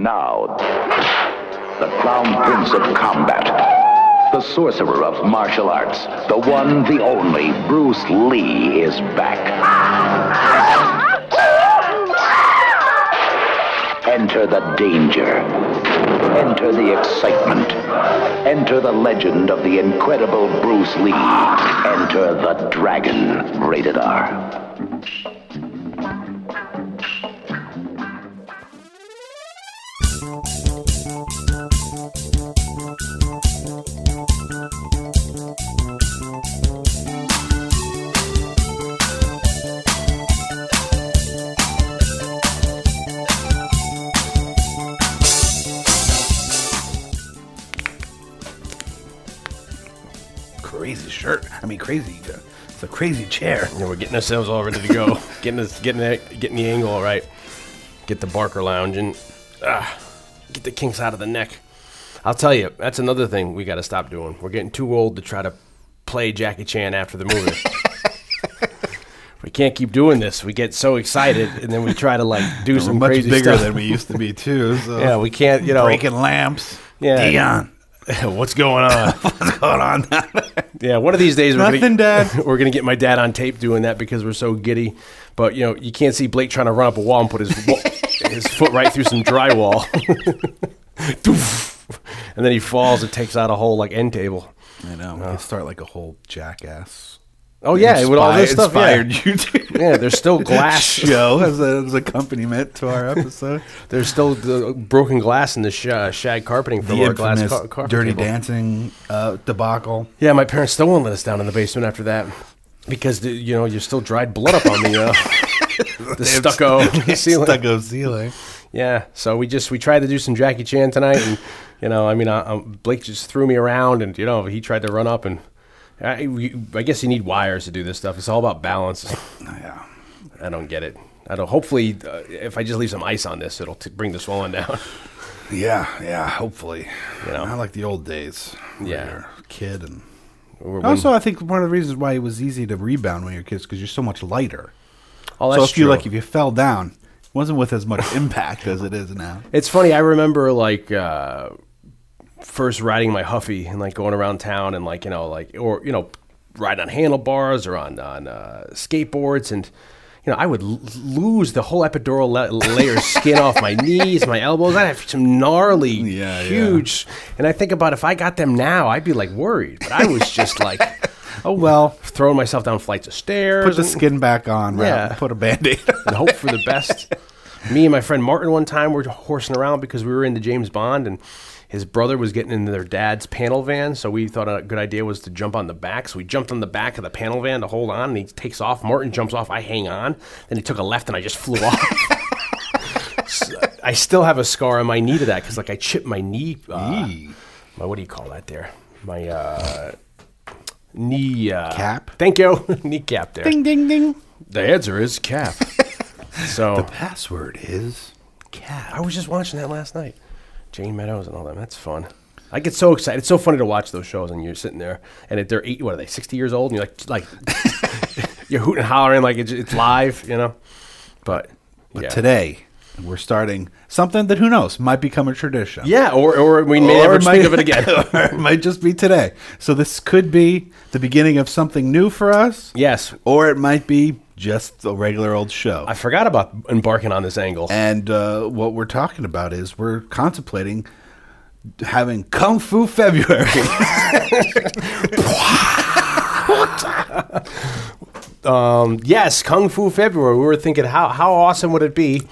Now, the crown prince of combat, the sorcerer of martial arts, the one, the only, Bruce Lee is back. Enter the danger. Enter the excitement. Enter the legend of the incredible Bruce Lee. Enter the dragon. Rated R. crazy chair. You know, we're getting ourselves all ready to go, getting us, getting that, getting the angle all right. Get the Barker lounge and ah, get the kinks out of the neck. I'll tell you, that's another thing we got to stop doing. We're getting too old to try to play Jackie Chan after the movie. we can't keep doing this. We get so excited, and then we try to like do We're some much crazy bigger stuff. than we used to be too. So. yeah, we can't. You know, breaking lamps. Yeah. Dion, what's going on? what's going on? Yeah, one of these days we're Nothing, gonna, Dad. We're gonna get my dad on tape doing that because we're so giddy. But you know, you can't see Blake trying to run up a wall and put his his foot right through some drywall, and then he falls. and takes out a whole like end table. I know. Uh, we could start like a whole jackass. Oh yeah, with all this stuff. Yeah. inspired YouTube. yeah, there's still glass. show as, a, as accompaniment to our episode. There's still the broken glass in the sh- uh, shag carpeting from the glass car- carpet Dirty table. Dancing uh, debacle. Yeah, my parents still won't let us down in the basement after that because the, you know you're still dried blood up on the uh, the stucco ceiling. Stucco ceiling. Yeah, so we just we tried to do some Jackie Chan tonight, and you know, I mean, I, I, Blake just threw me around, and you know, he tried to run up, and I, I guess you need wires to do this stuff. It's all about balance. Yeah. I don't get it. I don't. Hopefully, uh, if I just leave some ice on this, it'll t- bring the swelling down. Yeah, yeah, hopefully. You know. I like the old days. Yeah. you're a kid and When- also I think one of the reasons why it was easy to rebound when you're kids because you're so much lighter. oh, so that's if you true. like if you fell down, it wasn't with as much impact as it is now. It's funny. I remember like uh, first riding my Huffy and like going around town and like you know like or you know riding on handlebars or on on uh, skateboards and you know I would l- lose the whole epidural la- layer of skin off my knees, my elbows. I'd have some gnarly, Yeah, yeah. huge. And I think about if I got them now, I'd be like worried. But I was just like Oh well, throwing myself down flights of stairs. put the and- skin back on. Yeah. Yeah, put a band-aid. and hope for the best. Me and my friend Martin one time were horsing around because we were into James Bond and his brother was getting into their dad's panel van. So we thought a good idea was to jump on the back. So we jumped on the back of the panel van to hold on and he takes off. Martin jumps off. I hang on. Then he took a left and I just flew off. So I still have a scar on my knee to that because like I chipped my knee. Uh, my, what do you call that there? My uh, knee uh, Cap? Thank you. knee cap. there. ding ding ding. The answer is cap. so the Password is cat. I was just watching that last night. Jayne Meadows and all that. That's fun. I get so excited. It's so funny to watch those shows, and you're sitting there, and they're eight, what are they, sixty years old, and you're like, like, you're hooting and hollering like it's, it's live, you know. But, But yeah. today we're starting something that who knows might become a tradition. yeah, or or we may Or never it speak of it again. it might just be today. So this could be the beginning of something new for us, yes, or it might be just a regular old show. I forgot about embarking on this angle. and uh, what we're talking about is we're contemplating having Kung Fu February. yes, Kung Fu February. We were thinking, how how awesome would it be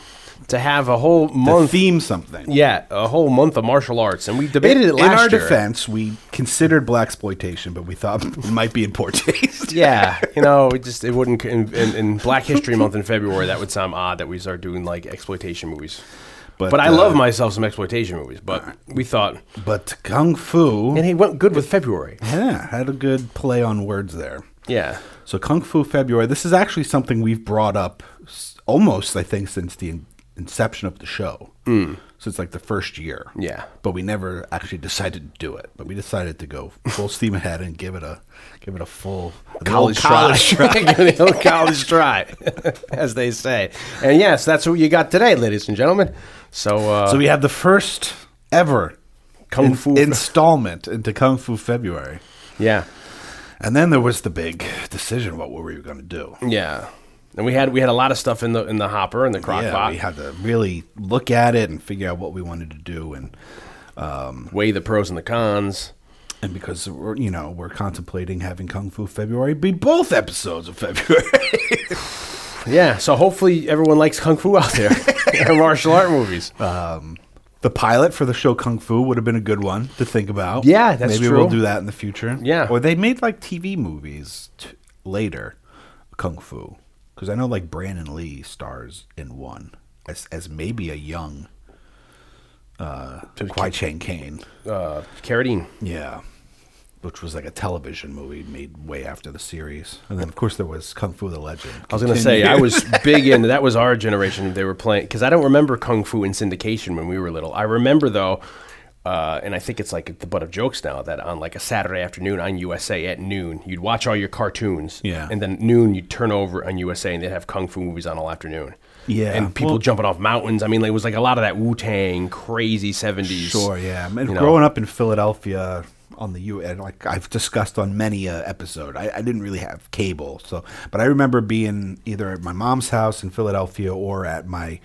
to have a whole month? theme something. yeah, a whole month of martial arts, and we debated it in last our year. defense, we considered black exploitation, but we thought it might be in poor taste. Yeah, you know, it just it wouldn't in, in, in Black History Month in February. That would sound odd that we start doing like exploitation movies. But, but I uh, love myself some exploitation movies. But we thought, But Kung Fu, and he went good with February. yeah, had a good play on words there. Yeah, So Kung Fu February, this is actually something we've brought up almost, I think, since the in- inception of the show. Mm. So it's like the first year. Yeah. But we never actually decided to do it. But we decided to go full steam ahead and give it a give it a full college, college try, The old college try, as they say. And yes, that's what you got today, ladies and gentlemen. So, uh, So we had the first ever Kung in- Fu. installment into Kung Fu February. yeah, And then there was the big decision what were we going to do? yeah. And we had we had a lot of stuff in the in the hopper and the crock yeah, pot. we had to really look at it and figure out what we wanted to do and um, weigh the pros and the cons. and because we're you know we're contemplating having Kung Fu February be both episodes of February. Yeah, so hopefully everyone likes kung fu out there, martial art movies. Um, the pilot for the show Kung Fu would have been a good one to think about. Yeah, that's maybe true. we'll do that in the future. Yeah. or they made like TV movies t- later, Kung Fu, because I know like Brandon Lee stars in one as as maybe a young uh, Kwai Chang Caine. Uh, Carradine. Yeah. Which was like a television movie made way after the series. And then, of course, there was Kung Fu the Legend. I was going to say I was big into that. Was our generation they were playing because I don't remember kung fu in syndication when we were little. I remember though, uh, and I think it's like the butt of jokes now that on like a Saturday afternoon on USA at noon you'd watch all your cartoons. Yeah. and then at noon you'd turn over on USA and they'd have kung fu movies on all afternoon. Yeah, and people well- jumping off mountains. I mean, it was like a lot of that Wu Tang crazy seventies. Sure, yeah. And You know. growing up in Philadelphia on the U, and like I've discussed on many a episode, I, I didn't really have cable, so but I remember being either at my mom's house in Philadelphia or at my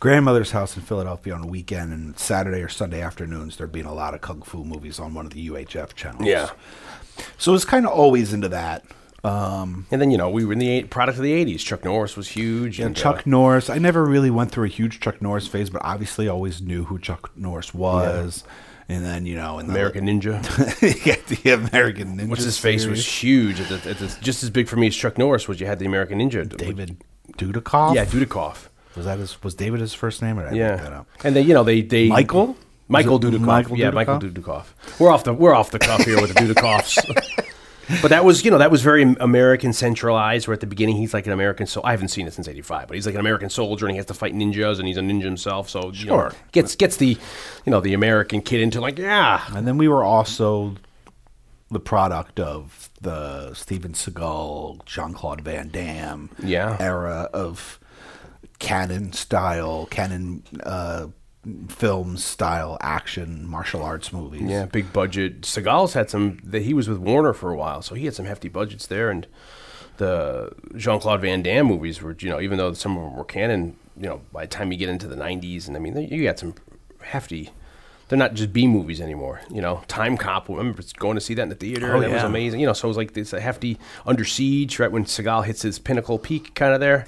grandmother's house in Philadelphia on a weekend, and Saturday or Sunday afternoons there being a lot of kung fu movies on one of the UHF channels. Yeah. so it was kind of always into that. Um, And then you know we were in the eight, product of the '80s. Chuck Norris was huge. and and, uh, Chuck Norris, I never really went through a huge Chuck Norris phase, but obviously always knew who Chuck Norris was. And then you know, in the, American Ninja. yeah, the American Ninja. What's his face was huge. At the, at the, just as big for me as Chuck Norris was. You had the American Ninja. David Dudikoff. Yeah, Dudikoff. was that his? Was David his first name? Or did I make that Yeah, up? and then you know they they Michael? Michael Was it Dudikoff. Michael yeah, Dudikoff? Michael Dudikoff. We're off the we're off the cuff here with the Dudikovs. But that was, you know, that was very American centralized. Where at the beginning he's like an American. So I haven't seen it since '85, but he's like an American soldier, and he has to fight ninjas, and he's a ninja himself. So you know, Sure. gets gets the, you know, the American kid into like, yeah, And then we were also the product of the Steven Seagal, Jean Claude Van Damme Yeah. era of Cannon style, Cannon uh, film style action martial arts movies. Yeah, big budget. Seagal's had some. That he was with Warner for a while, so he had some hefty budgets there. And the Jean Claude Van Damme movies were, you know, even though some of them were Cannon, you know, by the time you get into the '90s, and I mean, you got some hefty. They're not just B movies anymore. You know, Time Cop. I remember going to see that in the theater. Oh, and It was amazing. You know, so it was like this a hefty Under Siege, right when Seagal hits his pinnacle peak, kind of there.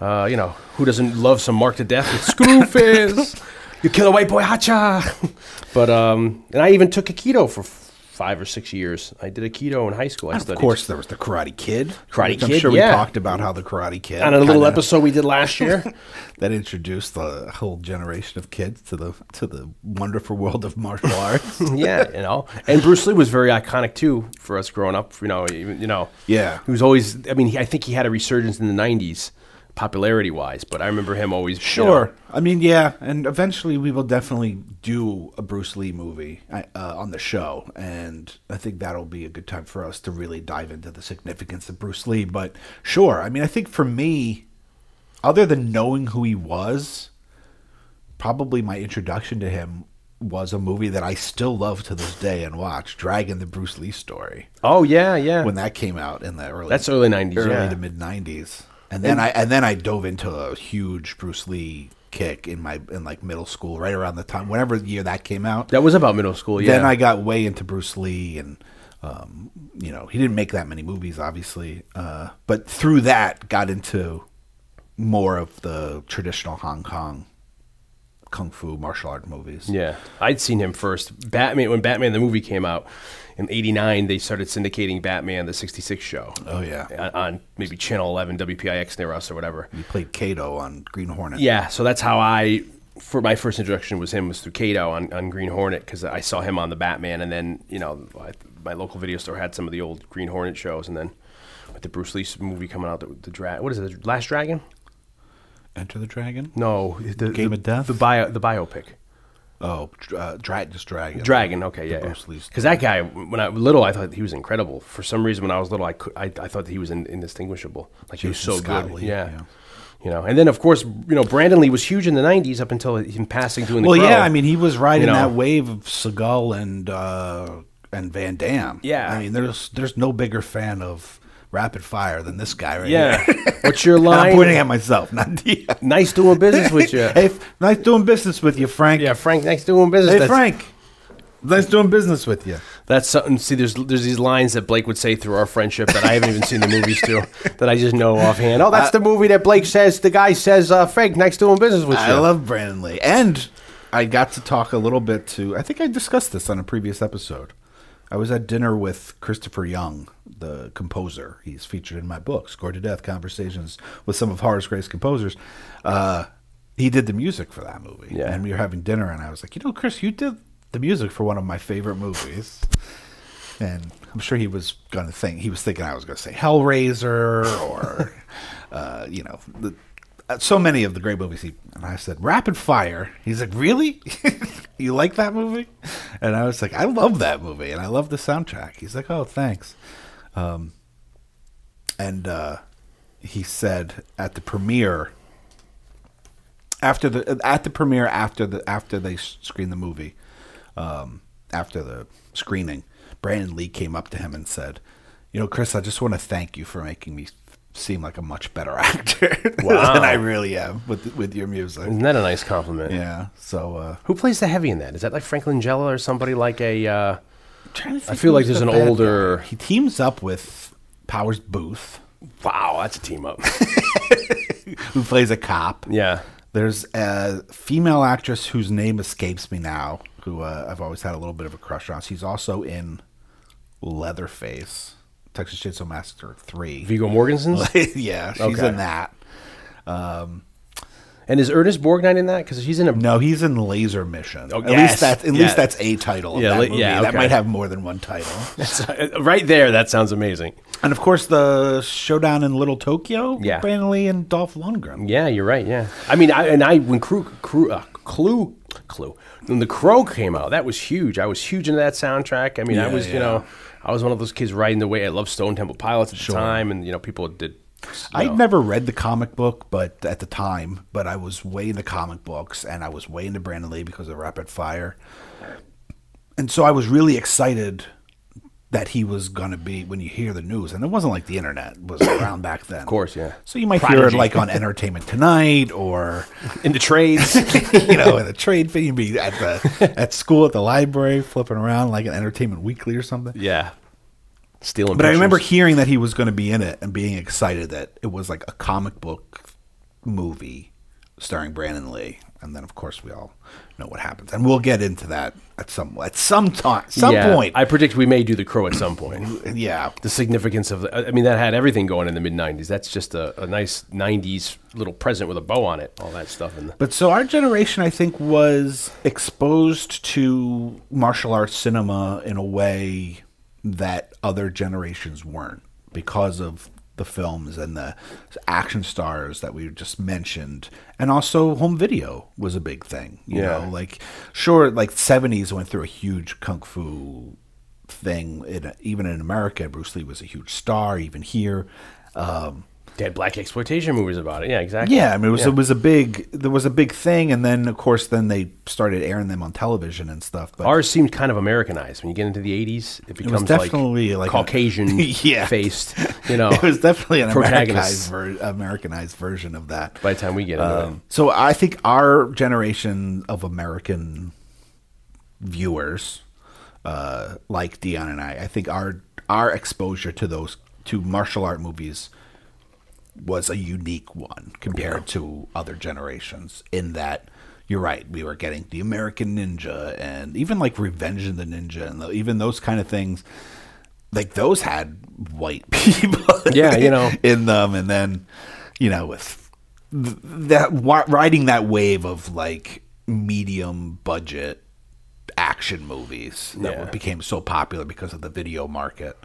Uh, you know, who doesn't love some Marked for Death with Screwface? you kill a white boy, hacha. but um, and I even took Aikido for f- five or six years. I did a Aikido in high school. I Of studied. course, there was the Karate Kid. Karate Kid. I'm sure yeah. we talked about how the Karate Kid on a little episode we did last year. that introduced the whole generation of kids to the to the wonderful world of martial arts. yeah, you know, and Bruce Lee was very iconic too for us growing up. You know, even, you know, Yeah. he was always. I mean, he, I think he had a resurgence in the '90s, popularity wise. But I remember him always. you Sure. know, I mean, yeah, and eventually we will definitely do a Bruce Lee movie uh, on the show, and I think that'll be a good time for us to really dive into the significance of Bruce Lee. But sure, I mean, I think for me, other than knowing who he was, probably my introduction to him was a movie that I still love to this day and watch, Dragon: The Bruce Lee Story, oh yeah, yeah. when that came out in the early That's early 90s, early yeah. to mid nineties. And then I and then I dove into a huge Bruce Lee kick in my in like middle school, right around the time whenever year that came out. that was about middle school. Yeah. Then I got way into Bruce Lee, and um, you know he didn't make that many movies, obviously, uh, but through that got into more of the traditional Hong Kong kung fu martial art movies. Yeah, I'd seen him first. Batman when Batman the movie came out in '89, they started syndicating Batman the '66 show. Oh, yeah. on, on maybe Channel 11, WPIX near us or whatever. He played Kato on Green Hornet. Yeah, so that's how I. For my first introduction was him was through Kato on, on Green Hornet because I saw him on the Batman and then you know I, my local video store had some of the old Green Hornet shows and then with the Bruce Lee movie coming out the, the dra- what is it the Last Dragon Enter the Dragon. no the Game the, of Death? the bio the biopic Oh, uh, Dra- just Dragon. Dragon, okay, yeah, Because that guy, when I was little, I thought he was incredible. For some reason, when I was little, I could, I, I thought that he was in, indistinguishable. Like he was so Scott good. Lee, yeah. yeah. You know, and then of course, you know, Brandon Lee was huge in the '90s up until him passing doing the. Well, Crow. yeah, I mean, he was riding You know. that wave of Seagal and uh, and Van Damme. Yeah. I mean, there's there's no bigger fan of rapid fire than this guy right yeah. here. What's your line? I'm pointing at myself, not you. nice doing business with you. hey, f- nice doing business with you, Frank. yeah, Frank. Nice doing business. Hey, That's- Frank. Nice doing business with you. That's something. See, there's there's these lines that Blake would say through our friendship that I haven't even seen the movies to, that I just know offhand. Oh, that's the movie that Blake says. The guy says, uh, "Frank, nice doing business with you. I you." love Brandon Lee. And I got to talk a little bit to, I think I discussed this on a previous episode. I was at dinner with Christopher Young, the composer. He's featured in my book, Scored to Death Conversations with some of Horror's Greatest composers. Uh, he did the music for that movie. Yeah. And we were having dinner, and I was like, you know, Chris, you did the music for one of my favorite movies. And I'm sure he was going to think, he was thinking I was going to say Hellraiser or, uh, you know, the, so many of the great movies. He, and I said, Rapid Fire. He's like, really? you like that movie? And I was like, I love that movie and I love the soundtrack. He's like, oh, thanks. Um, and uh, he said at the premiere, after the at the premiere after the after they screened the movie, um, after the screening, Brandon Lee came up to him and said, "You know, Chris, I just want to thank you for making me seem like a much better actor Wow. than I really am with with your music." Isn't that a nice compliment? Yeah. So uh, Who plays the heavy in that? Is that like Frank Langella or somebody like a? Uh, trying to think feel like there's the an older- guy. He teams up with Powers Boothe, wow, that's a team up. who plays a cop. yeah. There's a female actress whose name escapes me now, who uh, I've always had a little bit of a crush on. She's also in Leatherface, Texas Chainsaw Massacre 3. Viggo Mortensen's. yeah, she's Okay. in that. and is Ernest Borgnine in that? Because he's in a. No, he's in Laser Mission. Oh, at yes. least that's at Yeah. least that's a title of Yeah, that yeah, That might have more than one title. right there, that sounds amazing. and of course, the showdown in Little Tokyo. Yeah. Brandon Lee and Dolph Lundgren. Yeah, you're right. Yeah, I mean, I and I when Crew, Crew, uh, Clue, Clue, when the Crow came out, that was huge. I was huge into that soundtrack. I mean, I Yeah, was, you know, I was one of those kids riding the way. I loved Stone Temple Pilots at the time, and you know, people did. you I'd never read the comic book, but at the time, but I was way into comic books, and I was way into Brandon Lee because of Rapid Fire, and so I was really excited that he was going to be when you hear the news, and it wasn't like the internet was around back then, of course, yeah. So you might hear it like on Entertainment Tonight or in the trades. you know in the trade thing, you'd be at the at school at the library flipping around like an Entertainment Weekly or something. yeah, stealing. But I remember hearing that he was going to be in it and being excited that it was like a comic book movie starring Brandon Lee. And then, of course, we all know what happens, and we'll get into that at some at some time, some Yeah, point. I predict we may do the Crow at some point. yeah, the significance of I mean that had everything going in the mid '90s. That's just a, a nice '90s little present with a bow on it. All that stuff and but so our generation, I think, was exposed to martial arts cinema in a way that other generations weren't because of the films and the action stars that we just mentioned and also home video was a big thing you Yeah. know like sure like 70s went through a huge kung fu thing in, even in america bruce lee was a huge star even here um, had black exploitation movies about it. Yeah, exactly. yeah, I mean, it was Yeah. it was a big there was a big thing, and then of course then they started airing them on television and stuff. But Ours seemed kind of Americanized. When you get into the '80s, it becomes definitely like, like a- Caucasian Yeah. faced. You know, it was definitely an. Americanized, ver- Americanized version of that. by the time we get into Um, so I think our generation of American viewers, uh, like Dion and I, I think our our exposure to those to martial art movies was a unique one compared to other generations. In that, you're right, we were getting the American Ninja and even like Revenge of the Ninja and the, even those kind of things. Like those had white people, Yeah, you know. in them, and then you know with th- that riding that wave of like medium budget action movies that Yeah. became so popular because of the video market.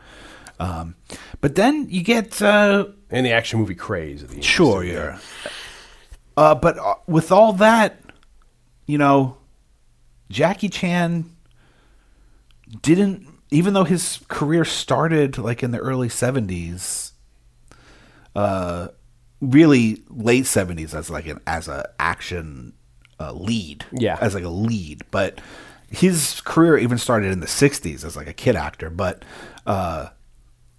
Um, but then you get uh, and the action movie craze. Of the 80s. sure, yeah. Uh, but uh, with all that, you know, Jackie Chan didn't, even though his career started like in the early seventies, uh, really late seventies as like an as a action uh, lead. Yeah. as like a lead, but his career even started in the '60s as like a kid actor. But uh,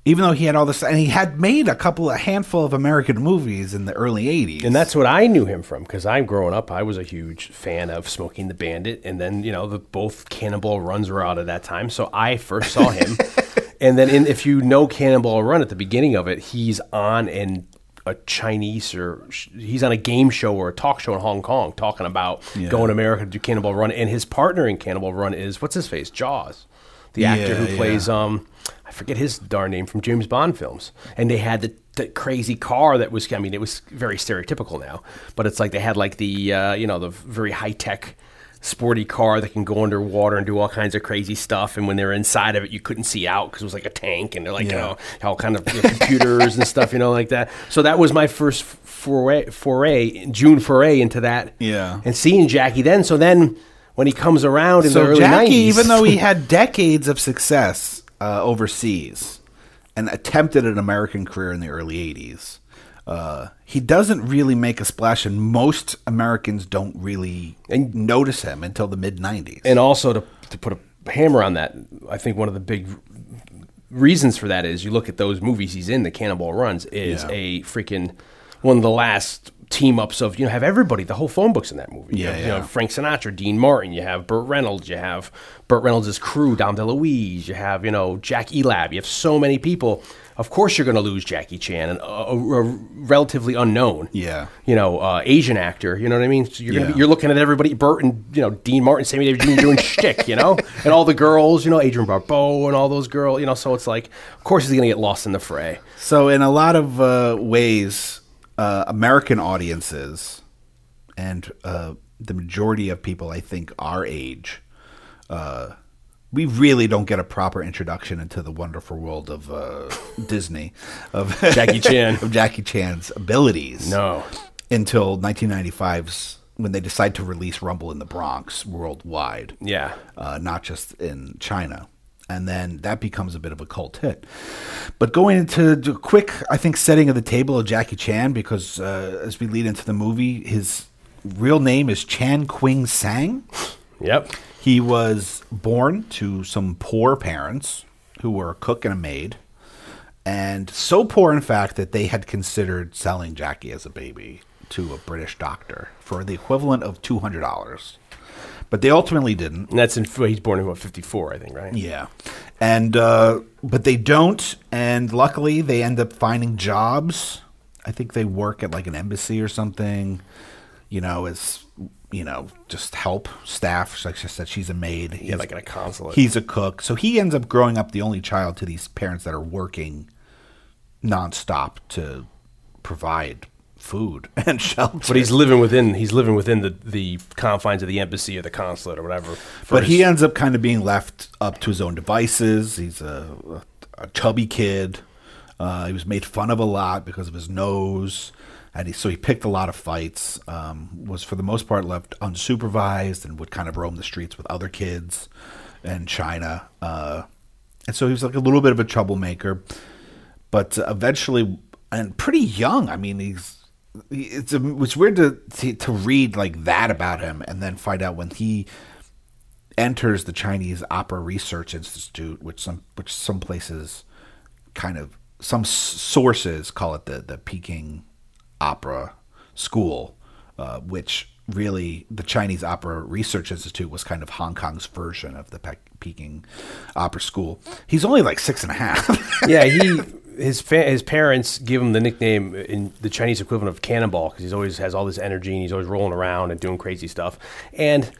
even though he had all this, and he had made a couple, a handful of American movies in the early '80s, And that's what I knew him from because I'm growing up. I was a huge fan of Smokey and the Bandit, and then you know the both Cannonball Runs were out at that time, so I first saw him. and then, in, if you know Cannonball Run at the beginning of it, he's on in a Chinese or he's on a game show or a talk show in Hong Kong talking about going to America to do Cannonball Run, and his partner in Cannonball Run is what's his face, Jaws, the actor Yeah, who yeah. plays um I forget his darn name from James Bond films. And they had the, the crazy car that was I mean it was very stereotypical now, but it's like they had like the uh, you know the very high tech sporty car that can go underwater and do all kinds of crazy stuff and when they were inside of it you couldn't see out because it was like a tank and they're like you know all kind of you know, computers and stuff you know like that so that was my first foray foray june foray into that Yeah. and seeing jackie then so then when he comes around in the so early Jackie, 90s even though he had decades of success uh, overseas and attempted an American career in the early '80s, uh, he doesn't really make a splash, and most Americans don't really notice him until the mid '90s. and also to, to put a hammer on that, I think one of the big reasons for that is you look at those movies he's in, the Cannonball Runs, is Yeah. a freaking one of the last team ups of you know have everybody the whole phone book's in that movie you Yeah, have, you know Frank Sinatra Dean Martin you have Burt Reynolds you have Burt Reynolds' crew Dom DeLuise you have you know Jack Elam you have so many people of course you're going to lose Jackie Chan and a, a- a relatively unknown Yeah. you know, uh, Asian actor. You know what I mean? So you're gonna Yeah. be, you're looking at everybody, Burt and you know Dean Martin, Sammy Davis Jr. doing shtick, you know, and all the girls, you know, Adrienne Barbeau and all those girls, you know. So it's like, of course, he's gonna get lost in the fray. So, in a lot of uh, ways, uh, American audiences and uh, the majority of people, I think, our age, uh, we really don't get a proper introduction into the wonderful world of uh, Disney, of Jackie Chan. of Jackie Chan's abilities. No. until 1995's when they decide to release Rumble in the Bronx worldwide Yeah, uh, not just in China. And then that becomes a bit of a cult hit. But going into the quick, I think, setting of the table of Jackie Chan, because uh, as we lead into the movie, his real name is Chan Quing Sang. yep. He was born to some poor parents who were a cook and a maid. And so poor, in fact, that they had considered selling Jackie as a baby to a British doctor for the equivalent of $200. But they ultimately didn't. And that's in he's born in what 54, I think, right? Yeah, and uh, but they don't, and luckily they end up finding jobs. I think they work at like an embassy or something. You know, as you know, just help staff. Like I said, she's a maid. Yeah, He's- like in a consulate. He's a cook, so he ends up growing up the only child to these parents that are working nonstop to provide food and shelter. but he's living within he's living within the, the confines of the embassy or the consulate or whatever. But he ends up kind of being left up to his own devices. He's a, a, chubby kid. Uh, he was made fun of a lot because of his nose, and he, so he picked a lot of fights. Um, was for the most part left unsupervised and would kind of roam the streets with other kids in China. Uh, and so he was like a little bit of a troublemaker. But eventually, and pretty young. I mean, he's it's it's weird to, to to read like that about him, and then find out when he enters the Chinese Opera Research Institute, which some which some places kind of some sources call it the the Peking Opera School, uh, which really the Chinese Opera Research Institute was kind of Hong Kong's version of the Pe- Peking Opera School. He's only like six and a half. yeah, he his fa- his parents give him the nickname in the Chinese equivalent of Cannonball because he's always has all this energy and he's always rolling around and doing crazy stuff. And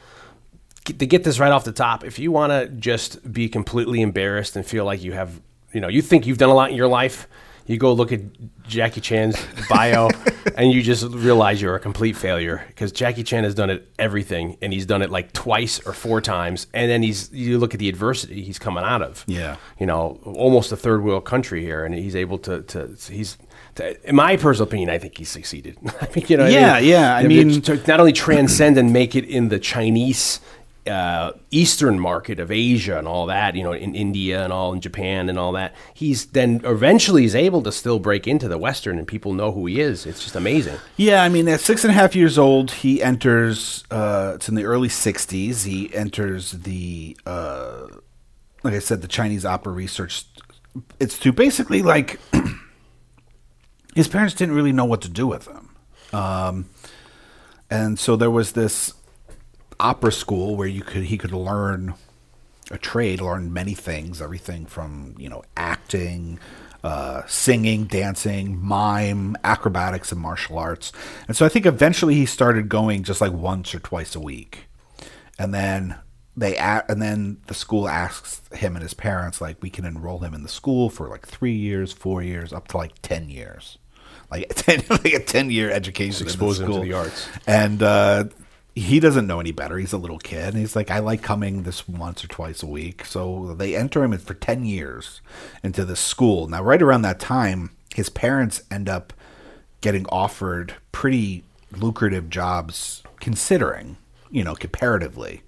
to get this right off the top, if you want to just be completely embarrassed and feel like you have, you know, you think you've done a lot in your life, you go look at Jackie Chan's bio and you just realize you're a complete failure because Jackie Chan has done it everything and he's done it like twice or four times. And then he's, you look at the adversity he's coming out of Yeah. you know, almost a third world country here, and he's able to, to he's, to, in my personal opinion, I think he succeeded. I mean, you know, Yeah, I mean? yeah, I mean- to not only transcend and make it in the Chinese uh, eastern market of Asia and all that, you know, in India and all in Japan and all that. He's then eventually is able to still break into the western and people know who he is. It's just amazing. Yeah, I mean, at six and a half years old, he enters. Uh, it's in the early '60s. He enters the, uh, like I said, the Chinese Opera Research Institute. Basically, like his parents didn't really know what to do with him, um, and so there was this opera school where you could he could learn a trade, learn many things, everything from you know acting, uh, singing, dancing, mime, acrobatics, and martial arts. And so I think eventually he started going just like once or twice a week, and then they a- and then the school asks him and his parents like we can enroll him in the school for like three years, four years, up to like ten years. Like, 10, like a 10 year education. expose him to the arts. And uh, he doesn't know any better. He's a little kid. And he's like, I like coming this once or twice a week. So they enter him for 10 years into this school. Now, right around that time, his parents end up getting offered pretty lucrative jobs, considering, you know, comparatively,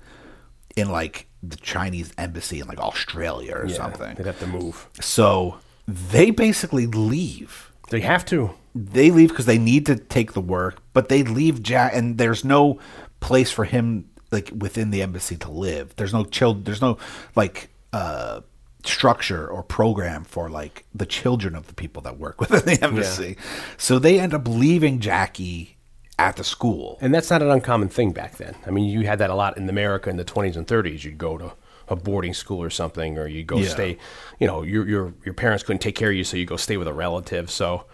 in like the Chinese embassy in like Australia or Yeah, something. They'd have to move. So they basically leave They have to. they leave because they need to take the work, but they leave Jack, and there's no place for him like within the embassy to live. There's no child. There's no like uh, structure or program for like the children of the people that work within the embassy. So they end up leaving Jackie at the school. And that's not an uncommon thing back then. I mean, you had that a lot in America in the 20s and 30s. You'd go to a boarding school or something, or you go Yeah. stay. You know, your your your parents couldn't take care of you, so you go stay with a relative. So,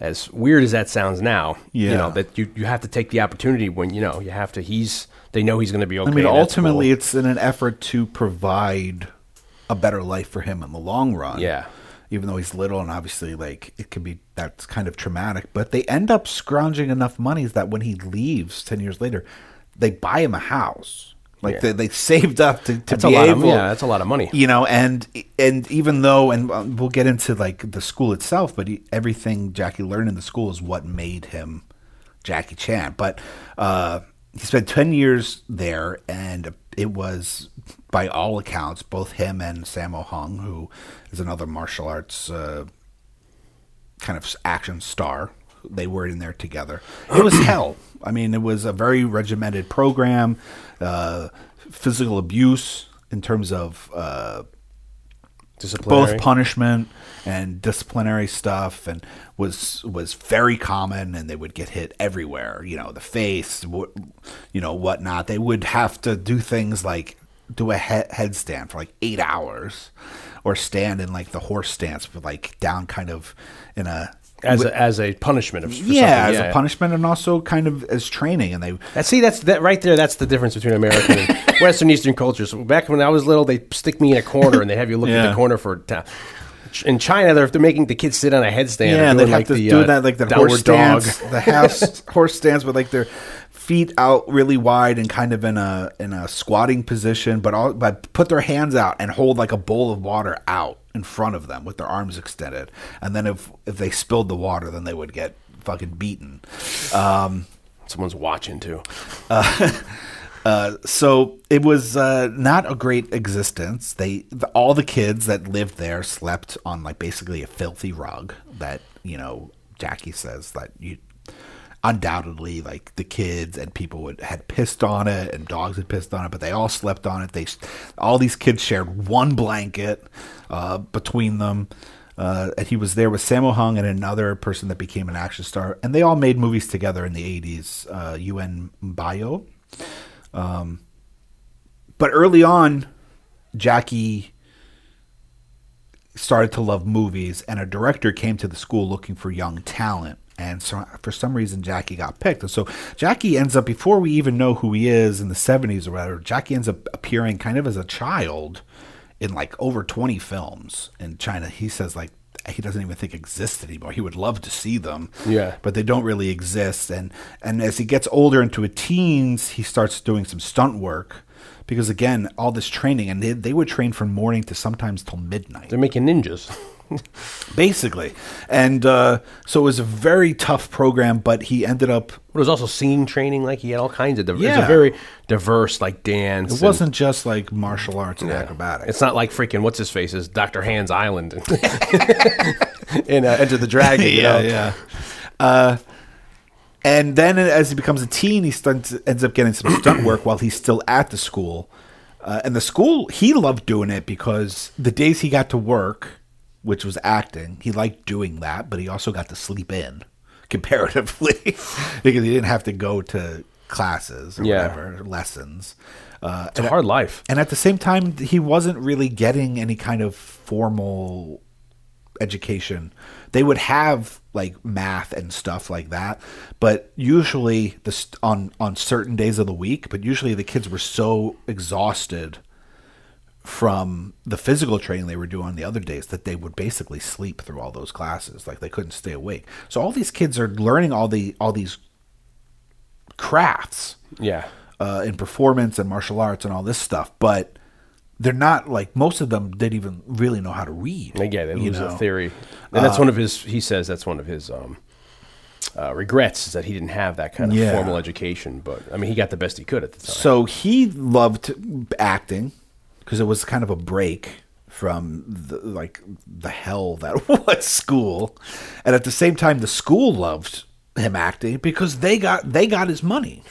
as weird as that sounds now, you know that you you have to take the opportunity when you know you have to. He's they know he's going to be okay. I mean, ultimately, school. it's in an effort to provide a better life for him in the long run. Yeah. Even though he's little, and obviously, like it could be that's kind of traumatic, but they end up scrounging enough money that when he leaves ten years later, they buy him a house. Like Yeah. they, they saved up to, to That's a be lot of- able. yeah, that's a lot of money. You know, and and even though, and uh, we'll get into like the school itself, but he, everything Jackie learned in the school is what made him Jackie Chan. But uh, he spent 10 years there, and it was, by all accounts, both him and Sammo Hung, who is another martial arts uh, kind of action star. They were in there together. It was hell. I mean, it was a very regimented program, uh, physical abuse in terms of uh, disciplinary. both punishment and disciplinary stuff and was was very common and they would get hit everywhere you know the face wh- you know whatnot they would have to do things like do a he- headstand for like eight hours or stand in like the horse stance with like down kind of in a as a, as a punishment of yeah as a punishment and also kind of as training and they That, see, that's that right there. That's the difference between American and Western Eastern cultures. Back when I was little, they stick me in a corner and they have you look at the corner for. Ta- in China, they're, they're making the kids sit on a headstand. Yeah, or and doing they'd have like to the, do uh, that like the horse dog. stance, the house horse stance with like their feet out really wide and kind of in a in a squatting position, but all but put their hands out and hold like a bowl of water out in front of them with their arms extended, and then if if they spilled the water, then they would get fucking beaten. Um, Someone's watching too. uh, Uh, so it was uh, not a great existence. They the, all the kids that lived there slept on like basically a filthy rug that you know Jackie says that you undoubtedly like the kids and people would had pissed on it and dogs had pissed on it, but they all slept on it. They all these kids shared one blanket uh, between them. Uh, and he was there with Sammo Hung and another person that became an action star, and they all made movies together in the '80s. Uh, Yuen Biao, um, but early on, Jackie started to love movies, and a director came to the school looking for young talent. And so, for some reason, Jackie got picked. And so, Jackie ends up, before we even know who he is in the 70s or whatever, Jackie ends up appearing kind of as a child in like over 20 films in China. He says, like, he doesn't even think exist anymore. He would love to see them, Yeah. but they don't really exist. And and as he gets older into a teens, he starts doing some stunt work because again, all this training, and they, they would train from morning to sometimes till midnight. They're making ninjas. basically. And uh, so it was a very tough program, but he ended up. But it was also singing training. Like he had all kinds of. Div- Yeah. a very diverse, like dance. It wasn't just like martial arts and and- acrobatics. It's not like freaking what's his face is Doctor Hands Island in uh, Enter the Dragon. you know? yeah. Uh, and then as he becomes a teen, he stunts, ends up getting some stunt work while he's still at the school. Uh, and the school, he loved doing it because the days he got to work, which was acting, he liked doing that, but he also got to sleep in comparatively because he didn't have to go to classes or Yeah. whatever, lessons. Uh, It's a hard life. and at the same time, he wasn't really getting any kind of formal education. They would have like math and stuff like that, but usually the st- on on certain days of the week. But usually the kids were so exhausted from the physical training they were doing on the other days that they would basically sleep through all those classes. Like they couldn't stay awake. So all these kids are learning all the all these crafts Yeah. uh, in performance and martial arts and all this stuff, but they're not like most of them didn't even really know how to read. Yeah, they lose know? a theory, and that's one of his. He says that's one of his um, uh, regrets is that he didn't have that kind of Yeah. formal education. But I mean, he got the best he could at the time. So he loved acting because it was kind of a break from the, like the hell that was school, and at the same time, the school loved him acting because they got they got his money.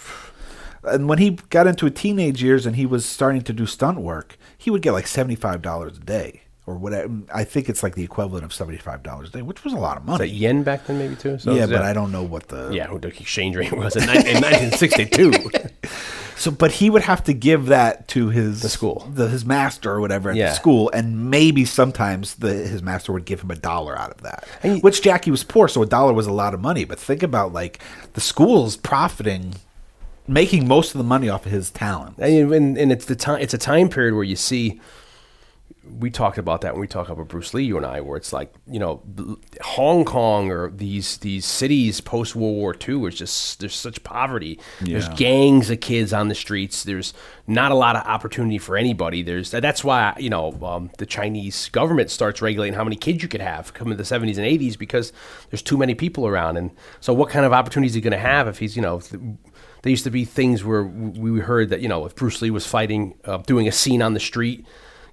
And when he got into his teenage years and he was starting to do stunt work, he would get like seventy five dollars a day or whatever. I think it's like the equivalent of seventy five dollars a day, which was a lot of Is money. that yen back then, maybe too. So yeah, but that- I don't know what the Yeah, what the exchange rate was in, in 1962. So, but he would have to give that to his The school. the, his master or whatever at Yeah. the school, and maybe sometimes the his master would give him a dollar out of that. And you- which Jackie was poor, so a dollar was a lot of money. But think about like the school's profiting, making most of the money off of his talent. and, and, and it's the time. It's a time period where you see. We talked about that when we talked about Bruce Lee, you and I, where it's like you know, Hong Kong or these these cities post World War II is just there's such poverty. There's gangs of kids on the streets. There's not a lot of opportunity for anybody. There's that's why you know um, the Chinese government starts regulating how many kids you could have come in the 70s and 80s because there's too many people around. And so, what kind of opportunities is he going to have if he's you know? There used to be things where we heard that you know if Bruce Lee was fighting, uh, doing a scene on the street,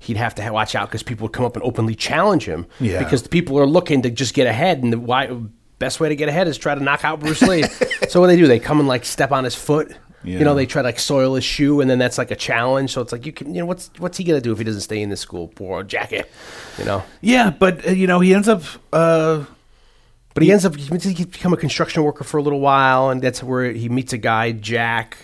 he'd have to watch out because people would come up and openly challenge him. Yeah. Because the people are looking to just get ahead, and the why, best way to get ahead is try to knock out Bruce Lee. so what do they do? They come and like step on his foot. Yeah. You know, they try to like soil his shoe, and then that's like a challenge. So it's like you can, you know, what's what's he gonna do if he doesn't stay in this school? Poor jacket, you know. Yeah, but uh, you know he ends up. Uh, But he ends up he become a construction worker for a little while, and that's where he meets a guy Jack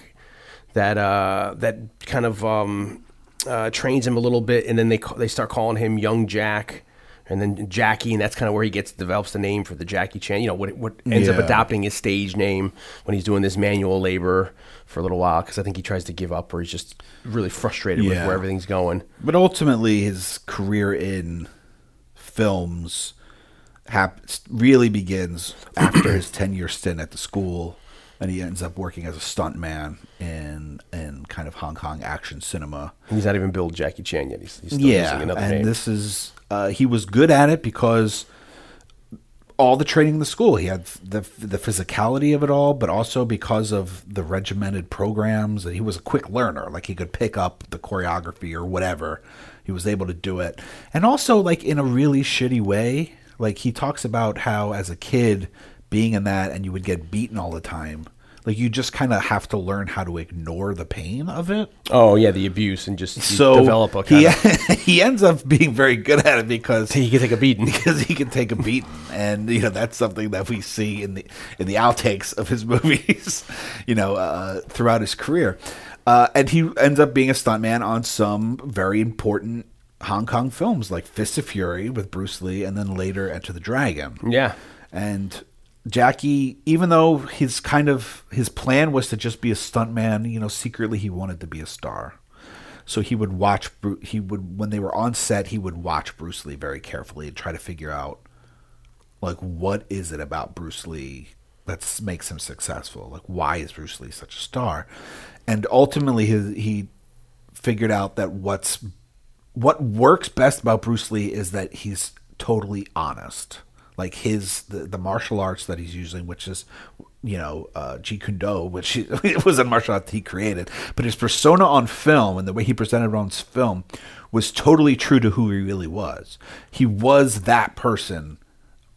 that uh, that kind of um, uh, trains him a little bit, and then they they start calling him Young Jack, and then Jackie, and that's kind of where he gets develops the name for the Jackie Chan. You know what what ends up adopting his stage name when he's doing this manual labor for a little while because I think he tries to give up or he's just really frustrated with where everything's going. But ultimately, his career in films hap- really begins after his 10 year stint at the school. And he ends up working as a stuntman in in kind of Hong Kong action cinema. He's not even billed Jackie Chan yet. He's, he's still yeah, using another and name. this is uh, he was good at it because all the training in the school. He had the the physicality of it all, but also because of the regimented programs. that He was a quick learner. Like he could pick up the choreography or whatever. He was able to do it, and also like in a really shitty way. Like he talks about how as a kid being in that, and you would get beaten all the time. Like you just kind of have to learn how to ignore the pain of it oh yeah, the abuse and just so develop a kind he of he ends up being very good at it because he can take a beating. because he can take a beating, and you know that's something that we see in the in the outtakes of his movies, you know, uh, throughout his career, uh, and he ends up being a stuntman on some very important Hong Kong films like Fist of Fury with Bruce Lee, and then later Enter the Dragon. Yeah. And Jackie, even though his kind of his plan was to just be a stuntman, you know, secretly he wanted to be a star. So he would watch. He would when they were on set, he would watch Bruce Lee very carefully and try to figure out, like, what is it about Bruce Lee that makes him successful? Like, why is Bruce Lee such a star? And ultimately, his, he figured out that what's what works best about Bruce Lee is that he's totally honest. Like his the, the martial arts that he's using, which is you know uh, Jeet Kune Do, which he, it was a martial art he created, but his persona on film and the way he presented on film was totally true to who he really was. He was that person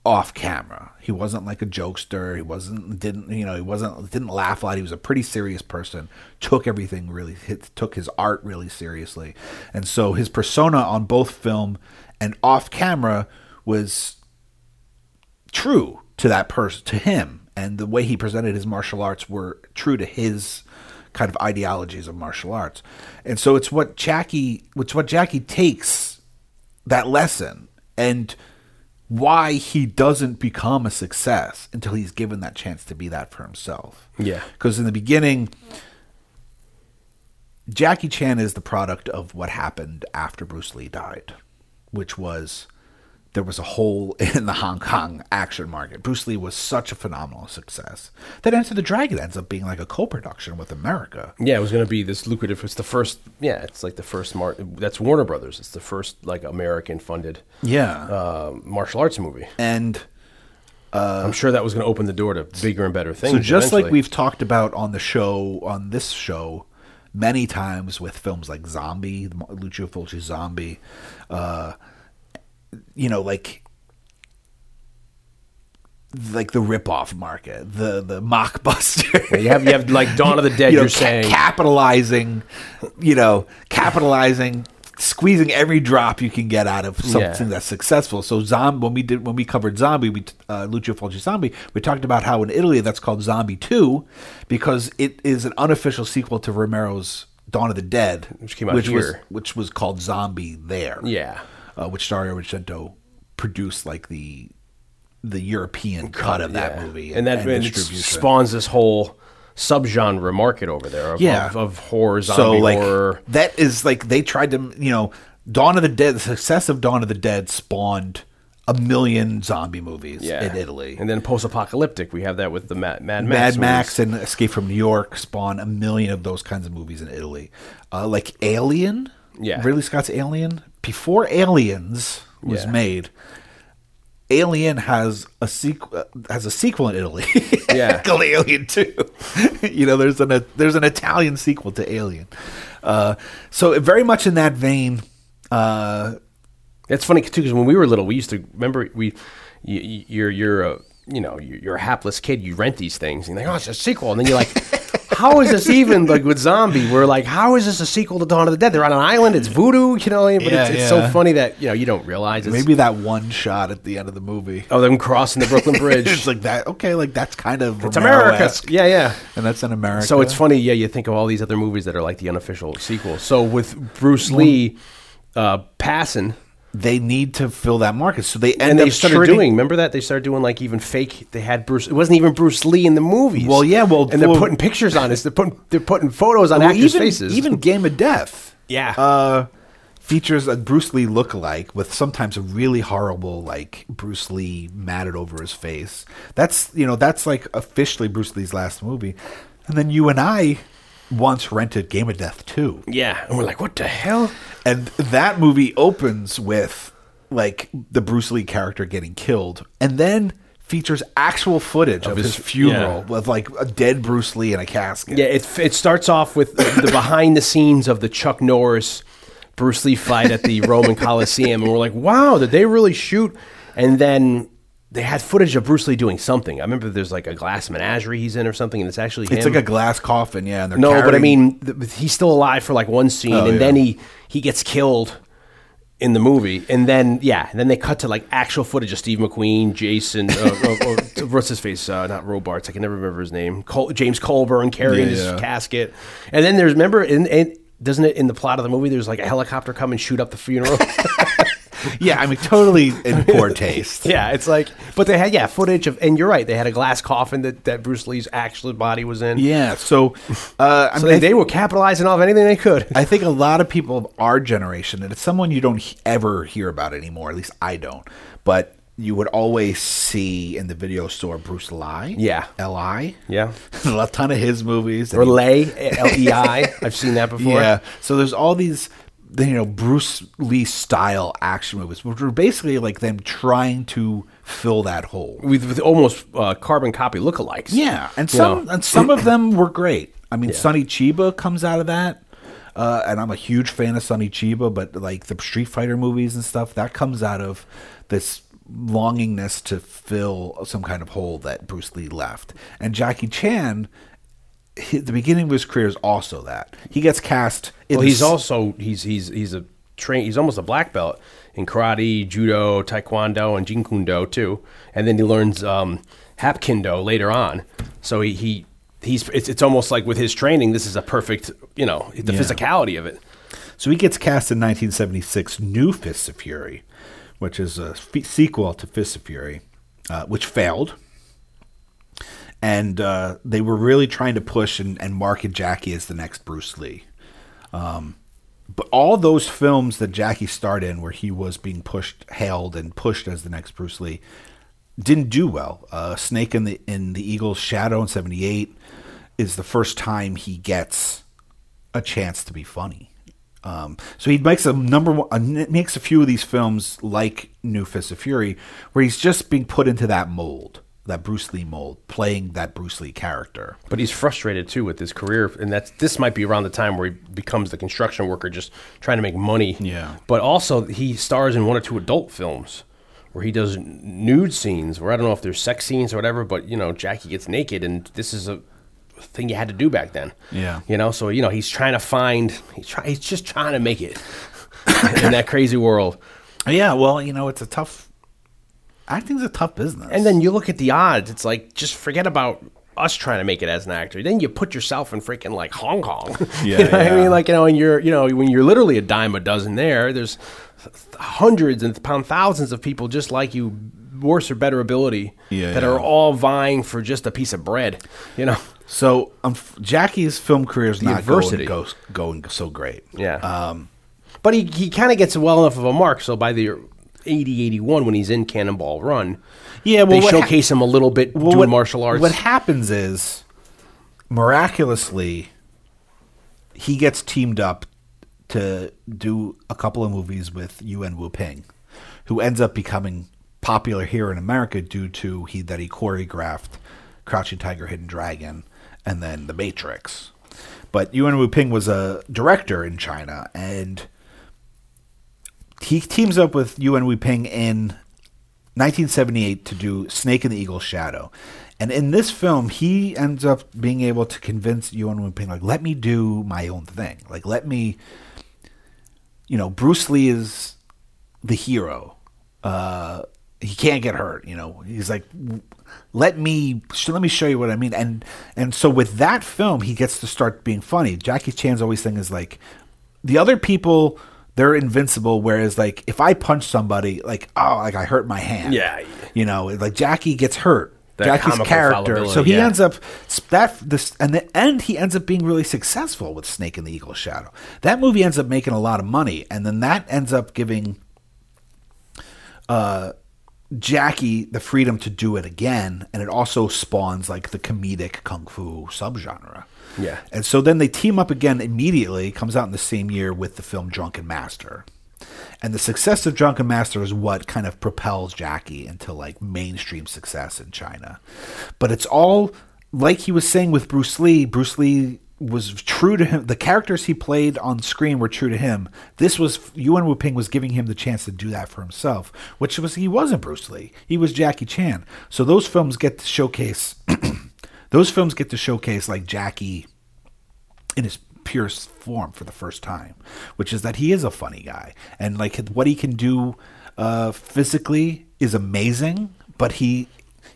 off camera. He wasn't like a jokester. He wasn't didn't you know he wasn't didn't laugh a lot. He was a pretty serious person. Took everything really took his art really seriously, and so his persona on both film and off camera was true to that person to him, and the way he presented his martial arts were true to his kind of ideologies of martial arts, and so it's what Jackie, it's what Jackie takes that lesson and why he doesn't become a success until he's given that chance to be that for himself. Yeah. Because in the beginning, Jackie Chan is the product of what happened after Bruce Lee died, which was there was a hole in the Hong Kong action market. Bruce Lee was such a phenomenal success that Enter the Dragon ends up being like a co-production with America. Yeah, it was going to be this lucrative. It's the first. Yeah, it's like the first. Mar- that's Warner Brothers. It's the first like American funded Yeah. uh, martial arts movie. and I'm sure that was going to open the door to bigger and better things. So just like we've talked about on the show, on this show, many times with films like Zombie, Lucio Fulci's Zombie, uh, you know, like like the rip-off market, the the mockbuster. you have you have like Dawn of the Dead. you are ca- saying capitalizing, you know, capitalizing, squeezing every drop you can get out of something Yeah. that's successful. So, zombie when we did when we covered Zombie, we uh, Lucio Fulci Zombie, we talked about how in Italy that's called Zombie Two because it is an unofficial sequel to Romero's Dawn of the Dead, Which came out which was which was called Zombie there. Yeah. Uh, which Dario Argento produced like the the European cut of that Yeah. movie and that and distribution. spawns this whole subgenre market over there of, Yeah. of, of horror, so zombie like horror. that is like they tried to you know Dawn of the Dead. The success of Dawn of the Dead spawned a million zombie movies Yeah. in Italy. and then post-apocalyptic. We have that with the Mad, Mad Max. Mad. Max and Escape from New York spawned a million of those kinds of movies in Italy. Uh, like Alien, Yeah. Ridley Scott's Alien. Before Aliens was Yeah. made, Alien has a sequel has a sequel in Italy. Yeah. called Alien Two. you know, there's an there's an Italian sequel to Alien. Uh, so very much in that vein. Uh, It's funny too because when we were little, we used to remember we, you, you- you're you're a you know you're you're a hapless kid. You rent these things and you're like, oh, it's a sequel, and then you're like, how is this even like with zombie? We're like, how is this a sequel to Dawn of the Dead? They're on an island. It's voodoo, you know. But Yeah, it's, it's so funny that you know you don't realize it's, maybe that one shot at the end of the movie. oh them crossing the Brooklyn Bridge. it's like that. Okay, like that's kind of it's America. Yeah, yeah. and that's in America. So it's funny, yeah. You think of all these other movies that are like the unofficial sequel. So with Bruce Lee uh, passing, they need to fill that market. So they end and they up started doing. Remember that they started doing like even fake. They had Bruce. It wasn't even Bruce Lee in the movies. Well, yeah, well, and they're putting pictures on us. They're putting they're putting photos on Well, actors' even, faces. Even Game of Death, Yeah. uh, features a Bruce Lee lookalike with sometimes a really horrible like Bruce Lee matted over his face. That's you know that's like officially Bruce Lee's last movie. And then you and I once rented Game of Death two. yeah, and we're like, what the hell? And that movie opens with like the Bruce Lee character getting killed, and then features actual footage of, his- his, funeral yeah. with like a dead Bruce Lee in a casket. Yeah, it it starts off with the behind the scenes of the Chuck Norris Bruce Lee fight at the Roman Coliseum, and we're like, wow, did they really shoot? And then. They had footage of Bruce Lee doing something. I remember there's like a glass menagerie he's in or something, and it's actually It's like a glass coffin, yeah. And they're No, but I mean, th- he's still alive for like one scene, Oh, and yeah. then he he gets killed in the movie, and then yeah, and then they cut to like actual footage of Steve McQueen, Jason, uh, or, or, what's his face? Uh, not Robards. I can never remember his name. Col- James Coburn carrying Yeah, his casket, and then there's remember in. in doesn't it in the plot of the movie? There's like a helicopter come and shoot up the funeral. yeah, I mean, totally in poor taste. yeah, it's like, but they had yeah footage of, and you're right, they had a glass coffin that, that Bruce Lee's actual body was in. Yeah, so uh, I so mean, they, they were capitalizing off anything they could. I think a lot of people of our generation, and it's someone you don't he- ever hear about anymore. At least I don't. But you would always see in the video store Bruce Lai. Yeah. L I. Yeah. a ton of his movies. Or Lei, L E I. I've seen that before. Yeah. So there's all these the, you know Bruce Lee style action movies, which were basically like them trying to fill that hole. with, with almost uh, carbon copy lookalikes. Yeah, and some know. and some of them were great. I mean, Sonny Chiba comes out of that, uh, and I'm a huge fan of Sonny Chiba. But like the Street Fighter movies and stuff, that comes out of this longingness to fill some kind of hole that Bruce Lee left. And Jackie Chan, the beginning of his career is also that he gets cast. In Well, he's s- also he's he's he's a train. He's almost a black belt in karate, judo, taekwondo, and jeet kune do too. And then he learns um, later on. So he, he he's it's, it's almost like with his training, this is a perfect you know the Yeah. physicality of it. So he gets cast in 1976 New Fists of Fury, which is a f- sequel to Fists of Fury, uh, which failed. And uh, they were really trying to push and, and market Jackie as the next Bruce Lee. Um, but all those films that Jackie starred in, where he was being pushed, hailed, and pushed as the next Bruce Lee, didn't do well. Uh, Snake in the in the Eagle's Shadow in '78 is the first time he gets a chance to be funny. Um, so he makes a number one, uh, makes a few of these films like New Fist of Fury, where he's just being put into that mold, that Bruce Lee mold, playing that Bruce Lee character. But he's frustrated too with his career, and that's this might be around the time where he becomes the construction worker, just trying to make money. Yeah. But also, he stars in one or two adult films where he does nude scenes. Where I don't know if there's sex scenes or whatever, but you know, Jackie gets naked, and this is a thing you had to do back then. Yeah. You know, so you know, he's trying to find. He's try, He's just trying to make it in that crazy world. Yeah, well, you know, it's a tough. Acting's a tough business. And then you look at the odds. It's like just forget about us trying to make it as an actor. Then you put yourself in freaking like Hong Kong. Yeah, you know what I mean? Like you know, and you're you know when you're literally a dime a dozen there. There's hundreds and pound thousands of people just like you, worse or better ability, Yeah, that yeah. are all vying for just a piece of bread. You know? so um, Jackie's film career is not adversity. going, go, going so great. Yeah. Um, but he he kind of gets well enough of a mark. So by the 80, 81, when he's in Cannonball Run, Yeah, well, they showcase him a little bit well, doing what- martial arts. What happens is, miraculously, he gets teamed up to do a couple of movies with Yuen Wu Ping, who ends up becoming popular here in America due to he that he choreographed Crouching Tiger, Hidden Dragon, and then The Matrix. But Yuen Wu Ping was a director in China, and he teams up with Yuen Wu Ping in 1978 to do Snake in the Eagle's Shadow. And in this film, he ends up being able to convince Yuan Ping, like, let me do my own thing. Like, let me, you know, Bruce Lee is the hero. Uh, he can't get hurt. You know, he's like, let me sh- let me show you what I mean. And and so with that film, he gets to start being funny. Jackie Chan's always thing is like, the other people they're invincible. Whereas like if I punch somebody, like oh, like I hurt my hand. Yeah. you know, like Jackie gets hurt. Jackie's character. So he yeah. ends up that this and the end he ends up being really successful with Snake and the Eagle's Shadow. That movie ends up making a lot of money, and then that ends up giving uh, Jackie the freedom to do it again, and it also spawns like the comedic kung fu subgenre. Yeah. And so then they team up again immediately, comes out in the same year with the film Drunken Master. And the success of Drunken Master is what kind of propels Jackie into like mainstream success in China. But it's all like he was saying with Bruce Lee, Bruce Lee was true to him. The characters he played on screen were true to him. This was Yuen Wu Ping was giving him the chance to do that for himself, which was he wasn't Bruce Lee. He was Jackie Chan. So those films get to showcase those films get to showcase like Jackie in his purest form for the first time, which is that he is a funny guy. And like what he can do uh, physically is amazing, but he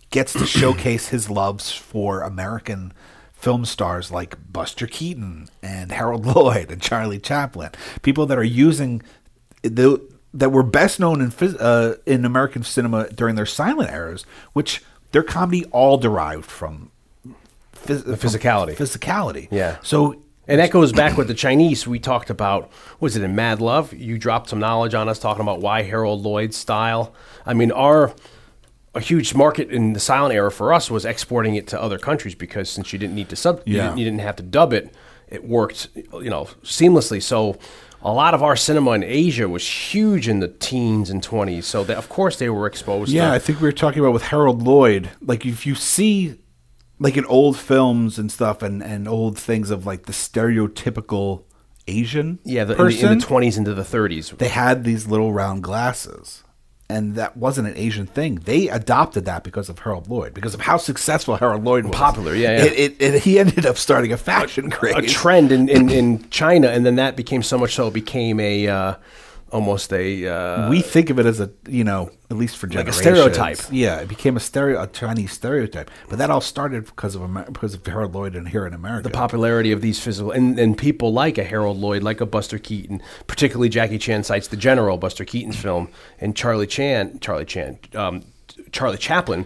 gets to showcase his loves for American film stars like Buster Keaton and Harold Lloyd and Charlie Chaplin, people that are using the that were best known in uh, in American cinema during their silent eras, which their comedy all derived from phys- from physicality. physicality. Yeah. So And that goes back with the Chinese. We talked about, was it in Mad Love? You dropped some knowledge on us talking about why Harold Lloyd's style. I mean, our a huge market in the silent era for us was exporting it to other countries because since you didn't need to sub, you, didn't, you didn't have to dub it, it worked, you know, seamlessly. So a lot of our cinema in Asia was huge in the teens and 20s. So that, of course they were exposed. Yeah, to, I think we were talking about with Harold Lloyd. Like if you see like in old films and stuff and, and old things of like the stereotypical Asian yeah, the, in, person, the, in the 20s into the 30s. they had these little round glasses. And that wasn't an Asian thing. They adopted that because of Harold Lloyd, because of how successful Harold Lloyd was. Popular, yeah, yeah. It, it, it, he ended up starting a fashion craze. a trend in, in, in China, and then that became so much so it became a uh, almost a uh, we think of it as a you know at least for like a stereotype. Yeah, it became a stereo a Chinese stereotype. But that all started because of Amer- because of Harold Lloyd and here in America. the popularity of these physical and, and people like a Harold Lloyd, like a Buster Keaton, particularly Jackie Chan cites the General, Buster Keaton's film, and Charlie Chan, Charlie Chan, um, Charlie Chaplin.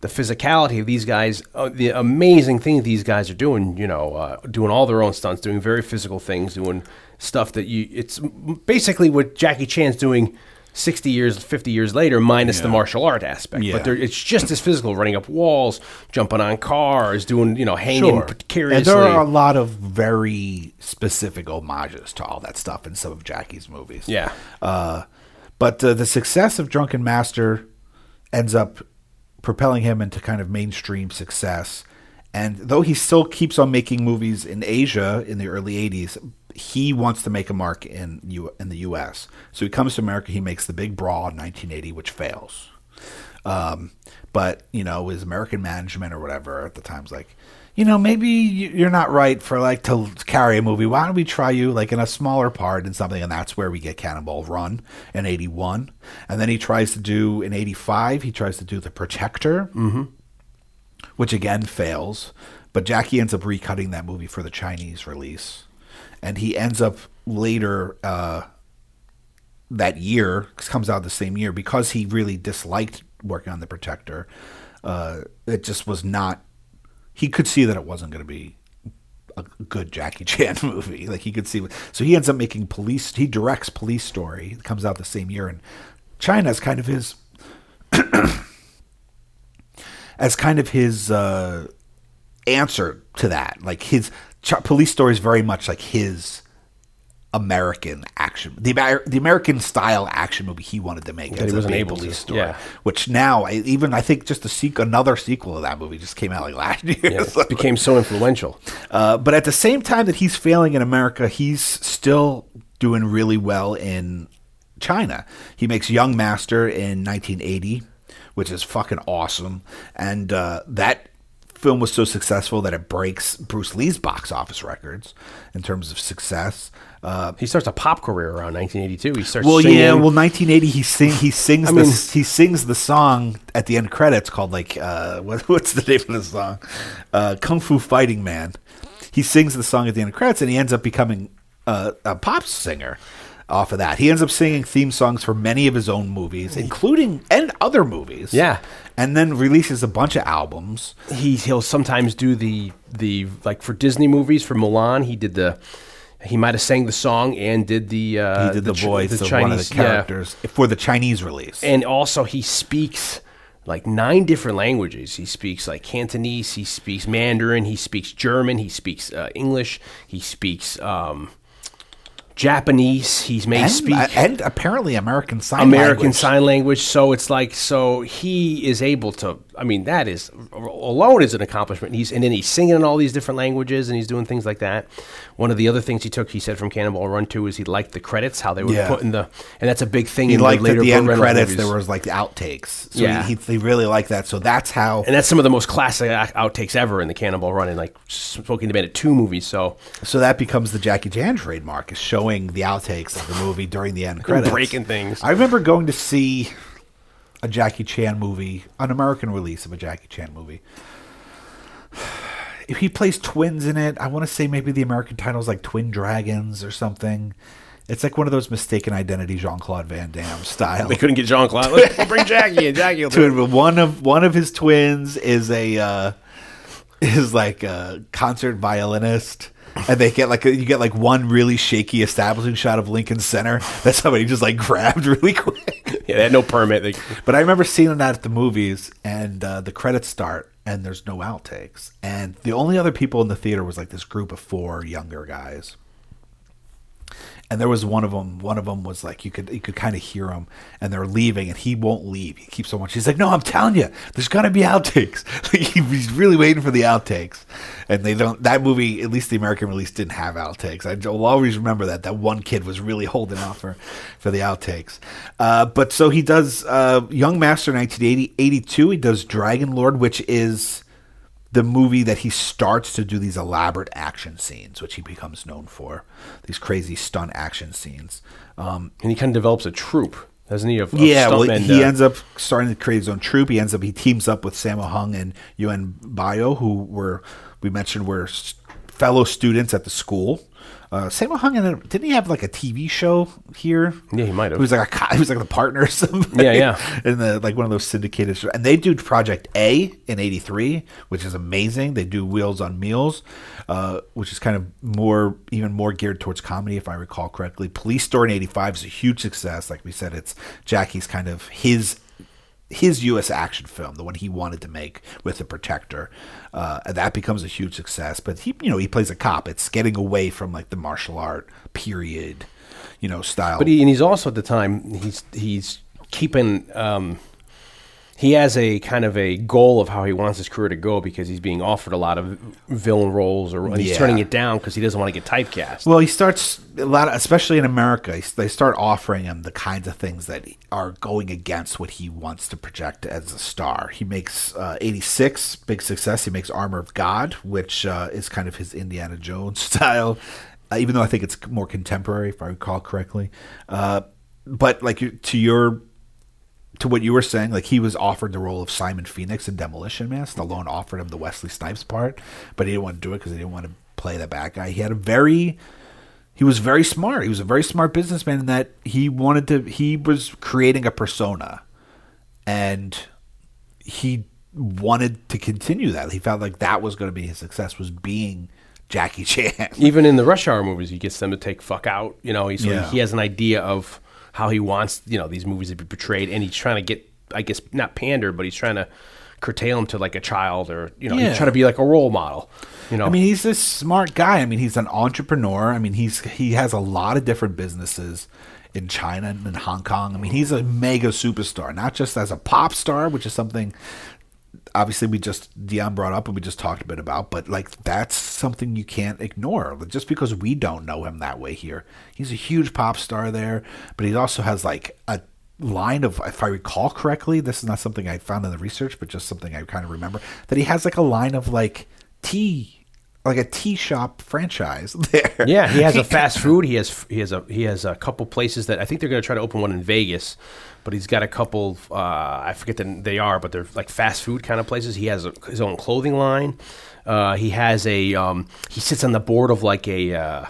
The physicality of these guys, uh, the amazing thing these guys are doing, you know, uh, doing all their own stunts, doing very physical things, doing stuff that you, it's basically what Jackie Chan's doing 60 years, 50 years later, minus the martial art aspect. Yeah. But it's just as physical, running up walls, jumping on cars, doing, you know, hanging Sure. precariously. And there are a lot of very specific homages to all that stuff in some of Jackie's movies. Yeah. Uh, but uh, the success of Drunken Master ends up propelling him into kind of mainstream success. And though he still keeps on making movies in Asia in the early 80s, he wants to make a mark in U- in the U.S. So he comes to America. He makes The Big Brawl in 1980, which fails. Um, but you know, his American management or whatever at the time's like, you know, maybe you- you're not right for like to carry a movie. Why don't we try you like in a smaller part in something? And that's where we get Cannonball Run in '81, and then he tries to do in '85. He tries to do The Protector, which again fails. But Jackie ends up recutting that movie for the Chinese release, and he ends up later. Uh, that year comes out the same year because he really disliked working on the protector uh, it just was not he could see that it wasn't going to be a good jackie chan movie like he could see so he ends up making police he directs police story it comes out the same year and china's kind of his as kind of his uh, answer to that like his Ch- police story is very much like his American action, the Amer- the American style action movie he wanted to make. That he wasn't able to, story, yeah. Which now, I, even I think just a seek another sequel of that movie just came out like last year. Yeah, So- it became so influential. uh, but at the same time that he's failing in America, he's still doing really well in China. He makes Young Master in 1980, which is fucking awesome, and uh, that film was so successful that it breaks Bruce Lee's box office records in terms of success. Uh, He starts a pop career around 1982. He starts well, singing. yeah. Well, 1980, he sing he sings I the mean- he sings the song at the end credits called like uh, what, what's the name of the song? Uh, Kung Fu Fighting Man. He sings the song at the end of credits, and he ends up becoming uh, a pop singer off of that. He ends up singing theme songs for many of his own movies, including and other movies. Yeah. And then releases a bunch of albums. he he'll sometimes do the the like for Disney movies for Mulan. He did the he might have sang the song and did the uh, He did the, Ch- voice the of one of Chinese- the yeah. characters for the Chinese release. and also he speaks like nine different languages. He speaks like Cantonese. He speaks Mandarin. He speaks German. He speaks uh, English. He speaks um, Japanese. He's may and, speak. Uh, and apparently American Sign American Language. Sign Language. So it's like so he is able to. I mean, that is alone is an accomplishment. He's and then he's singing in all these different languages and he's doing things like that. One of the other things he took, he said from Cannonball Run too, is he liked the credits, how they were Yeah. put in the, and that's a big thing. He in liked the later at the end Reynolds credits movies. there was like the outtakes. So Yeah. he, he, he really liked that. So that's how. and that's some of the most classic outtakes ever in the Cannonball Run and like Smokey and the Bandit two movies. So So that becomes the Jackie Chan trademark is showing the outtakes of the movie during the end credits, breaking things. I remember going to see a Jackie Chan movie, an American release of a Jackie Chan movie. If he plays twins in it, I want to say maybe the American title is like Twin Dragons or something. It's like one of those mistaken identity Jean Claude Van Damme style. they couldn't get Jean Claude. Let's bring Jackie in. Jackie will do it. One of one of his twins is a uh, is like a concert violinist, and they get like a, you get like one really shaky establishing shot of Lincoln Center that somebody just like grabbed really quick. Yeah, they had no permit. They, But I remember seeing that at the movies, and uh, the credits start, and there's no outtakes, and the only other people in the theater was like this group of four younger guys. And there was one of them. One of them was like you could you could kind of hear him, and they're leaving, and he won't leave. He keeps on watching. He's like, "No, I'm telling you, there's gonna be outtakes." He's really waiting for the outtakes, and they don't. That movie, at least the American release, didn't have outtakes. I will always remember that. That one kid was really holding out for for the outtakes. Uh, but so he does uh, Young Master 1980, 82. He does Dragon Lord, which is the movie that he starts to do these elaborate action scenes, which he becomes known for, these crazy stunt action scenes. Um, and he kind of develops a troupe, doesn't he? Of, of yeah, well, stuntmen, he uh, ends up starting to create his own troupe. He ends up he teams up with Sammo Hung and Yuen Biao, who were we mentioned were fellow students at the school. Uh, Sammo Hung and didn't he have like a TV show here? Yeah, he might have. He was like a he was like the partner or something. Yeah, yeah. In the like one of those syndicated shows. And they do Project A in '83, which is amazing. They do Wheels on Meals, uh, which is kind of more even more geared towards comedy, if I recall correctly. Police Story in '85 is a huge success. Like we said, it's Jackie's kind of his his U.S. action film, the one he wanted to make with the Protector, uh, that becomes a huge success. But he, you know, he plays a cop. It's getting away from like the martial art period, you know, style. But he, and he's also at the time he's he's keeping. Um, he has a kind of a goal of how he wants his career to go because he's being offered a lot of villain roles, or and he's Yeah. turning it down because he doesn't want to get typecast. Well, he starts a lot, of, especially in America. They start offering him the kinds of things that are going against what he wants to project as a star. He makes uh, '86 big success. He makes Armor of God, which uh, is kind of his Indiana Jones style, uh, even though I think it's more contemporary, if I recall correctly. Uh, but like to your to what you were saying, like he was offered the role of Simon Phoenix in Demolition Man. Stallone offered him the Wesley Snipes part, but he didn't want to do it because he didn't want to play the bad guy. He had a very, he was very smart. He was a very smart businessman in that he wanted to. He was creating a persona, and he wanted to continue that. He felt like that was going to be his success was being Jackie Chan. Even in the Rush Hour movies, he gets them to take fuck out. You know, he's Yeah. he has an idea of how he wants you know these movies to be portrayed, and he's trying to get, I guess, not pander, but he's trying to curtail him to like a child, or you know, Yeah. he's trying to be like a role model. You know, I mean, he's this smart guy. I mean, he's an entrepreneur. I mean, he's he has a lot of different businesses in China and in Hong Kong. I mean, he's a mega superstar, not just as a pop star, which is something obviously we just Dion brought up and we just talked a bit about, but like that's something you can't ignore. Just because we don't know him that way here, he's a huge pop star there, but he also has like a line of, if I recall correctly, this is not something I found in the research, but just something I kind of remember that he has like a line of like tea. Like a tea shop franchise there. Yeah, he has a fast food. He has he has a he has a couple places that I think they're going to try to open one in Vegas, but he's got a couple. Uh, I forget that they are, but they're like fast food kind of places. He has a, his own clothing line. Uh, he has a um, he sits on the board of like a. Uh,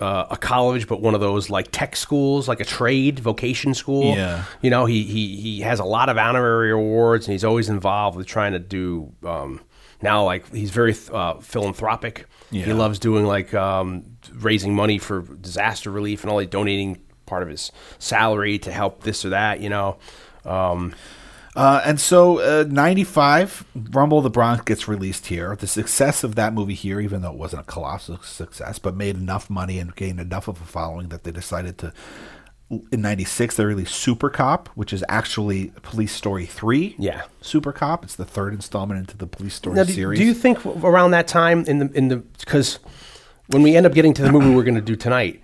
uh, a college, but one of those like tech schools, like a trade vocation school. Yeah. you know, he he he has a lot of honorary awards, and he's always involved with trying to do. Um, now, like he's very uh, philanthropic. He loves doing like um, raising money for disaster relief and all. Like donating part of his salary to help this or that. You know, um, Uh, and so, uh, 95, Rumble of the Bronx gets released here. The success of that movie here, even though it wasn't a colossal success, but made enough money and gained enough of a following that they decided to. In 96, they released Super Cop, which is actually Police Story 3. Yeah. Super Cop. It's the third installment into the Police Story now, do, series. do you think around that time in the in the because when we end up getting to the movie we're going to do tonight,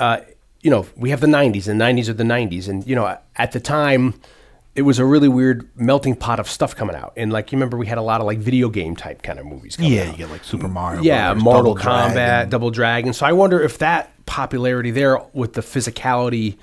uh, you know, we have the '90s, and the '90s are the '90s, and you know, at the time. It was a really weird melting pot of stuff coming out, and like you remember, we had a lot of like video game type kind of movies. Coming yeah, out. you get like Super Mario. yeah, Brothers, Mortal Double Kombat, Dragon. Double Dragon. So I wonder if that popularity there with the physicality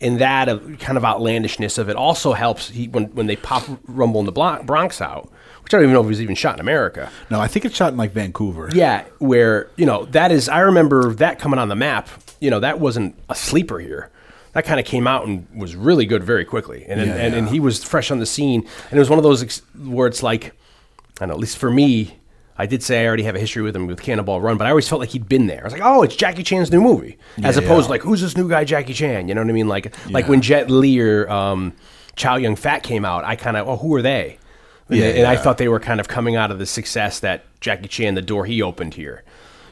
and that of kind of outlandishness of it also helps he, when when they pop Rumble in the Bronx out, which I don't even know if it was even shot in America. No, I think it's shot in like Vancouver. Yeah, where you know that is. I remember that coming on the map. You know that wasn't a sleeper here. That kind of came out and was really good very quickly, and and, Yeah, and, and he was fresh on the scene. And it was one of those ex- where it's like, I. At least for me, I did say I already have a history with him with Cannonball Run, but I always felt like he'd been there. I was like, oh, it's Jackie Chan's new movie, as Yeah, opposed yeah. to like, who's this new guy, Jackie Chan? You know what I mean? Like like when Jet Li or um, Chow Yun Fat came out, I kind of, oh, who are they? And, Yeah, and I thought they were kind of coming out of the success that Jackie Chan, the door he opened here.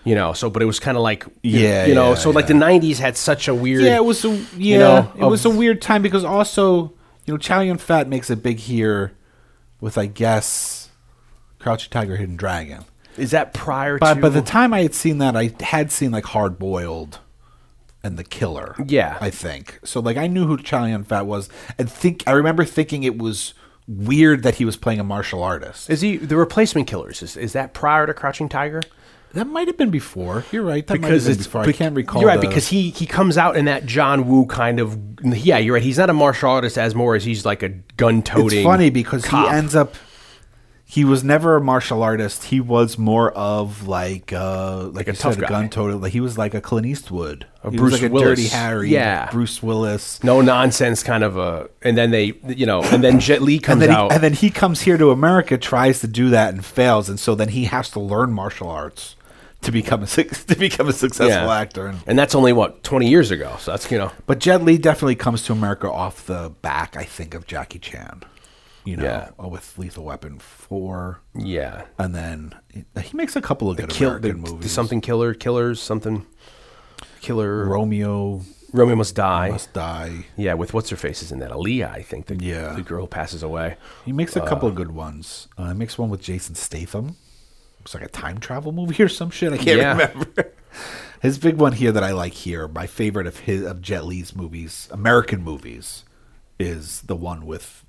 You know, so but it was kind of like you- Yeah, you know, yeah, so like yeah. the '90s had such a weird. Yeah, it was a yeah, know, it was a weird time because also you know Chow Yun Fat makes it big here with I guess Crouching Tiger, Hidden Dragon. Is that prior But to? by the time I had seen that, I had seen like Hard Boiled and The Killer. Yeah. I think so. Like I knew who Chow Yun Fat was, and think I remember thinking it was weird that he was playing a martial artist. is he the replacement killers? Is, is that prior to Crouching Tiger? That might have been before. You're right. That might have because been it's before. I can't recall. You're right the- because he he comes out in that John Woo kind of. Yeah, you're right. He's not a martial artist as more as he's like a gun toting. It's funny because cop. he ends up. He was never a martial artist. He was more of like uh like a tough guy. gun total. Like he was like a Clint Eastwood. A he Bruce was like a Willis. Dirty Harry. Yeah. Bruce Willis. no nonsense kind of a. And then they, you know, and then Jet Li And comes he, out. and then he comes here to America, tries to do that and fails, and so then he has to learn martial arts to become a to become a successful Yeah. actor. And, and that's only what 20 years ago. So that's you know. but Jet Li definitely comes to America off the back, I think, of Jackie Chan. You know, Yeah. uh, with Lethal Weapon four. Yeah. and then he makes a couple of good Kill the, American movies. something killer killers something killer Romeo Romeo must die. Must Die. Yeah, with what's her face is in that Aaliyah, I think. The, Yeah. the girl passes away. He makes a couple of good ones. Uh, he makes one with Jason Statham. It's like a time travel movie or some shit. I can't Yeah. remember. His big one here that I like here, my favorite of his of Jet Li's movies, American movies, is the one with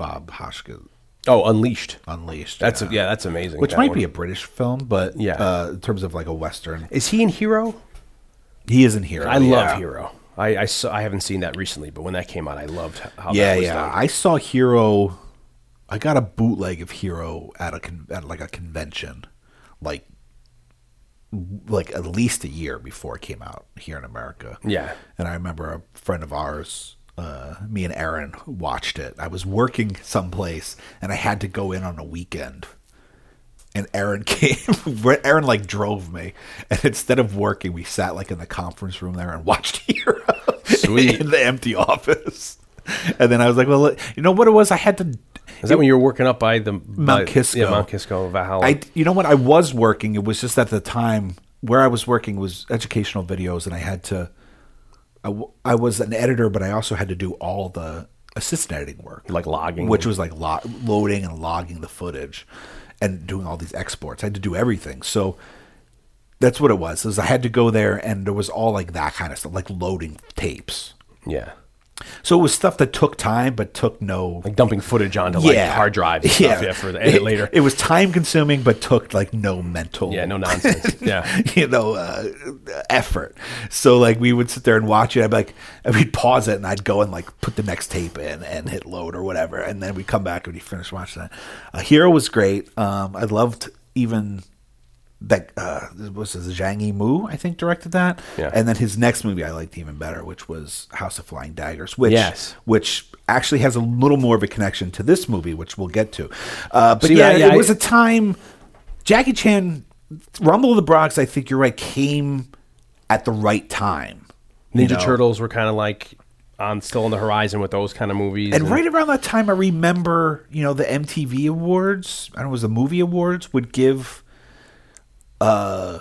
Bob Hoskins Oh, Unleashed. Unleashed. That's yeah, that's amazing. which that might one. be a British film, but Yeah. uh, in terms of like a western, Is he in Hero? he isn't Hero. I love. Hero. I I, saw, I haven't seen that recently, but when that came out, I loved how Yeah, that was yeah. done. I saw Hero. I got a bootleg of Hero at a con- at like a convention, like like at least a year before it came out here in America. Yeah. and I remember a friend of ours. Uh, me and Aaron watched it. I was working someplace and I had to go in on a weekend. And Aaron came. Aaron like drove me, and instead of working, we sat like in the conference room there and watched Hero Sweet. in the empty office. And then I was like, "Well, you know what it was? I had to." Is that when you were working up by the by- Mount Kisco? Yeah, Mount Kisco, Valhalla. I, you know what? I was working. It was just at the time where I was working was educational videos, and I had to. I, w- I was an editor, but I also had to do all the assistant editing work, Like logging. which was like lo- loading and logging the footage, and doing all these exports. I had to do everything. So that's what it was. Is I had to go there, and there was all like that kind of stuff, like loading tapes. yeah, So it was stuff that took time, but took no like dumping footage onto like hard drives and stuff. Yeah, for the edit It- later. It was time consuming, but took like no mental. yeah, no nonsense. Yeah, you know, uh, effort. So like we would sit there and watch it. I'd be like, and we'd pause it, and I'd go and like put the next tape in and hit load or whatever, and then we'd come back and we finish watching that. Uh, Hero was great. Um, I loved even that uh, was it Zhang Yimou, I think, directed that. Yeah. And then his next movie I liked even better, which was House of Flying Daggers, which Yes. which actually has a little more of a connection to this movie, which we'll get to. Uh, but See, yeah, I- yeah, it was a time. Jackie Chan, Rumble of the Bronx. I think you're right. Came at the right time. you Ninja know? Turtles were kind of like on still on the horizon with those kind of movies. And right around that time, I remember, you know, the MTV Awards, I don't know, it was the Movie Awards, would give, uh,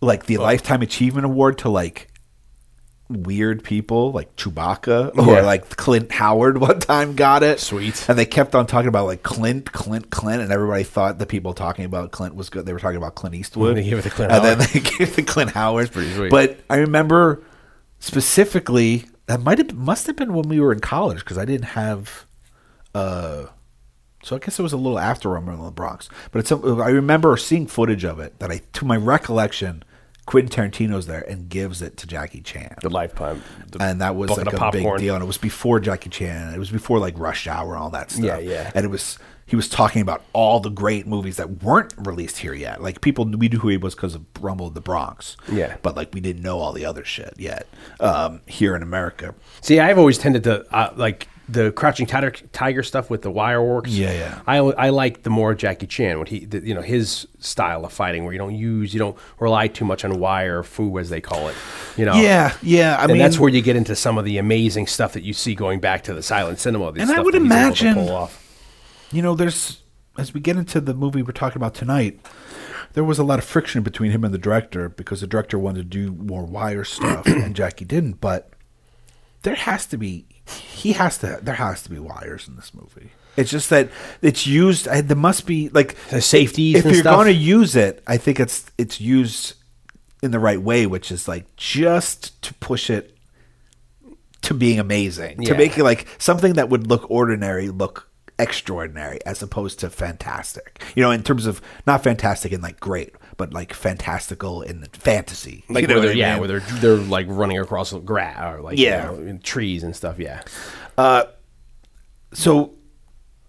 like the Lifetime Achievement Award to like weird people, like Chewbacca or Yeah. like Clint Howard. One time got it, Sweet. and they kept on talking about like Clint, Clint, Clint, and everybody thought the people talking about Clint was good. They were talking about Clint Eastwood, They gave it to Clint and Howard. then they gave it to Clint Howard. pretty sweet. But I remember specifically that might have must have been when we were in college because I didn't have uh so I guess it was a little after Rumble in the Bronx. But it's I remember seeing footage of it that I to my recollection Quentin Tarantino's there and gives it to Jackie Chan. the lifetime, the and that was like a big deal and it was before Jackie Chan. It was before like Rush Hour and all that stuff. Yeah, yeah. And it was he was talking about all the great movies that weren't released here yet. Like people we knew who he was because of Rumble in the Bronx. Yeah. But like we didn't know all the other shit yet. Um, here in America. See, I've always tended to uh, like the Crouching Tiger, Tiger stuff with the wire works. Yeah, yeah. I I like the more Jackie Chan when he the, you know his style of fighting where you don't use you don't rely too much on wire or foo as they call it. You know. Yeah, yeah. I and mean that's where you get into some of the amazing stuff that you see going back to the silent cinema. And I would that he's able to imagine- you know, there's as we get into the movie we're talking about tonight, there was a lot of friction between him and the director because the director wanted to do more wire stuff and Jackie didn't. But there has to be, he has to, there has to be wires in this movie. It's just that it's used. There must be like The safeties If you're going to use it, I think it's it's used in the right way, which is like just to push it to being amazing, to make it like something that would look ordinary look extraordinary as opposed to fantastic. You know, in terms of not fantastic and like great, but like fantastical in the fantasy. Like you know where they're, I yeah, mean? where they're they're like running across grass or like Yeah. you know, trees and stuff. Yeah, so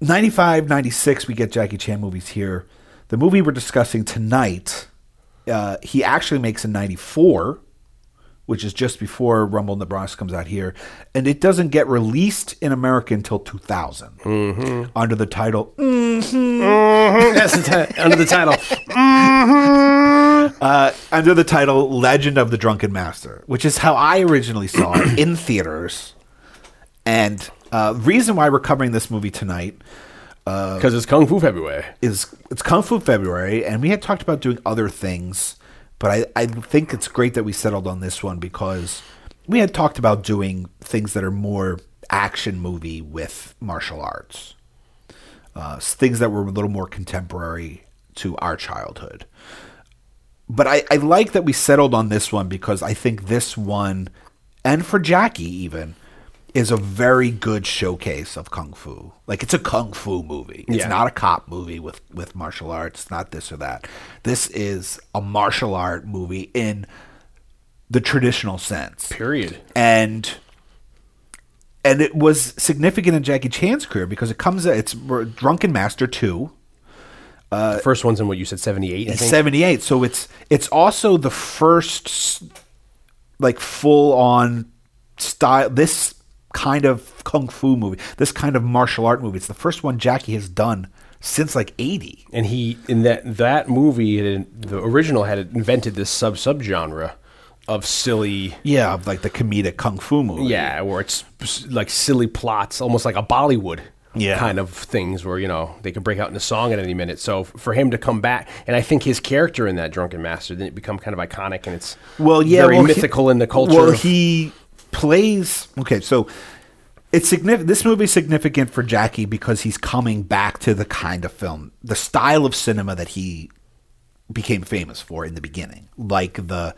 95 96 we get jackie chan movies here the movie we're discussing tonight uh, he actually makes in 94 which is just before rumble in the bronx comes out here. And it doesn't get released in america until 2000 under the title that's the ti- under the title. uh, under the title legend of the drunken master which is how i originally saw it in theaters. And uh, reason why we're covering this movie tonight Because it's Kung Fu February. is it's Kung Fu February, and we had talked about doing other things, but I, I think it's great that we settled on this one because we had talked about doing things that are more action movie with martial arts, uh, things that were a little more contemporary to our childhood. But I, I like that we settled on this one because I think this one, and for Jackie even, is a very good showcase of kung fu. Like it's a kung fu movie. It's Yeah. not a cop movie with with martial arts. It's not this or that. This is a martial art movie in the traditional sense Period. and and it was significant in Jackie Chan's career because it comes it's Drunken Master 2 uh, the first one's in what you said, seventy eight. I think. 78 so it's it's also the first like full on style this kind of kung fu movie this kind of martial art movie it's the first one Jackie has done since like 80 and he in that that movie, the original had invented this sub sub genre of silly. yeah of like the comedic kung fu movie Yeah, where it's like silly plots, almost like a Bollywood Yeah. kind of things where, you know, they could break out into song at any minute. So f- for him to come back, and I think his character in that Drunken Master didn't become kind of iconic and it's well yeah very well, he- mythical in the culture. well he plays okay so it's significant this movie is significant for jackie because he's coming back to the kind of film the style of cinema that he became famous for in the beginning. Like the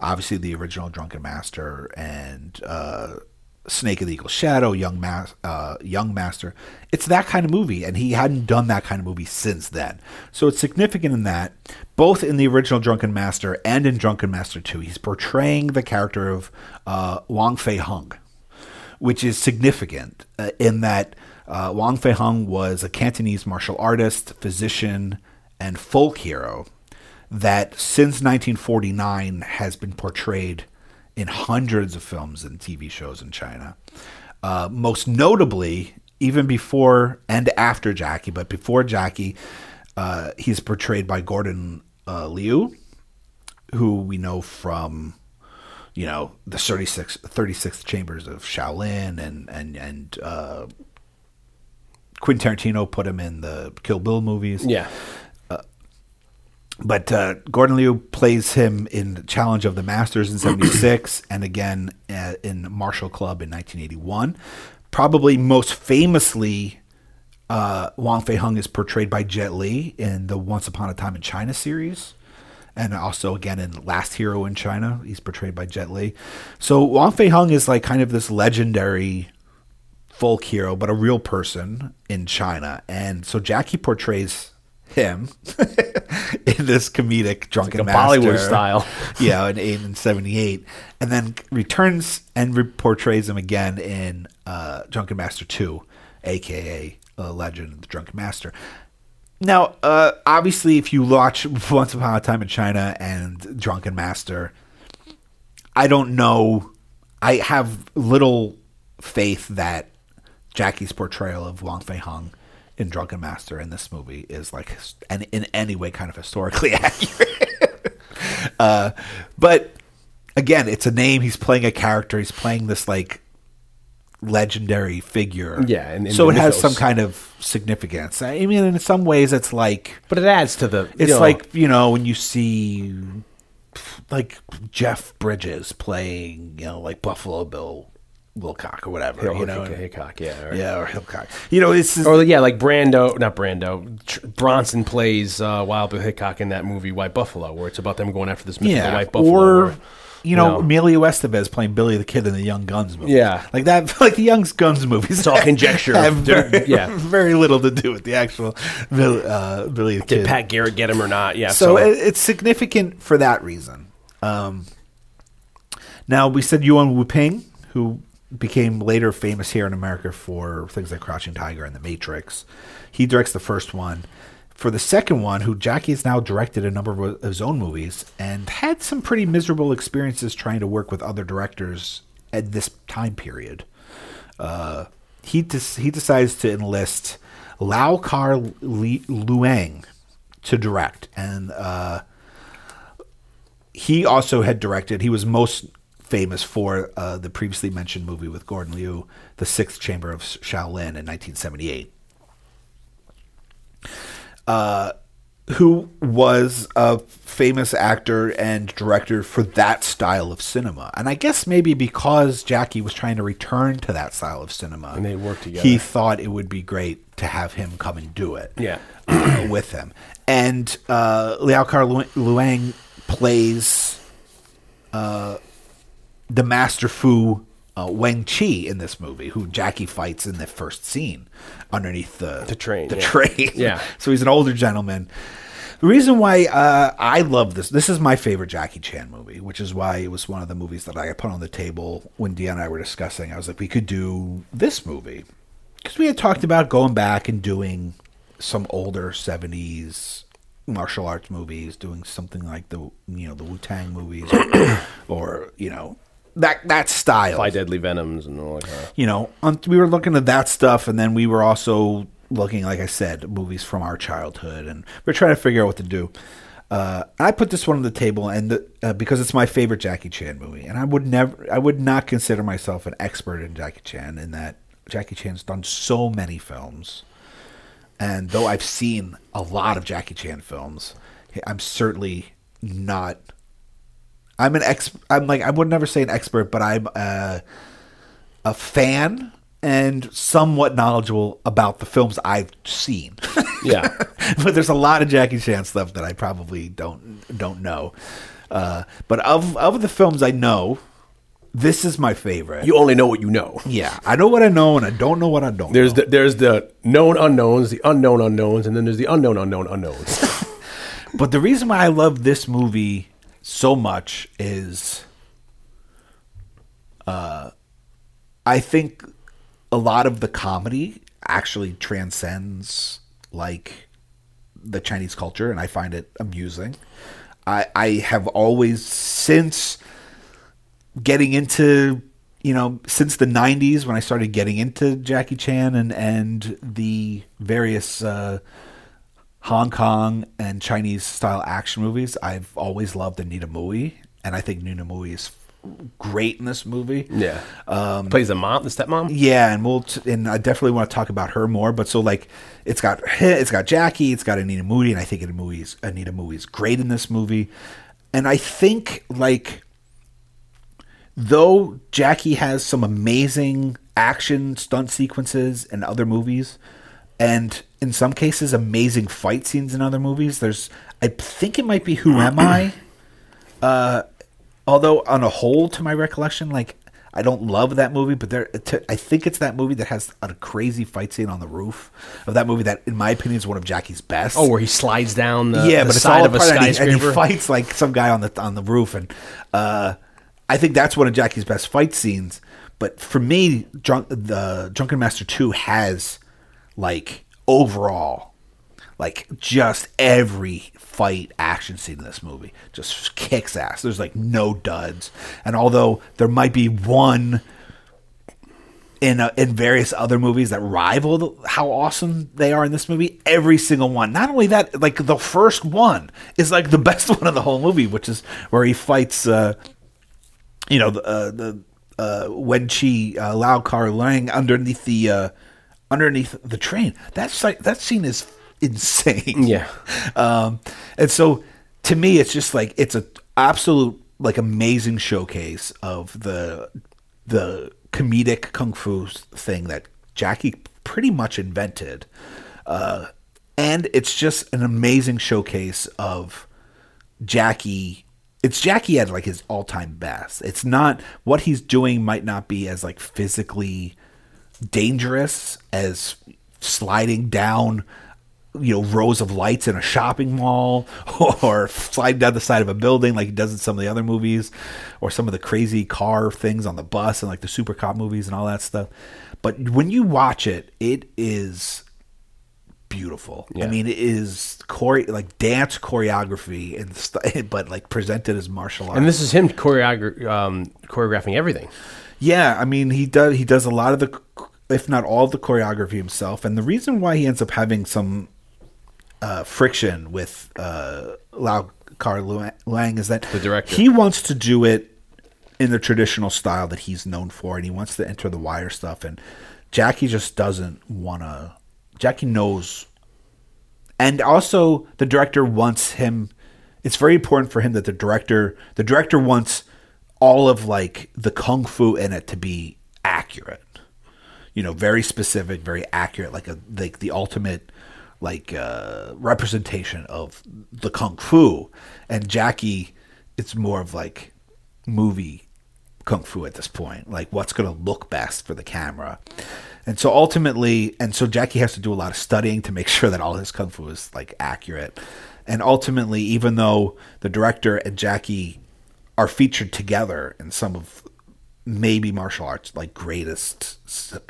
obviously the original drunken master and uh Snake of the Eagle Shadow, Young uh, Young Master. It's that kind of movie, and he hadn't done that kind of movie since then. So it's significant in that, both in the original Drunken Master and in Drunken Master 2, he's portraying the character of uh, Wang Fei Hung, which is significant uh, in that uh, Wang Fei Hung was a Cantonese martial artist, physician, and folk hero that since 1949 has been portrayed in hundreds of films and TV shows in China. Uh, most notably, even before and after Jackie, but before Jackie, uh, he's portrayed by Gordon uh, Liu, who we know from, you know, the 36, 36 Chambers of Shaolin and, and, and uh, Quentin Tarantino put him in the Kill Bill movies yeah. But uh, Gordon Liu plays him in Challenge of the Masters in '76, and again uh, in Martial Club in 1981. Probably most famously, uh, Wang Fei Hung is portrayed by Jet Li in the Once Upon a Time in China series, and also again in Last Hero in China, he's portrayed by Jet Li. So Wang Fei Hung is like kind of this legendary folk hero, but a real person in China. And so Jackie portrays him in this comedic drunken Like Bollywood style. yeah, in, in 78. And then returns and re- portrays him again in uh, Drunken Master 2, aka uh, Legend of the Drunken Master. Now, uh, obviously, if you watch Once Upon a Time in China and Drunken Master, I don't know. I have little faith that Jackie's portrayal of Wang Fei Hung in Drunken Master in this movie is like and in any way kind of historically accurate. uh, but again, it's a name. He's playing a character. He's playing this like legendary figure. Yeah, and- and so it has some kind of significance. I mean, in some ways, it's like But it adds to the. it's you know, like you know when you see like Jeff Bridges playing, you know, like Buffalo Bill Wilcock or whatever, Hill- you know, Hick- Hickok, yeah, or- yeah, or Hillcock. You know, it's Or yeah, like Brando, not Brando. Tr- Bronson plays uh, Wild Bill Hickok in that movie White Buffalo, where it's about them going after this mythical yeah, White Buffalo. or where- you know, know. Emilio Estevez playing Billy the Kid in the Young Guns movie. Yeah. like that, like the Young Guns movies. It's all conjecture. have very, yeah. very little to do with the actual uh, Billy the Kid. did Pat Garrett get him or not? Yeah. so So, it, it's significant for that reason. Um, now we said Yuen Wu Ping, who became later famous here in America for things like Crouching Tiger and The Matrix. He directs the first one. For the second one, who Jackie has now directed a number of his own movies and had some pretty miserable experiences trying to work with other directors at this time period. Uh, he des- he decides to enlist Lau Kar Li- Leung to direct, and uh, he also had directed. He was most famous for uh, the previously mentioned movie with Gordon Liu, The Sixth Chamber of Shaolin, in 1978. Uh, who was a famous actor and director for that style of cinema. And I guess maybe because Jackie was trying to return to that style of cinema, And they worked together. he thought it would be great to have him come and do it Yeah. uh, with him. And uh, Lau Kar Leung plays uh, the Master Fu uh, Wang Chi in this movie, who Jackie fights in the first scene underneath the, The train, The yeah. train. Yeah. so he's an older gentleman. The reason why uh, I love this, this is my favorite Jackie Chan movie, which is why it was one of the movies that I put on the table when Deanna and I were discussing. I was like, we could do this movie. Because we had talked about going back and doing some older 70s martial arts movies, doing something like the, you know, the Wu Tang movies or, or, you know, that, that style Five Deadly Venoms and all that. you know, on, we were looking at that stuff, and then we were also looking, like I said, movies from our childhood, and we are trying to figure out what to do. Uh, I put this one on the table, and the, uh, because it's my favorite Jackie Chan movie, and I would never, I would not consider myself an expert in Jackie Chan, in that Jackie Chan's done so many films, and though I've seen a lot of Jackie Chan films, I'm certainly not. I'm an ex. I'm like I would never say an expert, but I'm. Uh, a fan and somewhat knowledgeable about the films I've seen. Yeah. but there's a lot of Jackie Chan stuff that I probably don't don't know. Uh, but of of the films I know, this is my favorite. You only know what you know. yeah, I know what I know, and I don't know what I don't. There's know. the, there's the known unknowns, the unknown unknowns, and then there's the unknown unknown unknowns. But the reason why I love this movie so much is, uh, I think a lot of the comedy actually transcends like the Chinese culture, and I find it amusing. I I have always since getting into you know since the 90s when i started getting into jackie chan and and the various uh hong kong and chinese style action movies i've always loved anita mui and i think nina mui is great in this movie yeah. Um, Plays the mom, the stepmom. yeah, and we'll t- and I definitely want to talk about her more. But so like, it's got it's got Jackie, it's got Anita Mui, and I think Anita Mui's Anita Mui's great in this movie. And I think like, though Jackie has some amazing action stunt sequences in other movies, and in some cases amazing fight scenes in other movies. There's I think it might be Who Am I. Uh, although on a whole, to my recollection, like I don't love that movie, but there, to, I think it's that movie that has a crazy fight scene on the roof of that movie that, in my opinion, is one of Jackie's best. Oh, where he slides down the, yeah, the but it's side all of a part and he, and he fights like some guy on the on the roof, and uh, I think that's one of Jackie's best fight scenes. But for me, Drunk, the Drunken Master Two has like overall, like just every fight action scene in this movie just kicks ass. There's like no duds, and although there might be one in uh, in various other movies that rival how awesome they are in this movie. Every single one. Not only that, like the first one is like the best one of the whole movie, which is where he fights. Uh, you know the uh, the uh, when she uh, Lau Kar Leung underneath the uh, underneath the train. That site, that scene is insane. Yeah. Um, and so to me, it's just like it's a absolute like amazing showcase of the the comedic kung fu thing that Jackie pretty much invented. Uh, and it's just an amazing showcase of Jackie. It's Jackie at like his all time best. It's not what he's doing might not be as like physically dangerous as sliding down you know rows of lights in a shopping mall or sliding down the side of a building like he does in some of the other movies or some of the crazy car things on the bus and like the super cop movies and all that stuff. But when you watch it it is beautiful i mean it is chore- like dance choreography and st- but like presented as martial arts And this is him choreogra- um, choreographing everything. yeah, I mean he does he does a lot of the if not all the choreography himself and the reason why he ends up having some uh, friction with uh, Lau Kar Leung is that The director. he wants to do it in the traditional style that he's known for and he wants to enter the wire stuff and Jackie just doesn't want to Jackie knows. And also the director wants him it's very important for him that the director the director wants all of like the kung fu in it to be accurate. You know very specific very accurate like a like the ultimate like uh representation of the kung fu. And jackie it's more of like movie kung fu at this point. Like what's going to look best for the camera and so ultimately and so jackie has to do a lot of studying to make sure that all his kung fu is like accurate. And ultimately even though the director and jackie are featured together in some of maybe martial arts like greatest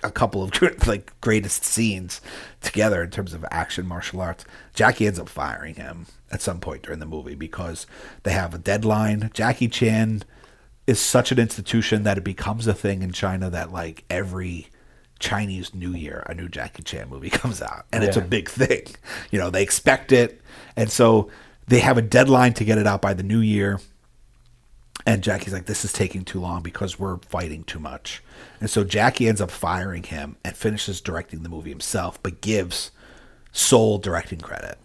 a couple of like greatest scenes together in terms of action martial arts jackie ends up firing him at some point during the movie because they have a deadline. Jackie chan is such an institution that it becomes a thing in china that like every chinese new year a new jackie chan movie comes out and it's a big thing you know they expect it and so they have a deadline to get it out by the new year and Jackie's like, this is taking too long because we're fighting too much. And so Jackie ends up firing him and finishes directing the movie himself, but gives sole directing credit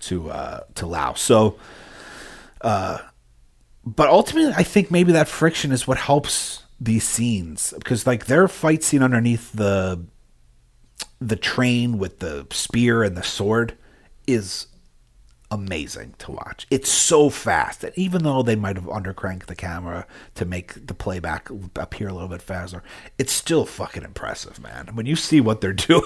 to uh, to Lau. So, uh, but ultimately, I think maybe that friction is what helps these scenes because, like, their fight scene underneath the the train with the spear and the sword is amazing to watch. It's so fast that even though they might have undercranked the camera to make the playback appear a little bit faster, it's still fucking impressive, man. When you see what they're doing,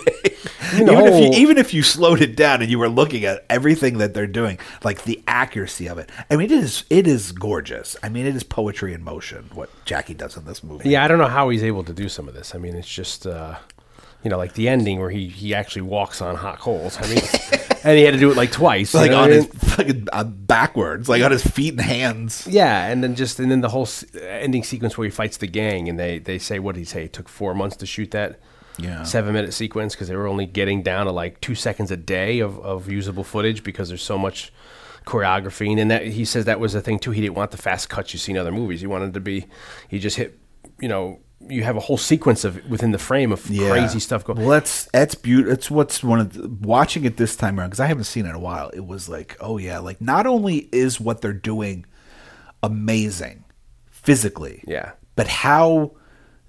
even, if you, even if you slowed it down and you were looking at everything that they're doing, like the accuracy of it. I mean, it is it is gorgeous. I mean, it is poetry in motion. What Jackie does in this movie. Yeah, I don't know how he's able to do some of this. I mean, it's just uh, you know, like the ending where he he actually walks on hot coals. I mean, and he had to do it like twice. you Like know on I his mean? fucking uh, backwards, like on his feet and hands. Yeah, and then just and then the whole s- ending sequence where he fights the gang, and they they say what did he say? It took four months to shoot that. Yeah. Seven minute sequence because they were only getting down to like two seconds a day of, of usable footage because there's so much choreography. And then that he says that was the thing too. He didn't want the fast cuts you see in other movies. He wanted to be, he just hit, you know, you have a whole sequence of within the frame of crazy stuff going. Well, that's that's beautiful. It's what's one of the, watching it this time around because I haven't seen it in a while. It was like, oh yeah, like not only is what they're doing amazing physically, Yeah. but how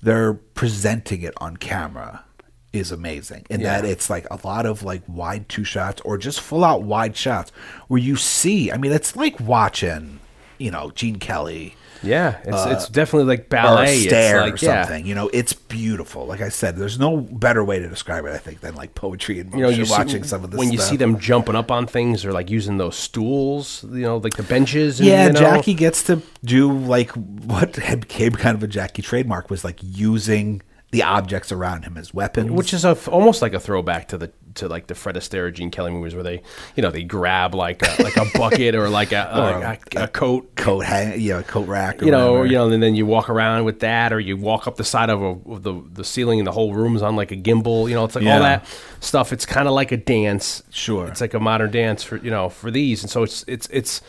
they're presenting it on camera is amazing. And that it's like a lot of like wide two shots or just full out wide shots where you see. I mean, it's like watching, you know, Gene Kelly Yeah, it's uh, it's definitely like or ballet. it's like, or yeah. something. You know, it's beautiful. Like I said, there's no better way to describe it. I think than like poetry and you know, you watching see, some of this. when you stuff. see them jumping up on things or like using those stools, you know, like the benches. And, Yeah, you know? Jackie gets to do like what became kind of a Jackie trademark was like using the objects around him as weapons. which is a, almost like a throwback to the to like the Fred Astaire, Gene Kelly movies, where they, you know, they grab like a, like a bucket or like a, a, a, a coat, coat hang, yeah, coat rack. Or you know, whatever. you know, and then you walk around with that, or you walk up the side of, a, of the the ceiling, and the whole room's on like a gimbal. You know, it's like Yeah. all that stuff. It's kind of like a dance. Sure. it's like a modern dance for you know for these, and so it's it's it's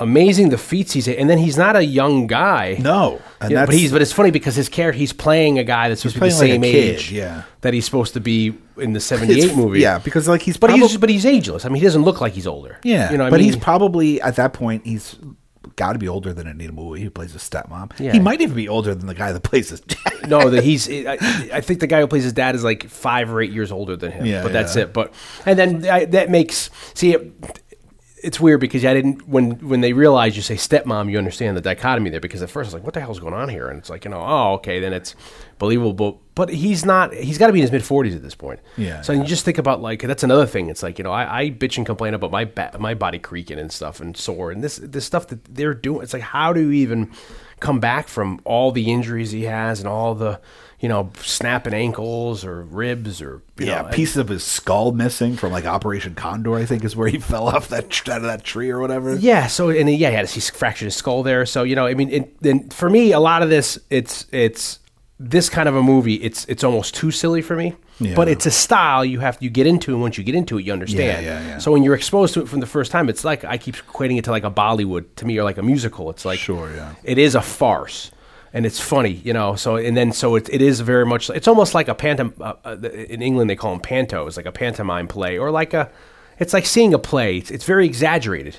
amazing the feats he's and then he's not a young guy. No, and Yeah, but he's but it's funny because his character he's playing a guy that's supposed to be the same like a kid, age yeah. that he's supposed to be in the 78 movie. Yeah, because like he's But probably, he's but he's ageless. I mean, he doesn't look like he's older. yeah, you know. What but I mean? he's probably at that point he's got to be older than Anita Mui, who plays his stepmom. Yeah. He might even be older than the guy that plays his dad. no, that he's. I, I think the guy who plays his dad is like five or eight years older than him. Yeah, but that's it. But and then I, that makes see. It, it's weird because I didn't when when they realize you say stepmom, you understand the dichotomy there. Because at first I was like, "What the hell's going on here?" And it's like, you know, oh, okay, then it's believable. But he's not. He's got to be in his mid forties at this point. Yeah, So you just think about like that's another thing. It's like you know, I, I bitch and complain about my ba- my body creaking and stuff and sore and this this stuff that they're doing. It's like how do you even come back from all the injuries he has and all the you know snapping ankles or ribs or you yeah, know, pieces of his skull missing from like Operation Condor. I think is where he fell off that out of that tree or whatever. Yeah. So and yeah, he had he fractured his skull there. So you know, I mean, it, for me, a lot of this, it's it's this kind of a movie. It's it's almost too silly for me. Yeah. But it's a style you have you get into, and once you get into it, you understand. Yeah, yeah, yeah. So when you're exposed to it from the first time, it's like I keep equating it to like a Bollywood to me, or like a musical. It's like Sure, yeah. it is a farce. And it's funny, you know. So and then so it, it is very much. It's almost like a pantom. Uh, uh, in England, they call them pantos, like a pantomime play, or like a. It's like seeing a play. It's, it's very exaggerated.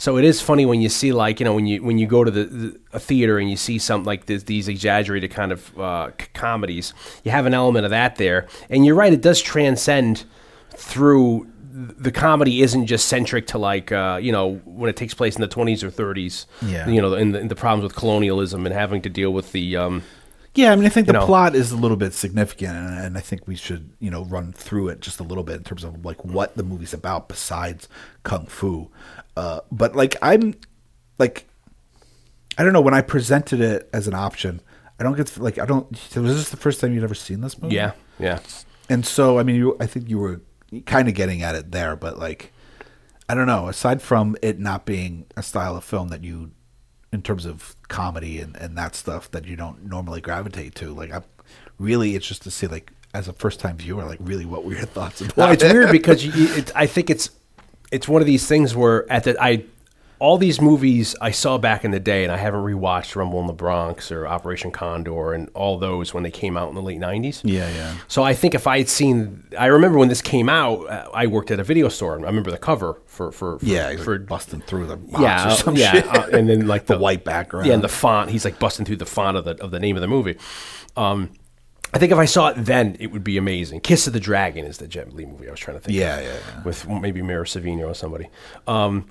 So it is funny when you see like you know when you when you go to the, the a theater and you see something like this, these exaggerated kind of uh, c- comedies. You have an element of that there, and you're right. It does transcend through the comedy isn't just centric to like uh, you know when it takes place in the 20s or 30s. Yeah. you know, in the, in the problems with colonialism and having to deal with the um, Yeah, I mean, I think the know. plot is a little bit significant, and, and I think we should, you know, run through it just a little bit in terms of like what the movie's about besides kung fu. Uh, but like, I'm like, I don't know. When I presented it as an option, I don't get like, I don't. Was this the first time you'd ever seen this movie? yeah yeah And so, I mean, you, I think you were kind of getting at it there, but like, I don't know. Aside from it not being a style of film that you, in terms of comedy and, and that stuff that you don't normally gravitate to, like, I'm really, interested to see like as a first time viewer, like really what were your thoughts about Well, it's it? weird because you, it, I think it's it's one of these things where at the I all these movies I saw back in the day, and I haven't rewatched Rumble in the Bronx or Operation Condor and all those when they came out in the late '90s. Yeah, yeah. So I think if I had seen, I remember when this came out, uh, I worked at a video store. and I remember the cover for for, for yeah, for like, busting through the yeah, or uh, some yeah, shit. uh, and then like The white background. Yeah, and the font. He's like busting through the font of the of the name of the movie. Um, I think if I saw it then, it would be amazing. Kiss of the Dragon is the Jet Li movie I was trying to think. Yeah, of, yeah, yeah. with maybe Mira Sorvino or somebody. Um,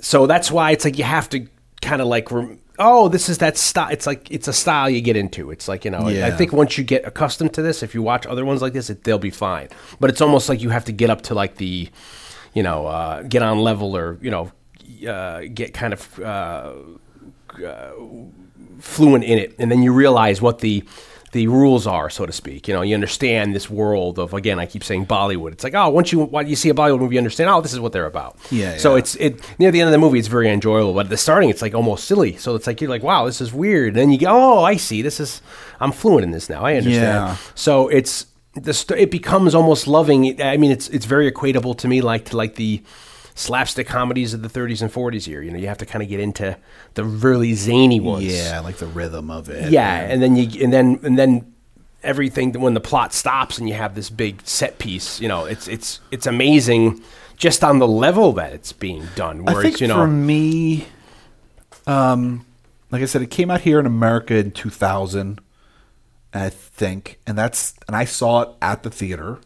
so that's why it's like you have to kind of like. Rem- Oh, this is that style. It's like it's a style you get into. It's like you know. I think once you get accustomed to this, if you watch other ones like this, it, they'll be fine. But it's almost like you have to get up to like the, you know, uh, get on level or you know, uh, get kind of uh, fluent in it, and then you realize what the the rules are, so to speak. You know, you understand this world of again. I keep saying Bollywood. It's like oh, once you once you see a Bollywood movie, you understand. Oh, this is what they're about. Yeah, So yeah. it's it near the end of the movie, it's very enjoyable, but at the starting, it's like almost silly. So it's like you're like, wow, this is weird. And then you go, oh, I see. This is I'm fluent in this now. I understand. Yeah. So it's the st- it becomes almost loving. I mean, it's it's very equatable to me, like to like the slapstick comedies of the 30s and 40s here. You know, you have to kind of get into the really zany ones. yeah, like the rhythm of it. Yeah, and then you and then and then everything when the plot stops and you have this big set piece, you know, it's it's it's amazing just on the level that it's being done. I think it's, you know, for me, um, like I said, it came out here in America in 2000, I think, and that's and I saw it at the theater.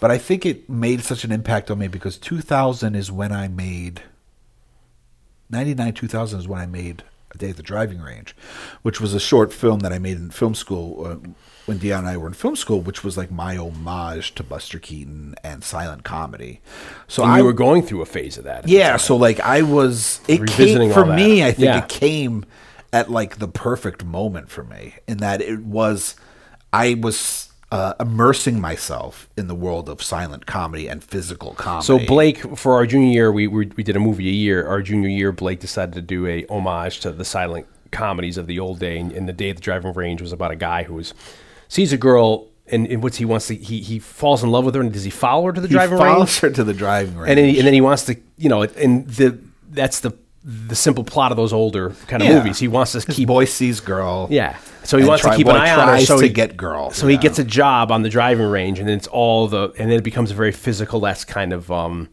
But I think it made such an impact on me because 2000 is when I made 99 2000 is when I made A Day at the Driving Range, which was a short film that I made in film school uh, when Dion and I were in film school, which was like my homage to Buster Keaton and silent comedy. So and I you were going through a phase of that. yeah, so like I was it Revisiting came for all that. me, I think Yeah. it came at like the perfect moment for me in that it was I was uh, immersing myself in the world of silent comedy and physical comedy. So Blake, for our junior year, we, we we did a movie a year. Our junior year, Blake decided to do a homage to the silent comedies of the old day. And, and the day at the driving range was about a guy who was sees a girl and, and what's he wants to he he falls in love with her and does he follow her to the he driving follows range? her to the driving range. And then he, and then he wants to you know and the that's the the simple plot of those older kind of Yeah. movies. He wants to His keep boy sees girl. yeah. So he wants to keep an eye on her. So he get girl, So he gets a job on the driving range, and then it's all the, and then it becomes a very physical. That's kind of, um,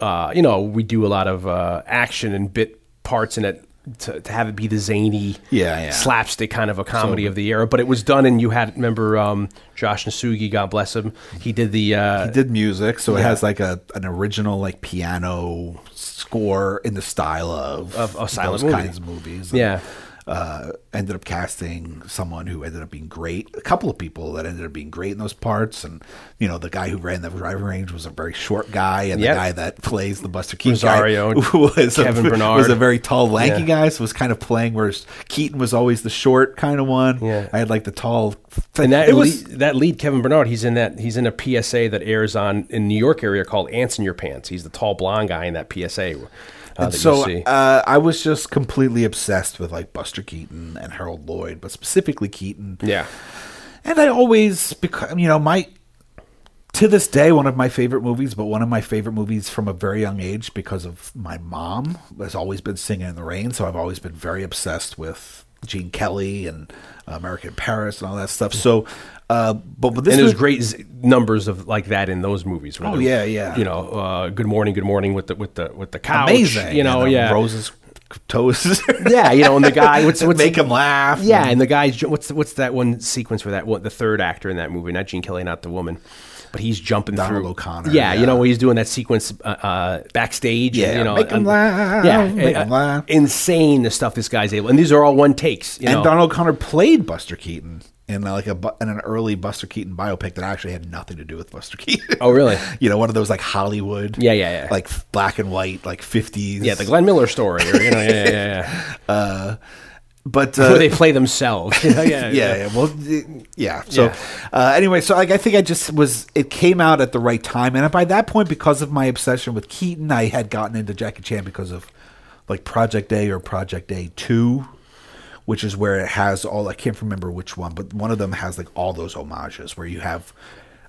uh, you know, we do a lot of uh, action and bit parts in it. To, to have it be the zany, Yeah, yeah. slapstick kind of a comedy of the era, but it was done, and you had remember um, Josh Nasugi, God bless him. He did the uh, He did music, so it has like a an original like piano score in the style of Of a silent those movie. kinds of movies. And, Yeah. Uh, ended up casting someone who ended up being great. A couple of people that ended up being great in those parts, and you know the guy who ran the driving range was a very short guy, and Yep. the guy that plays the Buster Keaton Rosario, guy was Kevin a, Bernard. was a very tall, lanky Yeah. guy. So was kind of playing where Keaton was always the short kind of one. Yeah. I had like the tall. And that was lead, that lead Kevin Bernard, he's in that he's in a PSA that airs on in New York area called Ants in Your Pants. He's the tall blonde guy in that PSA. And so uh, I was just completely obsessed with like Buster Keaton and Harold Lloyd, but specifically Keaton. yeah, And I always, because you know, my to this day, one of my favorite movies, but one of my favorite movies from a very young age because of my mom has always been Singing in the Rain. So I've always been very obsessed with Gene Kelly and American Paris and all that stuff. So, uh, but, but this and was there's great z- numbers of like that in those movies. where Oh, yeah, yeah. You know, uh, Good Morning, Good Morning with the with the with the couch. amazing. You know, and, yeah, Rose's toes. yeah. You know, and the guy what's what's make him laugh. Yeah, and the guy's what's what's that one sequence where that what the third actor in that movie, not Gene Kelly, not the woman, but he's jumping Donald through. O'Connor, Yeah, yeah. you know, he's doing that sequence uh, uh, backstage. Yeah, you know, make 'em and- laugh, Yeah, make uh, 'em laugh. Insane the stuff this guy's able, and these are all one takes. You and know, Donald O'Connor played Buster Keaton in uh, like a in an early Buster Keaton biopic that actually had nothing to do with Buster Keaton. Oh, really? you know, one of those like Hollywood, Yeah, yeah, yeah. like black and white, like fifties. yeah, the Glenn Miller story, or you know, yeah, yeah, yeah, yeah. uh, where they play themselves. Know, yeah, yeah, yeah. Well, yeah. So, Yeah. Uh, anyway, so like I think I just was. It came out at the right time, and by that point, because of my obsession with Keaton, I had gotten into Jackie Chan because of like Project A or Project A Two, which is where it has all. I can't remember which one, but one of them has like all those homages where you have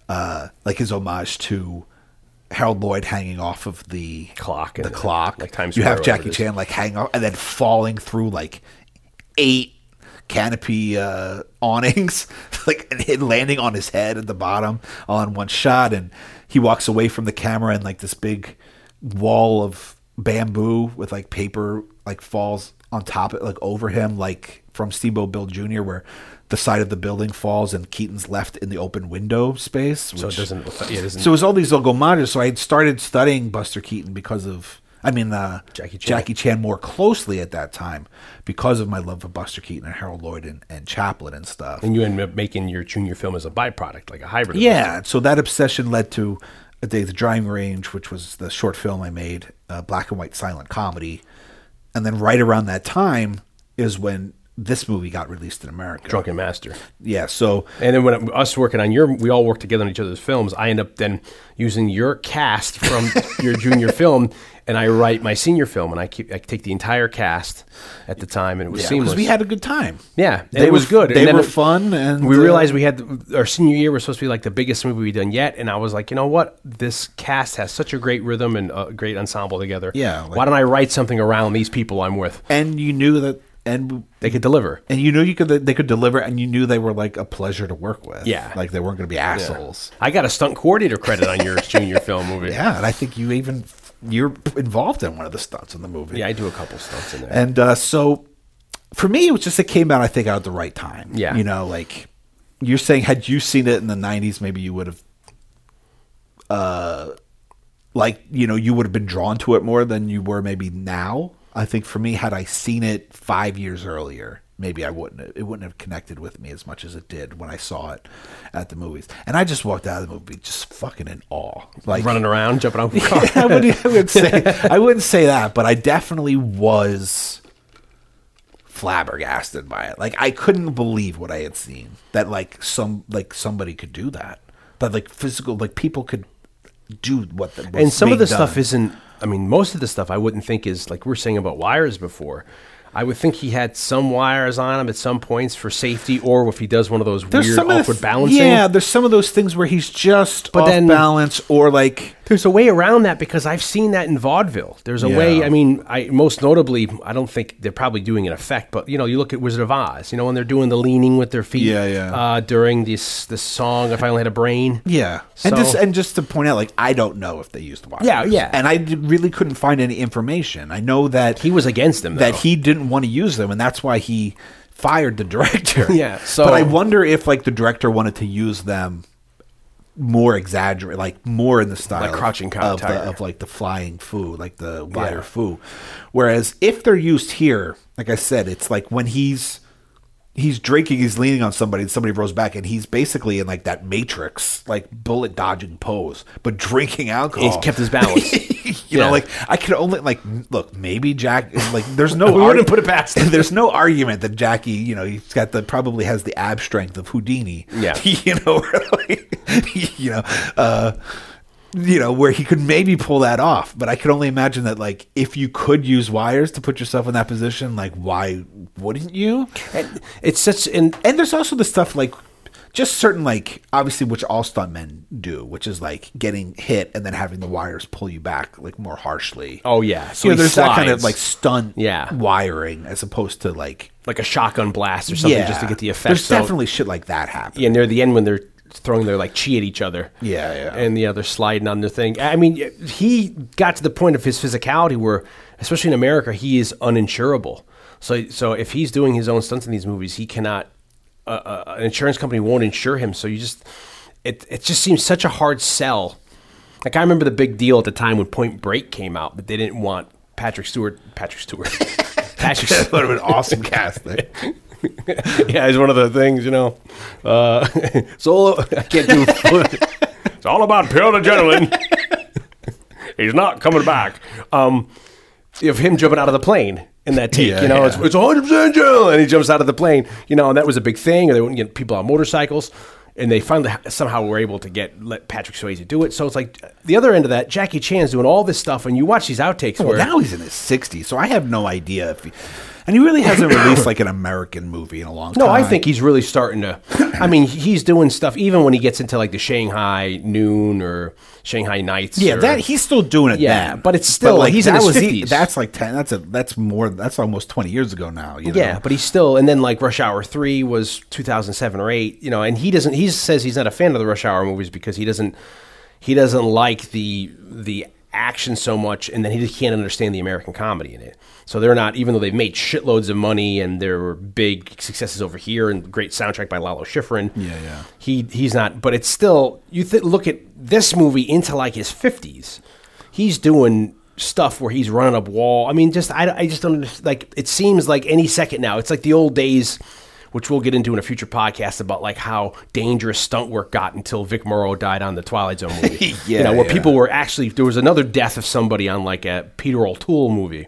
uh, like his homage to. Harold Lloyd hanging off of the Clock the clock. like Times you have Jackie whatever it is. Chan like hanging off and then falling through like eight canopy uh, awnings, like and landing on his head at the bottom all in one shot. And he walks away from the camera, and like this big wall of bamboo with like paper like falls on top of like over him, like from Steamboat Bill Jr., where the side of the building falls and Keaton's left in the open window space. So it doesn't. Yeah, it doesn't. so it was all these little homages. So I had started studying Buster Keaton because of, I mean, uh, Jackie Chan. Jackie Chan more closely at that time because of my love for Buster Keaton and Harold Lloyd and, and Chaplin and stuff. and you end up making your junior film as a byproduct, like a hybrid. of Yeah, so that obsession led to A Day at the Driving Range, which was the short film I made, uh, black and white silent comedy. And then right around that time is when this movie got released in America. Drunken Master. Yeah, so And then when us working on your, we all work together on each other's films. I end up then using your cast from your junior film, and I write my senior film, and I keep I take the entire cast at the time, and it was yeah, seamless. we had a good time. yeah, They it was good. they were it- fun, and, we uh, realized we had our senior year was supposed to be like the biggest movie we'd done yet, and I was like, you know what, this cast has such a great rhythm and a great ensemble together. Yeah, like- why don't I write something around these people I'm with? And you knew that, and They could deliver. and you knew you could they could deliver, and you knew they were like a pleasure to work with. Yeah. like they weren't going to be assholes. I got a stunt coordinator credit on your junior film movie. Yeah, and I think you even you're involved in one of the stunts in the movie. yeah, I do a couple stunts in there. And uh, so for me, it was just it came out, I think, out at the right time. Yeah. You know, like you're saying, had you seen it in the 90s, maybe you would have, uh, like, you know, you would have been drawn to it more than you were maybe now. I think for me, had I seen it five years earlier, maybe I wouldn't. It wouldn't have connected with me as much as it did when I saw it at the movies. And I just walked out of the movie just fucking in awe, like Running around, jumping off the car. I wouldn't, I wouldn't say I wouldn't say that, but I definitely was flabbergasted by it. Like I couldn't believe what I had seen. That like some like somebody could do that. That like physical like people could do what the and some of the being stuff isn't i mean most of the stuff i wouldn't think is like we are saying about wires before i would think he had some wires on him at some points for safety or if he does one of those weird some of awkward th- balancing. Yeah, there's some of those things where he's just But off then- balance or like There's a way around that because I've seen that in vaudeville. There's a way. I mean, I most notably, I don't think they're probably doing an effect, but you know, you look at Wizard of Oz. You know, when they're doing the leaning with their feet. Yeah, yeah. Uh, during this this song, if I only had a brain. Yeah, and just and just to point out, like I don't know if they used wires. Yeah, yeah. and I really couldn't find any information. I know that He was against them. that he didn't want to use them, and that's why he fired the director. Yeah, so- but I wonder if like the director wanted to use them more exaggerate, like more in the style Like of- Crouching of, the, of like the flying foo, like the wire Yeah. foo. Whereas if they're used here, like I said, it's like when he's he's drinking, he's leaning on somebody, and somebody rolls back, and he's basically in like that Matrix, like bullet dodging pose, but drinking alcohol. He's kept his balance. you Yeah. know, like I could only like look maybe Jack like there's no We wouldn't put it past him. There's no argument that Jackie, you know, he's got the probably has the ab strength of Houdini. Yeah. you know, like, you know, uh, you know where he could maybe pull that off, but I could only imagine that like if you could use wires to put yourself in that position, like why wouldn't you? And it's such and And there's also the stuff like just certain like obviously which all stuntmen do, which is like getting hit and then having the wires pull you back like more harshly. oh yeah. So you know, he there's that kind of like stunt Yeah. wiring as opposed to like like a shotgun blast or something yeah, just to get the effect. There's So- definitely shit like that happening. Yeah, near the end when they're throwing their like chi at each other. Yeah, yeah. And the other sliding on their thing. I mean, he got to the point of his physicality where, especially in America, he is uninsurable. So, so if he's doing his own stunts in these movies, he cannot. Uh, uh, an insurance company won't insure him. So you just, it it just seems such a hard sell. Like I remember the big deal at the time when Point Break came out, but they didn't want Patrick Stewart. Patrick Stewart. Patrick that would have been awesome casting. yeah, it's one of the things, you know. Uh, so I can't do. it's all about the gentleman. He's not coming back. Um, of him jumping out of the plane in that take, Yeah, you know, yeah. it's it's 100 percent Joe, and he jumps out of the plane, you know, and that was a big thing. Or they wouldn't get people on motorcycles, and they finally somehow were able to get let Patrick Swayze to do it. So it's like the other end of that, Jackie Chan's doing all this stuff, and you watch these outtakes Well, where now he's in his 60s, so I have no idea if he. And he really hasn't released like an American movie in a long No, time. No, I think he's really starting to. I mean, he's doing stuff even when he gets into like the Shanghai Noon or Shanghai Nights. Yeah, or- that he's still doing it. Yeah, then. but it's still- like he's in his 50s. That's like ten. That's a that's more. That's almost twenty years ago now. You know? yeah, but he's still. And then like Rush Hour Three was 2007 or eight. You know, and he doesn't. He says he's not a fan of the Rush Hour movies because he doesn't. He doesn't like the the action so much, and then he just can't understand the American comedy in it. So they're not, even though they've made shitloads of money and there were big successes over here and great soundtrack by Lalo Schifrin. Yeah, yeah. He he's not, but it's still. You th- look at this movie into like his fifties. He's doing stuff where he's running up wall. I mean, just I, I just don't like. It seems like any second now. It's like the old days, which we'll get into in a future podcast about like how dangerous stunt work got until Vic Morrow died on the Twilight Zone movie. you Yeah, know, where yeah. people were actually there was another death of somebody on like a Peter O'Toole movie.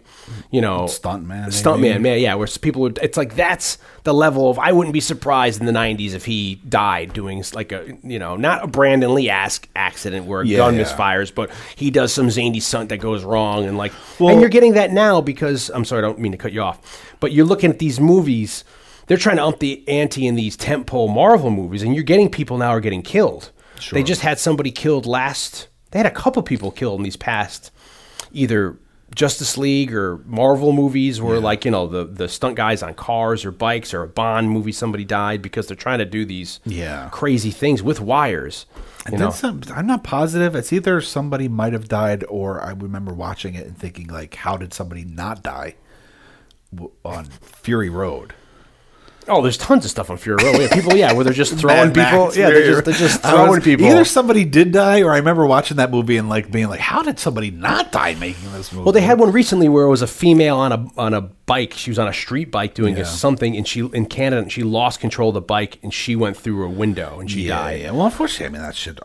You know, Stuntman, stuntman, maybe? man, yeah. Where people, would, it's like that's the level of. I wouldn't be surprised in the '90s if he died doing like a, you know, not a Brandon Lee ask accident where a Yeah, gun yeah. misfires, but he does some zany stunt that goes wrong, and like, Well- and you're getting that now because I'm sorry, I don't mean to cut you off, but you're looking at these movies. They're trying to up the ante in these tentpole Marvel movies, and you're getting people now are getting killed. They just had somebody killed last. They had a couple people killed in these past either Justice League or Marvel movies where like, you know, the the stunt guys on cars or bikes or a Bond movie somebody died because they're trying to do these Yeah. crazy things with wires. You know? some, I'm not positive. It's either somebody might have died, or I remember watching it and thinking like, how did somebody not die on Fury Road? Oh, there's tons of stuff on Fury Road. Yeah, people, yeah, where they're just Mad throwing people. Max, Yeah, they're just, they're just throwing was- people. Either somebody did die, or I remember watching that movie and like being like, how did somebody not die making this movie? Well, they had one recently where it was a female on a on a bike. She was on a street bike doing Yeah. something, and she in Canada, and she lost control of the bike, and she went through a window, and she yeah, died. yeah. Well, unfortunately, I mean that should.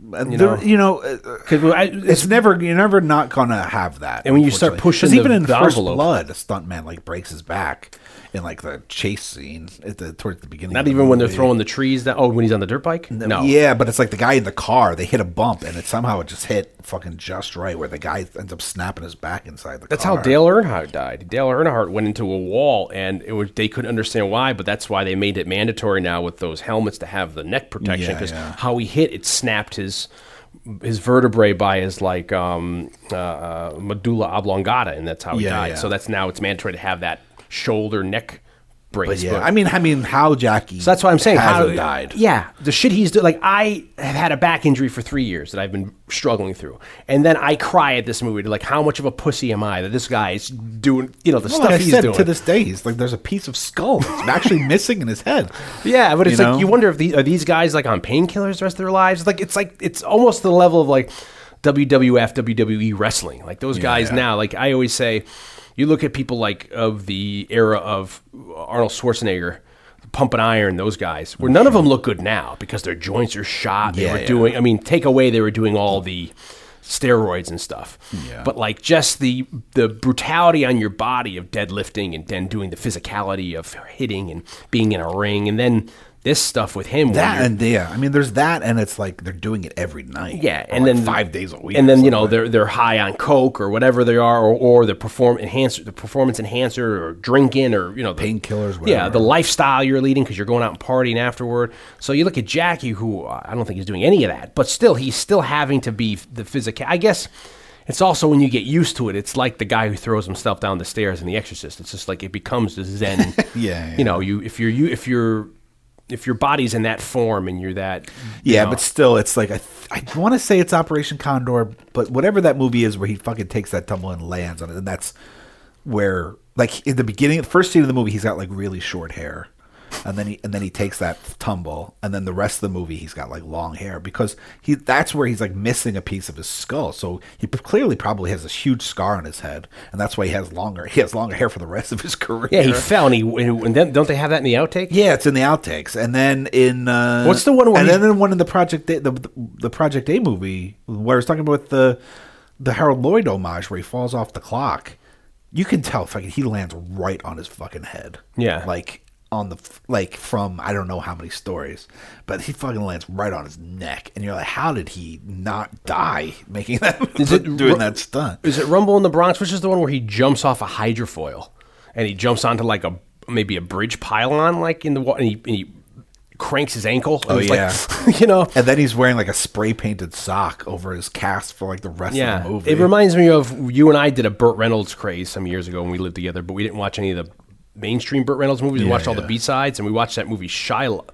You You know, you know, uh, Because it's never you're never not gonna have that. And when you start pushing, the- even in the First. Blood, a stuntman like breaks his back in like the chase scene at the towards the beginning. not of the even when they're throwing the trees down. Oh, when he's on the dirt bike. No. Yeah, but it's like the guy in the car. They hit a bump, and it somehow it just hit fucking just right, where the guy ends up snapping his back inside the That's car. how Dale Earnhardt died. Dale Earnhardt went into a wall, and it was they couldn't understand why, but that's why they made it mandatory now with those helmets to have the neck protection because yeah. how he hit it snapped his his vertebrae by his like um, uh, uh, medulla oblongata, and that's how he Yeah, died. yeah. So that's now it's mandatory to have that shoulder neck brace. But yeah, I mean, I mean, how Jackie? So that's why I'm saying how died. Yeah, the shit he's doing. Like I have had a back injury for three years that I've been struggling through, and then I cry at this movie. Like, how much of a pussy am I that this guy is doing? You know, the Well, stuff like he's doing. to this day, he's like, there's a piece of skull that's actually missing in his head. yeah, but it's you like know? you wonder if these are these guys like on painkillers the rest of their lives. Like it's like it's almost the level of like WWF, WWE wrestling. Like those guys yeah. now. Like I always say, you look at people like of the era of Arnold Schwarzenegger. Pumping iron, those guys. Where none of them look good now because their joints are shot. They Yeah, were yeah. doing. I mean, take away they were doing all the steroids and stuff. Yeah. But like just the the brutality on your body of deadlifting and then doing the physicality of hitting and being in a ring and then this stuff with him. That and yeah, I mean, there's that, and it's like they're doing it every night. yeah, and like then five days a week, and then you know they're they're high on coke or whatever they are, or, or the perform enhancer, the performance enhancer, or drinking, or you know the- Painkillers, Yeah, the lifestyle you're leading because you're going out and partying afterward. So you look at Jackie, who I don't think he's doing any of that, but still he's still having to be the physical. I guess it's also when you get used to it. It's like the guy who throws himself down the stairs in The Exorcist. It's just like it becomes the Zen. Yeah, yeah. you know, you if you're you if you're if your body's in that form and you're that you Yeah, know, but still, it's like I, I want to say it's Operation Condor, but whatever that movie is, where he fucking takes that tumble and lands on it, and that's where, like, in the beginning, the first scene of the movie, he's got like really short hair, and then he and then he takes that tumble, and then the rest of the movie, he's got like long hair because he that's where he's like missing a piece of his skull, so he clearly probably has this huge scar on his head, and that's why he has longer he has longer hair for the rest of his career. Yeah, he fell, and he and then don't they have that in the outtake? Yeah, it's in the outtakes, and then in uh, What's the one where and he- then in one in the Project A, the, the the Project A movie where I was talking about the the Harold Lloyd homage where he falls off the clock. You can tell, fucking, he lands right on his fucking head. Yeah. like on the like from I don't know how many stories, but he fucking lands right on his neck, and you're like, how did he not die making that Is it doing that stunt? Is it Rumble in the Bronx, which is the one where he jumps off a hydrofoil and he jumps onto like a maybe a bridge pylon, like in the water, and he, and he cranks his ankle. Oh, yeah. like, you know. And then he's wearing like a spray painted sock over his cast for like the rest of the movie. it reminds me of you and I did a Burt Reynolds craze some years ago when we lived together, but we didn't watch any of the mainstream Burt Reynolds movies. We Yeah, watched all the yeah. B sides, and we watched that movie Shyla.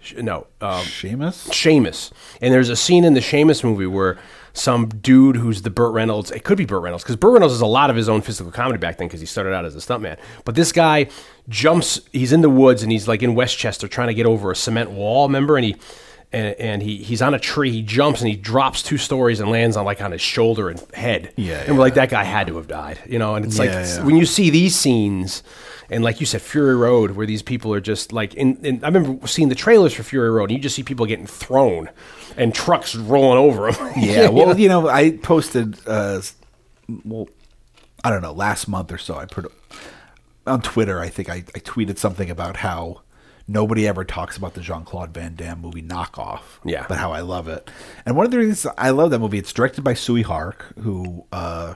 Sh- No, um, Shamus. Shamus. And there's a scene in the Shamus movie where some dude who's the Burt Reynolds, it could be Burt Reynolds, because Burt Reynolds has a lot of his own physical comedy back then because he started out as a stuntman. But this guy jumps, he's in the woods and he's like in Westchester trying to get over a cement wall, remember? And he. And, and he, he's on a tree. He jumps and he drops two stories and lands on like on his shoulder and head. Yeah, and we're like that guy had to have died, you know. And it's like Yeah, it's- yeah. when you see these scenes, and like you said, Fury Road, where these people are just like, And, in, I remember seeing the trailers for Fury Road, and you just see people getting thrown and trucks rolling over them. Yeah, well, you know, I posted, uh, well, I don't know, last month or so. I put on Twitter. I think I, I tweeted something about how nobody ever talks about the Jean Claude Van Damme movie knockoff. Yeah. but how I love it. And one of the reasons I love that movie, it's directed by Tsui Hark, who uh,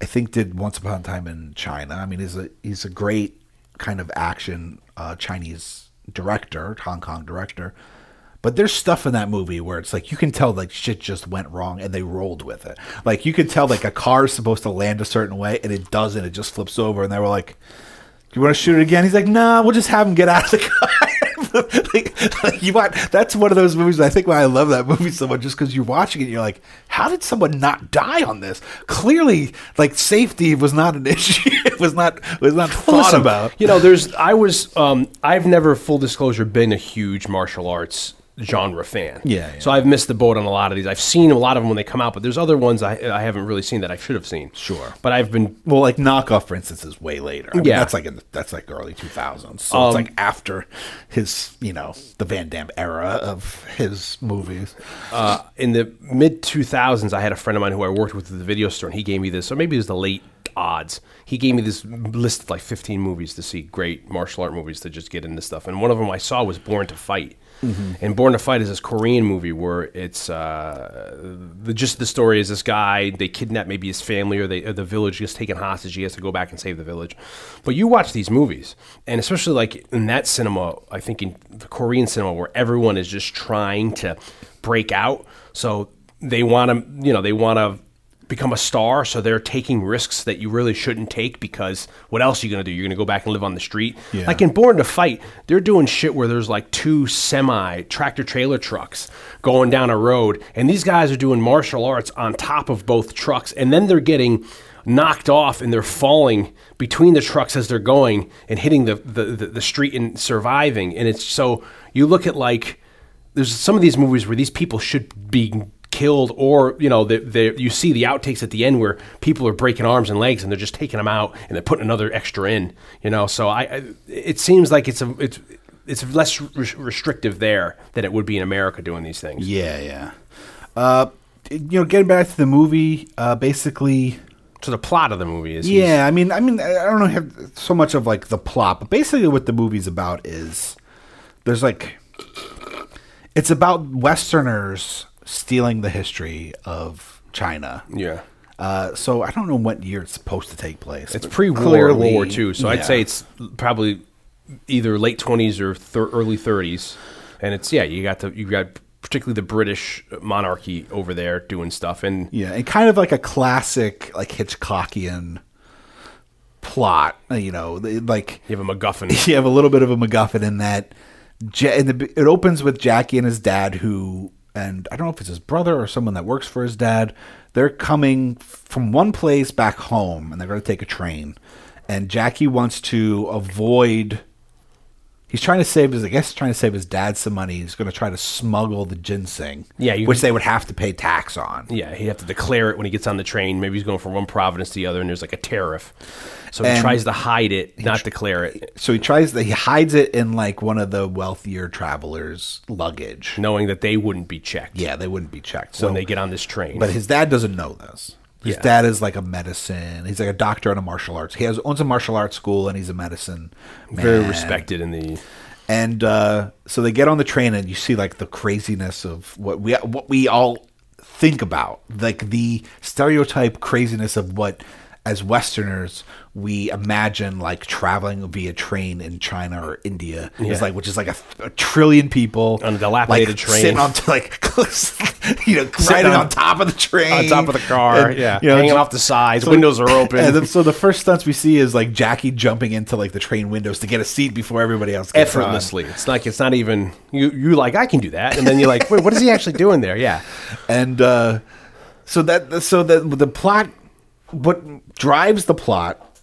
I think did Once Upon a Time in China. I mean, he's a he's a great kind of action uh, Chinese director, Hong Kong director. But there's stuff in that movie where it's like you can tell like shit just went wrong and they rolled with it. Like you could tell like a car is supposed to land a certain way and it doesn't. It just flips over and they were like, "Do you want to shoot it again?" He's like, "Nah, we'll just have him get out of the car." like, like, you want that's one of those movies. I think why I love that movie so much, just because you're watching it, and you're like, "How did someone not die on this?" Clearly, like safety was not an issue. it was not was not thought Listen, about. You know, there's, I was, um, I've never, full disclosure, been a huge martial arts genre fan. Yeah, yeah. So I've missed the boat on a lot of these. I've seen a lot of them when they come out, but there's other ones I, I haven't really seen that I should have seen. Sure. But I've been Well, like knockoff, for instance, is way later. I mean, Yeah. that's like in the, that's like early two thousands. So Um, it's like after his, you know, the Van Damme era of his movies. uh, in the mid 2000s, I had a friend of mine who I worked with at the video store, and he gave me this, or maybe it was the late odds. He gave me this list of like 15 movies to see, great martial art movies to just get into stuff. And one of them I saw was Born to Fight. And Born to Fight is this Korean movie where it's uh, the just the story is this guy they kidnap maybe his family or they or the village gets taken hostage. He has to go back and save the village. But you watch these movies, and especially like in that cinema, I think in the Korean cinema where everyone is just trying to break out. So they want to, you know, they want to become a star, so they're taking risks that you really shouldn't take because what else are you going to do? You're going to go back and live on the street? Yeah. Like in Born to Fight, they're doing shit where there's like two semi tractor trailer trucks going down a road, and these guys are doing martial arts on top of both trucks, and then they're getting knocked off and they're falling between the trucks as they're going and hitting the, the, the, the street and surviving. And it's so you look at like there's some of these movies where these people should be killed or you know they, they, you see the outtakes at the end where people are breaking arms and legs and they're just taking them out and they're putting another extra in you know so i, I it seems like it's a it's it's less res- restrictive there than it would be in america doing these things Yeah, yeah. Uh, you know, getting back to the movie, uh, basically, so the plot of the movie is yeah. I mean, I mean, I don't know have so much of like the plot, but basically, what the movie's about is there's like it's about Westerners stealing the history of China. yeah Uh, so I don't know what year it's supposed to take place. it's pre-war clearly- world war ii so i'd say it's probably either late 20s or thir- early 30s and it's yeah you got the you got particularly the british monarchy over there doing stuff and Yeah, and kind of like a classic like Hitchcockian plot. You know, like you have a macguffin you have a little bit of a MacGuffin in that. Ja- in the, it opens with Jackie and his dad, who, and I don't know if it's his brother or someone that works for his dad. They're coming from one place back home, and they're going to take a train. And Jackie wants to avoid. He's trying to save his, I guess, trying to save his dad some money. He's going to try to smuggle the ginseng, Yeah, you- which they would have to pay tax on. Yeah, he'd have to declare it when he gets on the train. Maybe he's going from one province to the other, and there's like a tariff. So he And- tries to hide it, not declare it, So he tries that he hides it in like one of the wealthier travelers' luggage. knowing that they wouldn't be checked Yeah, they wouldn't be checked. So when they get on this train. But his dad doesn't know this. His Yeah. dad is like a medicine. He's like a doctor and a martial arts. He has owns a martial arts school and he's a medicine. Very respected in the. And uh, so they get on the train and you see like the craziness of what we what we all think about, like the stereotype craziness of what as Westerners we imagine like traveling via train in China or India Yeah. is like, which is like a, a trillion people On a dilapidated like, train. sitting on like you know riding on- on, top of the train On top of the car, And, yeah, you know, hanging off the sides, windows are open. and then, so the first stunts we see is like Jackie jumping into like the train windows to get a seat before everybody else gets on. effortlessly. It's like it's not even you. You like I can do that, and then you're like, wait, what is he actually doing there? Yeah, and uh, so that so that the plot what drives the plot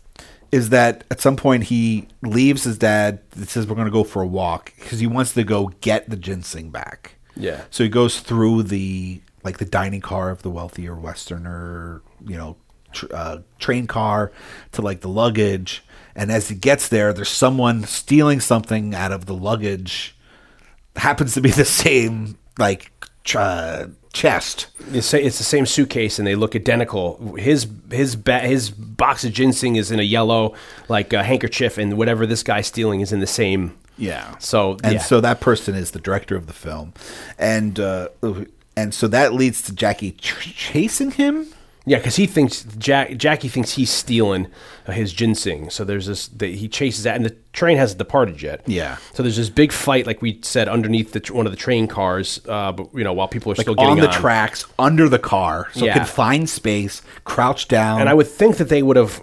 is that at some point he leaves his dad and says we're going to go for a walk because he wants to go get the ginseng back. Yeah. so he goes through the like the dining car of the wealthier westerner you know tr- uh, train car to like the luggage. And as he gets there there's someone stealing something out of the luggage. Happens to be the same like uh, chest It's, it's the same suitcase, and they look identical. His his ba- his box of ginseng is in a yellow like uh, handkerchief, and whatever this guy's stealing is in the same. Yeah. So, and yeah. so that person is the director of the film, and uh, and so that leads to Jackie ch- chasing him. Yeah, because he thinks Jack, Jackie thinks he's stealing his ginseng. So there's this that he chases that, and the train hasn't departed yet. Yeah. So there's this big fight, like we said, underneath the tr- one of the train cars. Uh, but you know, while people are Like still getting on the on. tracks, under the car, so Yeah. confined space, crouched down. And I would think that they would have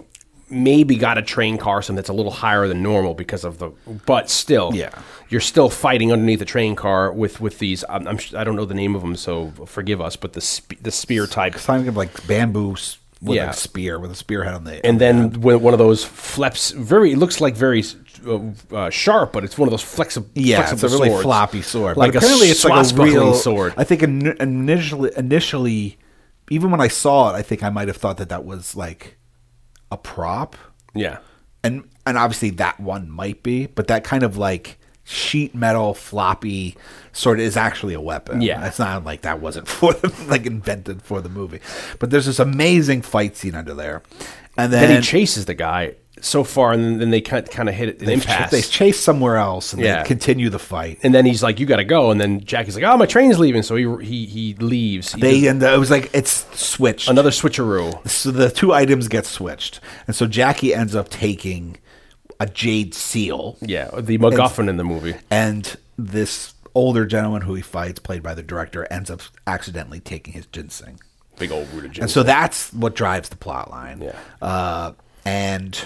maybe got a train car, something that's a little higher than normal because of the. But still, Yeah. you're still fighting underneath the train car with with these. I'm, I'm I don't know the name of them, so forgive us. But the spe- the spear type. kind of like bamboo with Yeah. a spear with a spearhead on the And then when one of those flaps very it looks like very uh, uh, sharp, but it's one of those flexi- yeah, it's a flexible really swords. floppy sword. like apparently it's like a real sword. I think in, initially, initially, even when I saw it, I think I might have thought that that was like a prop. Yeah, and and obviously that one might be, but that kind of like sheet metal floppy sort of is actually a weapon. Yeah. it's not like that wasn't for the, like invented for the movie. But there's this amazing fight scene under there, and then, then he chases the guy so far, and then, they kind kind of hit an They, impasse. they chase somewhere else and Yeah. they continue the fight. and then he's like, "You got to go," and then Jackie's like, "Oh, my train's leaving," so he he he leaves. He They and it was like it's switched. another switcheroo. so the two items get switched, and so Jackie ends up taking a jade seal, Yeah, the MacGuffin in the movie. and this older gentleman who he fights, played by the director, ends up accidentally taking his ginseng. Big old root of ginseng. And so that's what drives the plot line. Yeah. Uh, and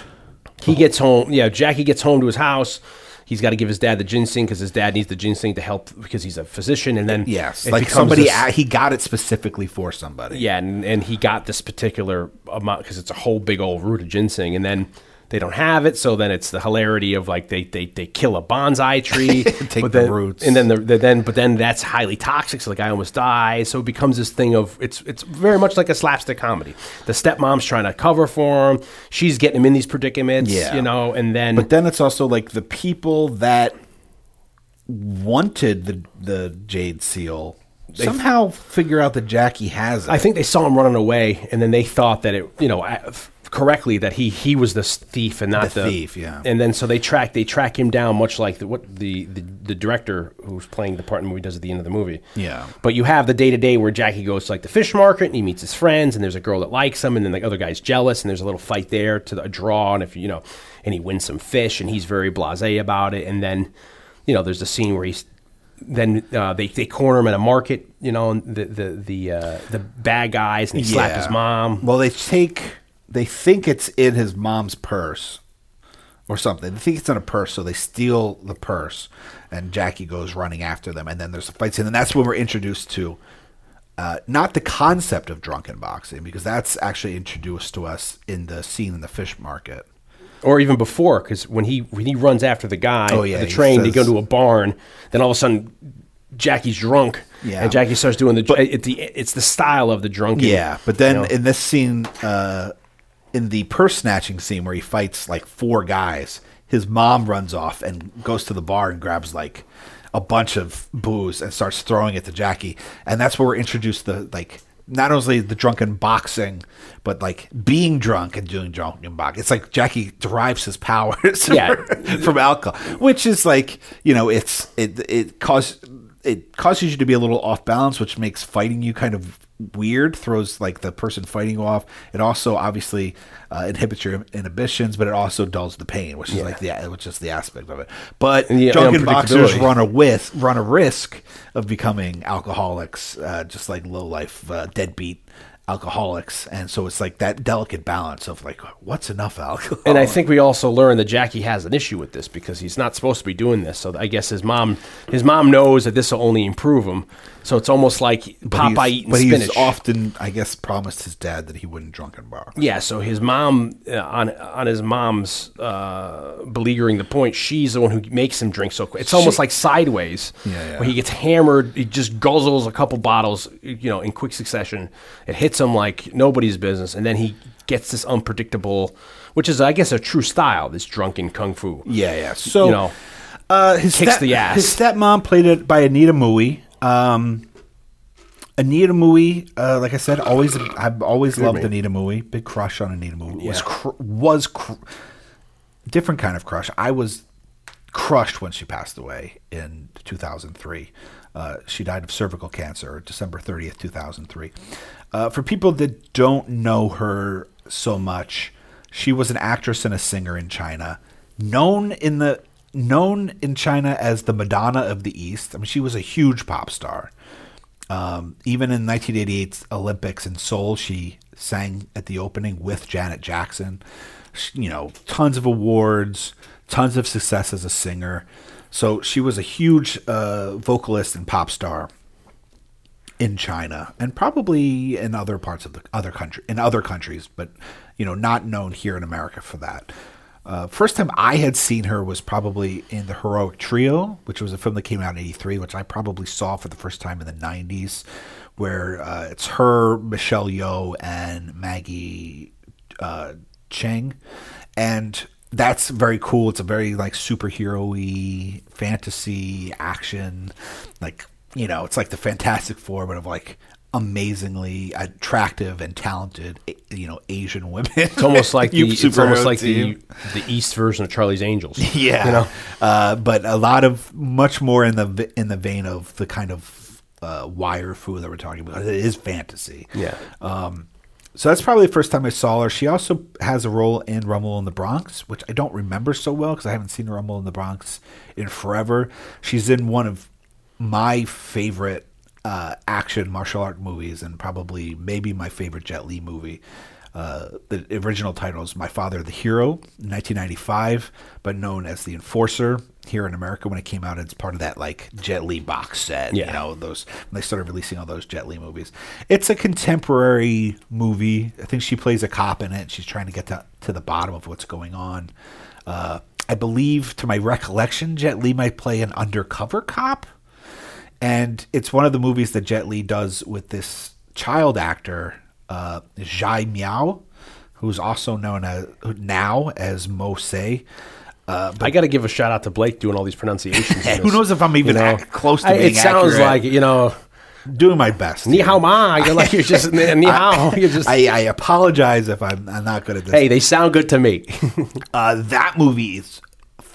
he gets home. Yeah, Jackie gets home to his house. He's got to give his dad the ginseng because his dad needs the ginseng to help because he's a physician. And then yes, like somebody, this- he got it specifically for somebody. Yeah, and, and he got this particular amount because it's a whole big old root of ginseng, and then they don't have it, so then it's the hilarity of like they they, they kill a bonsai tree, Take but the then, roots. and then the, the then but then that's highly toxic, so the guy almost dies. So it becomes this thing of it's it's very much like a slapstick comedy. The stepmom's trying to cover for him, she's getting him in these predicaments, Yeah. you know, and then But then it's also like the people that wanted the the jade seal somehow figure out that Jackie has it. I think they saw him running away, and then they thought that it, you know, correctly that he he was the thief and not The the, thief, yeah. And then so they track they track him down, much like the, what the, the the director who's playing the part in the movie does at the end of the movie. Yeah. But you have the day to day where Jackie goes to like the fish market and he meets his friends, and there's a girl that likes him, and then the other guy's jealous, and there's a little fight there to the, a draw, and if you know, and he wins some fish, and he's very blasé about it, and then, you know, there's the scene where he's then uh, they they corner him at a market, you know, and the the the uh, the bad guys, and they slap his mom. Well, they take they think it's in his mom's purse or something. They think it's in a purse, so they steal the purse, and Jackie goes running after them, and then there's a fight scene, and that's when we're introduced to. Uh, not the concept of drunken boxing because that's actually introduced to us in the scene in the fish market. or even before, because when he when he runs after the guy, Oh, yeah, the he train, they go to a barn. Then all of a sudden, Jackie's drunk, Yeah. and Jackie starts doing the. it, the it's the style of the drunken. Yeah, but then you know? in this scene, uh, in the purse snatching scene where he fights like four guys, his mom runs off and goes to the bar and grabs like a bunch of booze and starts throwing it to Jackie, and that's where we're introduced to like not only the drunken boxing, but like being drunk and doing drunken boxing. It's like Jackie derives his powers Yeah. from alcohol, which is like you know it's it it cause it causes you to be a little off balance, which makes fighting you kind of weird. Throws like the person fighting you off. It also obviously uh, inhibits your inhibitions, but it also dulls the pain, which is like the which is the aspect of it. But the drunken boxers run a with run a risk of becoming alcoholics, uh, just like low life uh, deadbeat alcoholics, and so it's like that delicate balance of like what's enough alcohol. And I think we also learned that Jackie has an issue with this because he's not supposed to be doing this. So I guess his mom, his mom knows that this will only improve him. So it's almost like Popeye eating but spinach. he's often, I guess, promised his dad that he wouldn't drunken bar. Yeah, so his mom uh, on on his mom's uh, beleaguering the point. She's the one who makes him drink so quick. It's almost like sideways, Yeah, yeah. where he gets hammered. He just guzzles a couple bottles, you know, in quick succession. It hits him like nobody's business, and then he gets this unpredictable, which is, I guess, a true style. This drunken kung fu. Yeah, yeah. So you know, uh, his kicks step- the ass. His stepmom played it by Anita Mui. Um, Anita Mui, uh, like I said, always I've always loved me. Anita Mui. Big crush on Anita Mui. Was Yeah. cr- was cr- different kind of crush. I was crushed when she passed away in 2003. Uh, she died of cervical cancer, December 30th, 2003. Uh, for people that don't know her so much, she was an actress and a singer in China, known in the known in China as the Madonna of the East. I mean, she was a huge pop star. Um, even in 1988's Olympics in Seoul, she sang at the opening with Janet Jackson. She- you know, tons of awards, tons of success as a singer. So she was a huge uh, vocalist and pop star in China and probably in other parts of the other country in other countries, but you know, not known here in America for that. Uh, first time I had seen her was probably in the Heroic Trio, which was a film that came out in '83, which I probably saw for the first time in the '90s, where uh, it's her, Michelle Yeoh, and Maggie uh, Cheung, and that's very cool. It's a very like superhero-y fantasy action, like you know, it's like the Fantastic Four, but of like amazingly attractive and talented, you know, Asian women. It's almost like the, it's almost like team. the the East version of Charlie's Angels. yeah, you know. uh, but a lot of much more in the in the vein of the kind of uh, wire fu that we're talking about. It is fantasy. Yeah. Um, so that's probably the first time I saw her. She also has a role in Rumble in the Bronx, which I don't remember so well because I haven't seen Rumble in the Bronx in forever. She's in one of my favorite uh, action martial art movies, and probably maybe my favorite Jet Li movie. Uh, the original title is My Father the Hero, 1995, but known as The Enforcer here in America when it came out. It's part of that like Jet Li box set. You know, those when they started releasing all those Jet Li movies. It's a contemporary movie. I think she plays a cop in it. She's trying to get to, to the bottom of what's going on. Uh, I believe, to my recollection, Jet Li might play an undercover cop. And it's one of the movies that Jet Li does with this child actor, uh, Zhai Miao, who's also known as now as Mo Se. Uh, I got to give a shout out to Blake doing all these pronunciations. Who knows if I'm even ac- close to I- being It sounds accurate. like you know, doing my best. ni hao ma. You're like you're just ni hao. You're just. I, I apologize if I'm, I'm not good at this. hey, they sound good to me. Uh, that movie is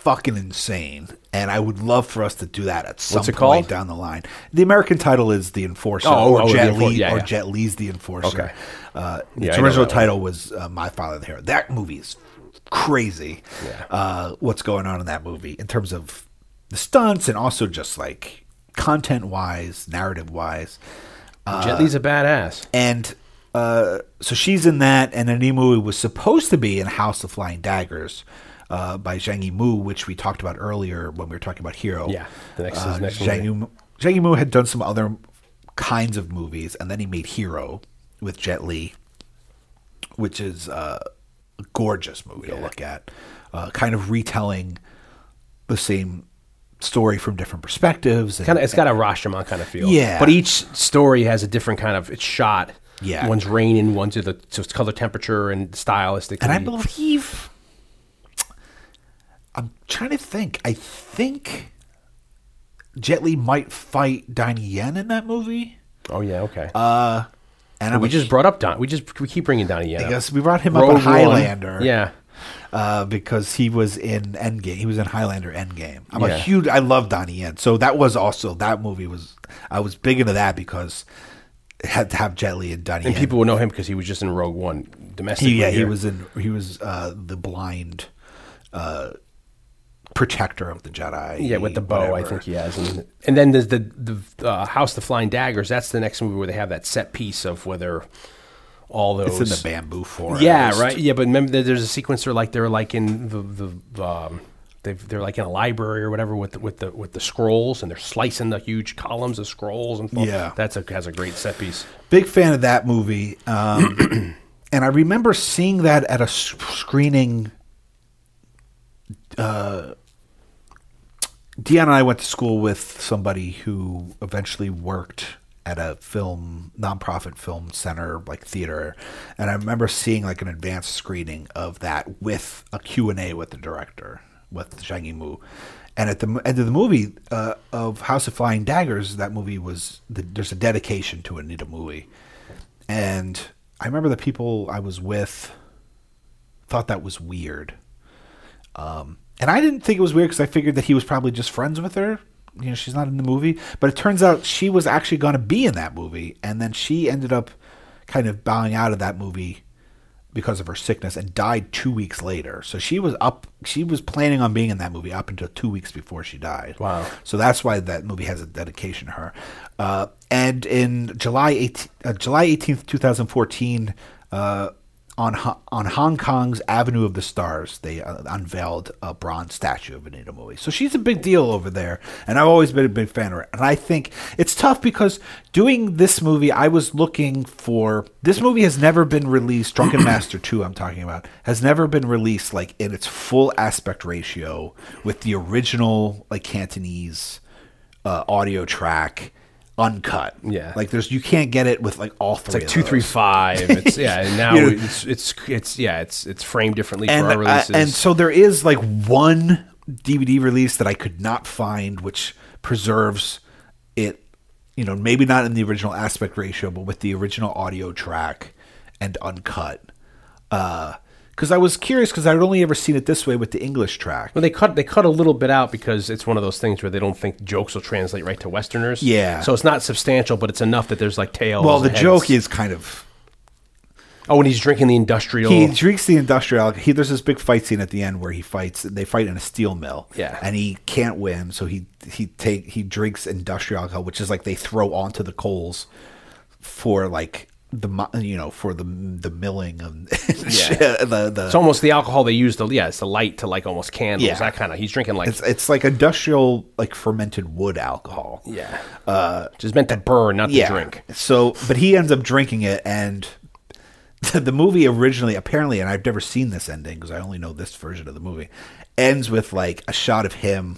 fucking insane, and I would love for us to do that at some What's it point called? down the line. The American title is The Enforcer, Oh, or oh, The Jet Enfor- Li, yeah, or yeah. Jet Li's The Enforcer. Okay. Uh, Yeah, its know original that title was uh, My Father the Hero. That movie is crazy. Yeah. Uh, what's going on in that movie in terms of the stunts and also just like content wise, narrative wise. Jet Li's a badass. And uh, so she's in that, and Anita Mui was supposed to be in House of Flying Daggers uh, by Zhang Yimou, which we talked about earlier when we were talking about Hero. Yeah, the next- uh, next Zhang. Yimou, Zhang Yimou had done some other kinds of movies, and then he made Hero with Jet Li, which is uh, a gorgeous movie to look at, uh, kind of retelling the same story from different perspectives. And, Kind of, it's got a Rashomon kind of feel. Yeah. But each story has a different kind of. It's shot. Yeah. One's raining. One's to the so it's color temperature and stylistic. And I believe trying to think. I think Jet Li might fight Donnie Yen in that movie. Oh yeah. Okay. Uh, and we just brought up Don. We just we keep bringing Donnie Yen. I up. guess we brought him up in One. Highlander. Yeah. Uh, because he was in Endgame. He was in Highlander Endgame. I'm a huge. I love Donnie Yen. So that was also that movie was. I was big into that because it had to have Jet Li and Donnie And Yen. people would know him because he was just in Rogue One domestically. He, yeah, he was in. He was uh, the blind uh, protector of the Jedi. Yeah, with the bow, I think he has, and and then there's the the uh, House of the Flying Daggers. That's the next movie where they have that set piece of whether all those. It's in the bamboo forest. Yeah, right. Yeah, but remember, there's a sequence where like they're like in the the um, they they're like in a library or whatever with the, with the with the scrolls, and they're slicing the huge columns of scrolls and stuff. Yeah. that's a has a great set piece. Big fan of that movie. Um, and I remember seeing that at a screening. Uh, Dion and I went to school with somebody who eventually worked at a film nonprofit film center like theater. And i remember seeing like an advanced screening of that with a q&a with the director with Zhang Yimou. and at the end of the movie uh, of house of flying daggers that movie was the, there's a dedication to Anita Mui and i remember the people i was with thought that was weird. Um, and I didn't think it was weird because I figured that he was probably just friends with her. You know, she's not in the movie, but it turns out she was actually going to be in that movie, and then she ended up kind of bowing out of that movie because of her sickness and died two weeks later. So she was up. She was planning on being in that movie up until two weeks before she died. Wow. So that's why that movie has a dedication to her. Uh, and in July 18, uh, July eighteenth, two thousand fourteen. Uh, on on Hong Kong's Avenue of the Stars, they uh, unveiled a bronze statue of Anita Mui. So she's a big deal over there, and I've always been a big fan of her. And I think it's tough because doing this movie, I was looking for this movie has never been released. Drunken Master Two, I'm talking about, has never been released like in its full aspect ratio with the original like Cantonese uh, audio track. Uncut, Yeah. Like there's, you can't get it with like all three. It's like two, three, five. It's yeah, and now You know- it's it's it's yeah, it's it's framed differently and for our uh, releases. and so there is like one DVD release that I could not find, which preserves it you know, maybe not in the original aspect ratio, but with the original audio track and uncut. Because I was curious because I'd only ever seen it this way with the English track. Well, they cut they cut a little bit out because it's one of those things where they don't think jokes will translate right to Westerners. Yeah. So it's not substantial, but it's enough that there's like tails. Well, the and joke is kind of oh, when he's drinking the industrial. he drinks the industrial. He there's this big fight scene at the end where he fights. They fight in a steel mill. Yeah. and he can't win, so he he take he drinks industrial alcohol, which is like they throw onto the coals for like the you know for the the milling of Yeah. the the it's almost the alcohol they use to yeah, it's the light to like almost candles. Yeah. That kind of. He's drinking like it's it's like industrial like fermented wood alcohol. yeah, uh, just meant to burn, not to drink. So, but he ends up drinking it, and the movie originally, apparently, and I've never seen this ending because I only know this version of the movie, ends with like a shot of him,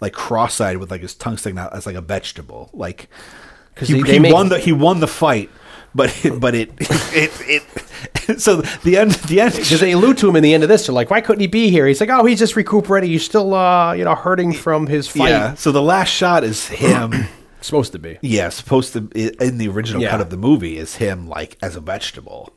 like cross-eyed with like his tongue sticking out as like a vegetable, like because he, they- they he make- won the he won the fight, but it, but it it it. so the end the end Because they allude to him in the end of this. They're like, "Why couldn't he be here?" He's like, "Oh, he's just recuperating. He's still, uh, you know, hurting from his fight." yeah. So the last shot is him. Supposed to be. Yeah, supposed to in the original Yeah. cut of the movie is him like as a vegetable.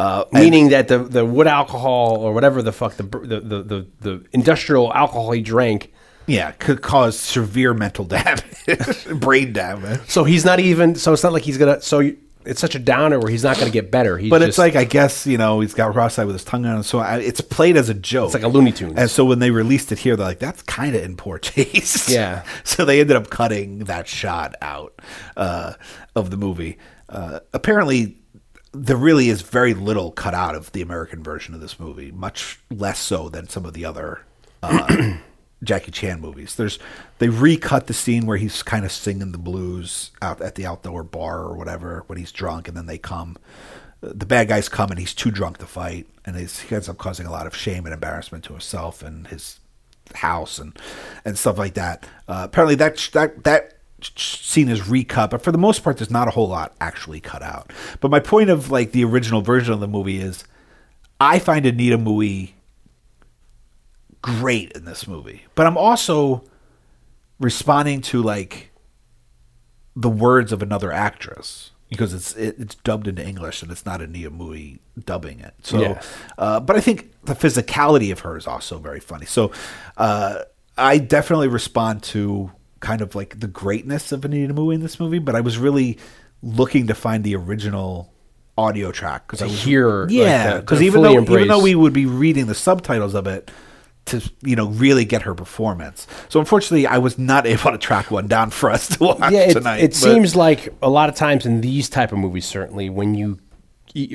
Uh, and- Meaning that the, the wood alcohol or whatever the fuck the, the, the, the, the industrial alcohol he drank. yeah, could cause severe mental damage, brain damage. So he's not even. So it's not like he's gonna. So it's such a downer where he's not gonna get better. He's But just, it's like I guess you know he's got cross-eyed with his tongue out, so I, it's played as a joke. It's like a Looney Tunes. And so when they released it here, they're like, "That's kind of in poor taste." Yeah. So they ended up cutting that shot out uh, of the movie. Uh, apparently, there really is very little cut out of the American version of this movie, much less so than some of the other uh, Jackie Chan movies. There's they recut the scene where he's kind of singing the blues out at the outdoor bar or whatever when he's drunk, and then they come. The bad guys come and he's too drunk to fight, and he ends up causing a lot of shame and embarrassment to himself and his house and and stuff like that. Uh, apparently, that that that scene is recut, but for the most part, there's not a whole lot actually cut out. But my point of like the original version of the movie is, I find Anita Mui great in this movie, but I'm also responding to like the words of another actress because it's it, it's dubbed into English and it's not Anita Mui dubbing it. So, Yeah. uh, but I think the physicality of her is also very funny. So, uh, I definitely respond to kind of like the greatness of Anita Mui in this movie, but I was really looking to find the original audio track because I was hear, yeah, because even fully though even though we would be reading the subtitles of it to you know really get her performance. So unfortunately, I was not able to track one down for us to watch yeah, it, tonight. it but- seems like a lot of times in these type of movies, certainly when you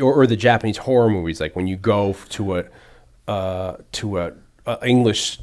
or, or the Japanese horror movies, like when you go to a uh, to a, a English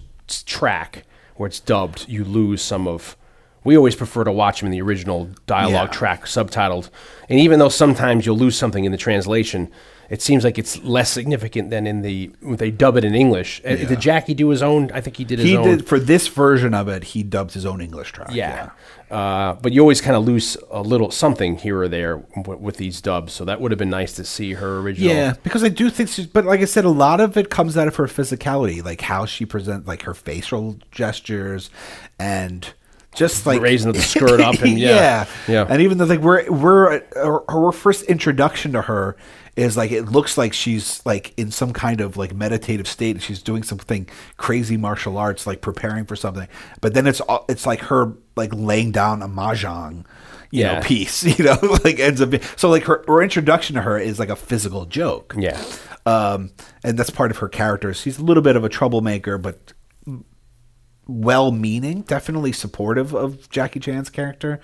track where it's dubbed, you lose some of. We always prefer to watch them in the original dialogue Yeah. track, subtitled, and even though sometimes you'll lose something in the translation, it seems like it's less significant than in the when they dub it in English. Uh, Did Jackie do his own? I think he did his he own. did for this version of it. He dubbed his own English track. Yeah. Uh, but you always kind of lose a little something here or there w- with these dubs. So that would have been nice to see her original. Yeah, because I do think she's, but like I said, a lot of it comes out of her physicality, like how she presents, like her facial gestures, and just like Raising the skirt up and- yeah. Yeah. and even though like we're we're her, her first introduction to her is like it looks like she's like in some kind of like meditative state, and she's doing something crazy martial arts, like preparing for something, but then it's all- it's like her like laying down a mahjong. You Yeah. know, piece. You know, like ends up being, so. Like her, her introduction to her is like a physical joke. Yeah. Um, and that's part of her character. She's a little bit of a troublemaker, but well-meaning, definitely supportive of Jackie Chan's character,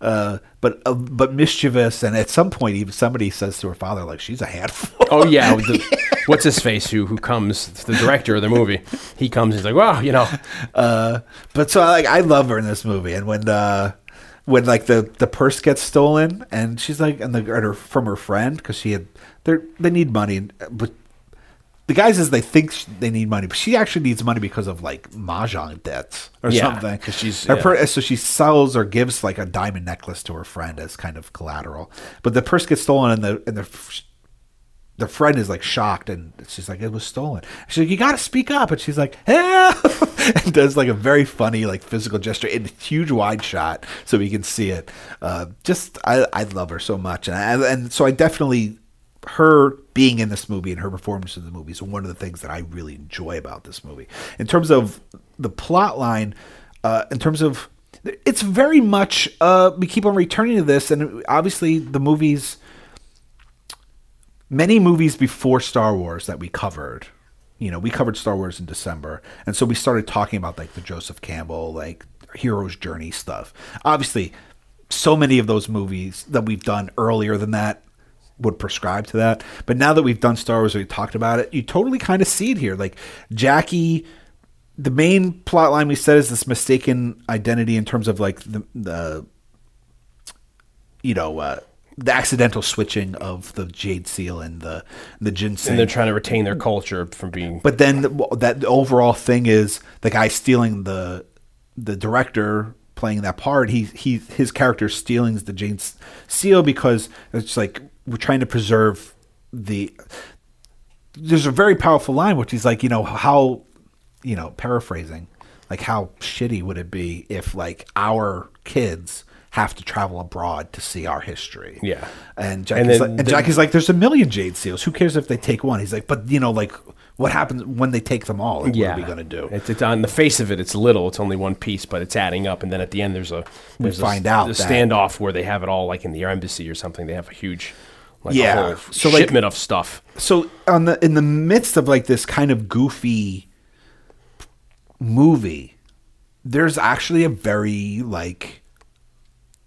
uh, but uh, but mischievous. And at some point, even somebody says to her father, like, "She's a handful." Oh yeah. the- what's his face? Who who comes? The director of the movie. He comes. He's like, well, you know, Uh, but so like I love her in this movie, and when uh, when like the the purse gets stolen, and she's like, and the or her, from her friend because she had they they need money, but the guy says they think sh- they need money, but she actually needs money because of like mahjong debts or Yeah, something. 'cause she's- Her per- so she sells or gives like a diamond necklace to her friend as kind of collateral, but the purse gets stolen, and the and the the friend is like shocked and she's like it was stolen. She's like you gotta speak up. And she's like help! And does like a very funny like physical gesture in a huge wide shot so we can see it. Uh, just I, I love her so much. And, I, and so i definitely her being in this movie and her performance in the movie is one of the things that i really enjoy about this movie in terms of the plot line uh, in terms of it's very much uh, we keep on returning to this and obviously the movies many movies before Star Wars that we covered. You know, we covered Star Wars in December, and so we started talking about like the Joseph Campbell, like hero's journey stuff. Obviously, so many of those movies that we've done earlier than that would prescribe to that. But now that we've done Star Wars, we talked about it. You totally kind of see it here. Like Jackie, the main plot line we said is this mistaken identity in terms of like the the you know uh, the accidental switching of the jade seal and the the ginseng. And they're trying to retain their culture from being. But then the, that overall thing is the guy stealing the the director playing that part. He he his character stealing the jade seal because it's like we're trying to preserve the. There's a very powerful line which is like you know how, you know paraphrasing, like how shitty would it be if like our kids have to travel abroad to see our history. Yeah. And Jackie's, like, and Jackie's like, there's a million jade seals. Who cares if they take one? He's like, but you know, like, what happens when they take them all? Like, yeah. What are we going to do? It's, it's, on the face of it, it's little. It's only one piece, but it's adding up. And then at the end, there's a there's we find a, out a standoff where they have it all like in the embassy or something. They have a huge, like Yeah. So, like- shipment of stuff. so on the in the midst of like this kind of goofy movie, there's actually a very like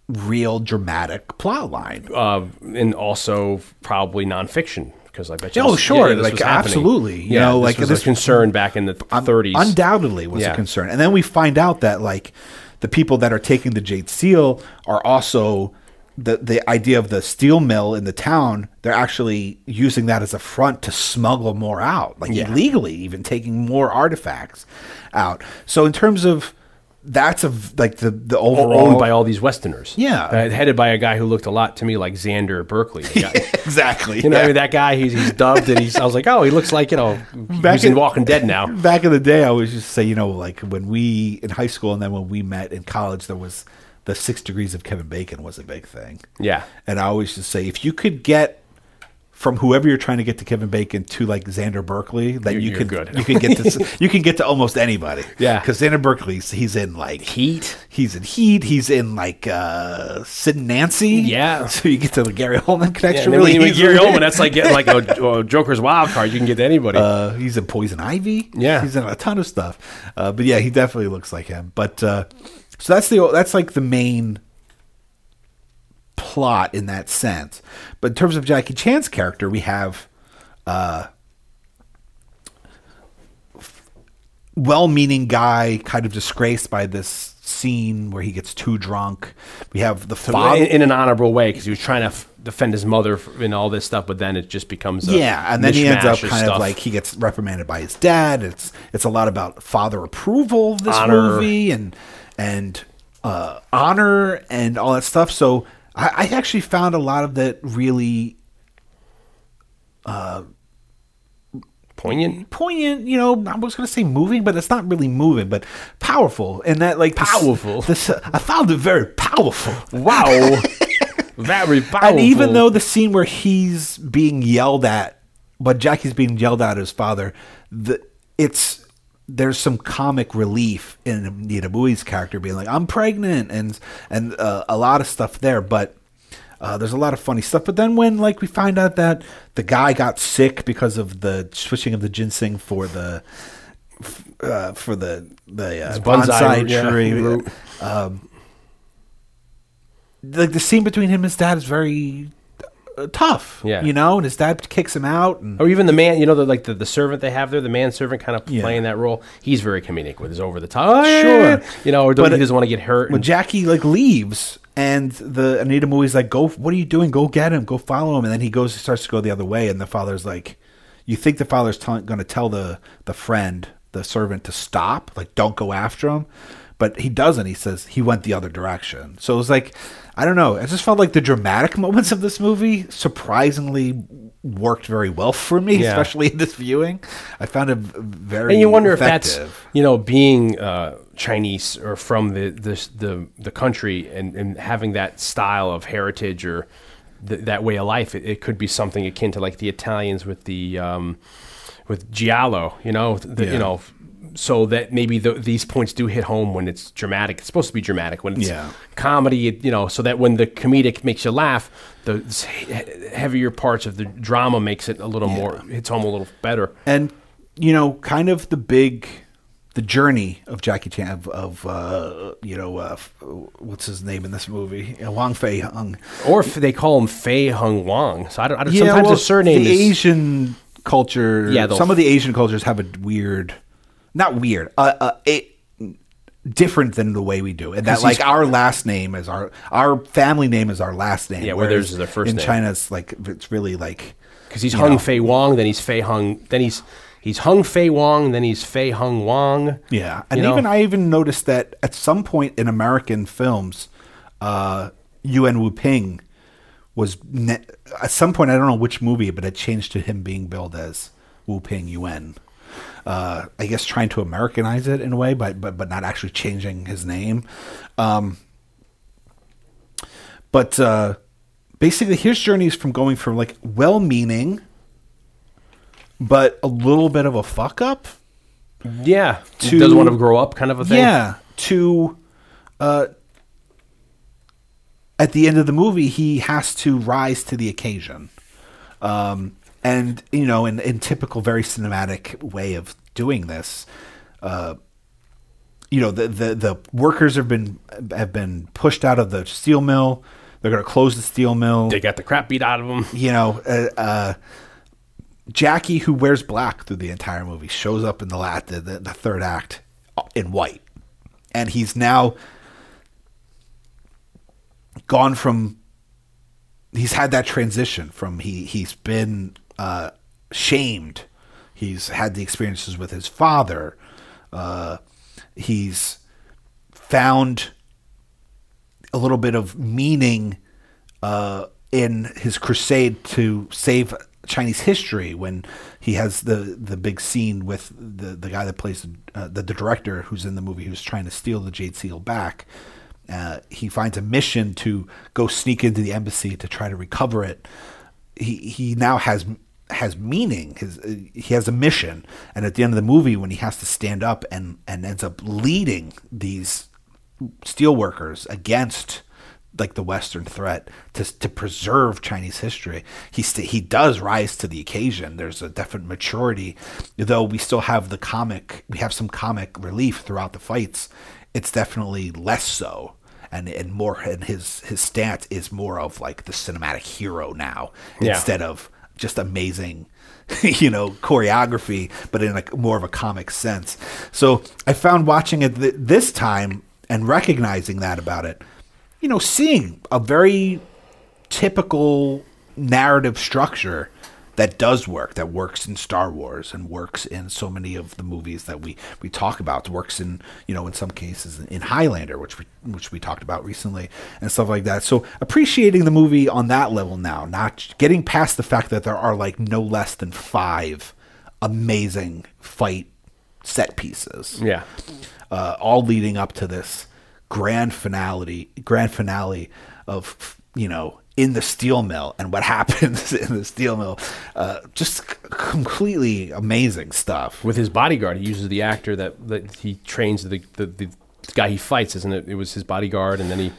real dramatic plot line. Uh, and also probably nonfiction because I bet you. Oh, this- sure, yeah, like, absolutely. You yeah, know, this like, was this- a concern back in the 30s. undoubtedly was Yeah. a concern. And then we find out that like the people that are taking the jade seal are also the the idea of the steel mill in the town. They're actually using that as a front to smuggle more out, like Yeah. illegally, even taking more artifacts out. So in terms of that's a v- like the the overall owned by all these Westerners. Yeah. Uh, headed by a guy who looked a lot to me like Xander Berkeley. exactly. You know, yeah. I mean, that guy, he's, he's dubbed, and he's, I was like, oh, he looks like, you know, Back he's in in- Walking Dead now. back in the day, I always just say, you know, like when we in high school and then when we met in college, there was the six degrees of Kevin Bacon was a big thing. Yeah. And I always just say, if you could get from whoever you're trying to get to Kevin Bacon to like Xander Berkeley, then you could you can get to you can get to almost anybody. Yeah. because Xander Berkeley's he's in like Heat. He's in Heat. He's in like uh Sid and Nancy. Yeah. So you get to the Gary Oldman Yeah, connection then really when you. Gary Oldman, that's like getting like a, a Joker's wild card. You can get to anybody. Uh, he's in Poison Ivy. Yeah. he's in a ton of stuff. Uh, but yeah, he definitely looks like him. But uh, so that's the that's like the main plot in that sense. But in terms of Jackie Chan's character, we have uh, well-meaning guy kind of disgraced by this scene where he gets too drunk. We have the father. in, in an honorable way because he was trying to f- defend his mother and all this stuff, but then it just becomes a yeah, and then he ends up kind stuff. of like he gets reprimanded by his dad. It's it's a lot about father approval of this Honor. movie and and uh, honor and all that stuff. So I, I actually found a lot of that really uh, poignant. poignant. You know, I was going to say moving, but it's not really moving, but powerful. And that like this- Powerful. This, I found it very powerful. Wow, very powerful. And even though the scene where he's being yelled at, but Jackie's being yelled at at his father, the it's there's some comic relief in Anita Mui's character being like, "I'm pregnant," and and uh, a lot of stuff there, but. Uh, there's a lot of funny stuff, but then when like we find out that the guy got sick because of the switching of the ginseng for the uh, for the the uh, bonsai bonsai, root, yeah, tree, um, like the scene between him and his dad is very Uh, tough. Yeah. you know, and his dad kicks him out, and Or even the man, you know, the, like the, the servant they have there, the manservant kind of Yeah. playing that role. He's very comedic with his over the top. Oh, Sure. You know, or But he doesn't want to get hurt. when and- Jackie like leaves and the Anita Mui's like, "Go, what are you doing? Go get him, go follow him." And then he goes, starts to go the other way, and the father's like, "You think the father's tell going to tell the the friend, the servant, to stop? Like, don't go after him." But he doesn't. He says he went the other direction. So it was like, I don't know. I just felt like the dramatic moments of this movie surprisingly worked very well for me, Yeah. especially in this viewing. I found it very and you wonder if that's you know being uh, Chinese or from the the the, the country and, and having that style of heritage or th- that way of life. It, it could be something akin to like the Italians with the um, with giallo. You know, the, Yeah. you know. So that maybe the, these points do hit home when it's dramatic. It's supposed to be dramatic when it's Yeah. comedy. it- You know, so that when the comedic makes you laugh, the heavier parts of the drama makes it a little more hits home a little better. and you know, kind of the big, the journey of Jackie Chan of, of uh, you know, uh, what's his name in this movie? Uh, Wang Fei Hung. Or if they call him Fei Hung Wang. So I don't. I don't sometimes well, the surname the is Asian culture. Yeah, some of the Asian cultures have a weird, not weird, uh, uh, it, different than the way we do, and that like our last name is our our family name is our last name. Yeah, where theirs is their first in name. China, it's like it's really like because he's Hung know. Fei Wong, then he's Fei Hung, then he's he's Hung Fei Wong, then he's Fei Hung Wong. Yeah, and You know? even I even noticed that at some point in American films, uh, Yuen Wu Ping was ne- at some point I don't know which movie, but it changed to him being billed as Wu Ping Yuen. Uh, I guess trying to Americanize it in a way, but but but not actually changing his name. Um, but uh, basically, his journey is from going from like well-meaning, but a little bit of a fuck up Yeah, To- doesn't want to grow up, kind of a thing. yeah, to uh, at the end of the movie, he has to rise to the occasion. Um, and you know, in, in typical, very cinematic way of doing this, uh, you know, the, the the workers have been have been pushed out of the steel mill. They're going to close the steel mill they got the crap beat out of them. you know, uh, uh, Jackie, who wears black through the entire movie, shows up in the lat the, the, the third act in white, and he's now gone from. He's had that transition from he he's been uh, shamed. He's had the experiences with his father. Uh, he's found a little bit of meaning uh, in his crusade to save Chinese history when he has the the big scene with the the guy that plays uh, the, the director who's in the movie who's trying to steal the Jade Seal back. Uh, he finds a mission to go sneak into the embassy to try to recover it. He he now has has meaning. His uh, he has a mission, and at the end of the movie, when he has to stand up and and ends up leading these steelworkers against like the Western threat to to preserve Chinese history. He st- he does rise to the occasion. There's a definite maturity, though we still have the comic. We have some comic relief throughout the fights. It's definitely less so. And, and more and his his stance is more of like the cinematic hero now Yeah. instead of just amazing you know choreography but in like more of a comic sense so i found watching it th- this time and recognizing that about it you know seeing a very typical narrative structure that does work that works in Star Wars and works in so many of the movies that we we talk about works in you know in some cases in Highlander which we which we talked about recently and stuff like that. So appreciating the movie on that level now not getting past the fact that there are like no less than 5 amazing fight set pieces. Yeah, uh, all leading up to this grand finale, grand finale of you know in the steel mill and what happens in the steel mill. Uh, just c- completely amazing stuff. with his bodyguard, he uses the actor that, that he trains the, the the guy he fights, isn't it? It was his bodyguard, and then he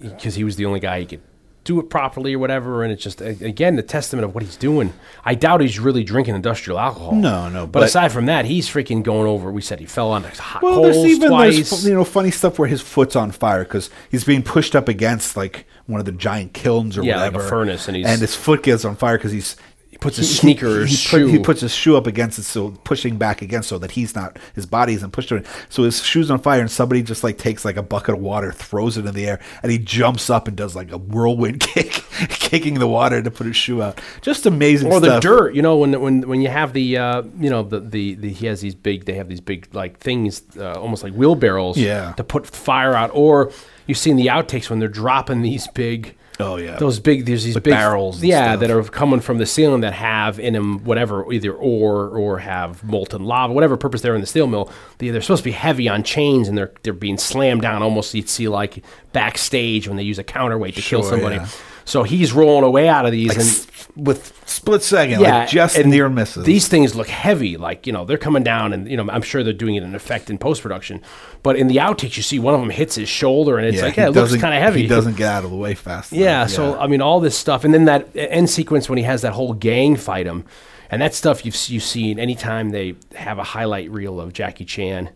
because he was the only guy he could do it properly or whatever. And it's just again the testament of what he's doing. I doubt he's really drinking industrial alcohol. No, no, But, but- aside from that, he's freaking going over. We said he fell on hot Well, coals there's even twice. there's you know funny stuff where his foot's on fire because he's being pushed up against like one of the giant kilns or Yeah, like a whatever furnace, and he's- his foot gets on fire because he's he puts his sneaker his put- he puts his shoe up against it, so pushing back against so that he's not his body isn't pushed it. So his shoe's on fire, and somebody just like takes like a bucket of water, throws it in the air, and he jumps up and does like a whirlwind kick, kicking the water to put his shoe out. Just amazing or the dirt, you know, when when when you have the uh, you know the, the the he has these big they have these big like things uh, almost like wheelbarrows Yeah. to put fire out or you see in the outtakes when they're dropping these big Oh, yeah. those big. There's these big barrels yeah, stuff. that are coming from the ceiling that have in them whatever, either ore or have molten lava, whatever purpose they're in the steel mill. They, they're supposed to be heavy on chains, and they're they're being slammed down. Almost you'd see like backstage when they use a counterweight to kill somebody. yeah. So he's rolling away out of these, Like and s- with split second, yeah, like just and near misses. These things look heavy, like you know they're coming down, and you know I'm sure they're doing it in effect in post production. But in the outtakes, you see one of them hits his shoulder, and it's like, yeah, it looks kind of heavy. He doesn't get out of the way fast. Yeah, enough. so I mean, all this stuff, and then that end sequence when he has that whole gang fight him, and that stuff you've you've seen anytime they have a highlight reel of Jackie Chan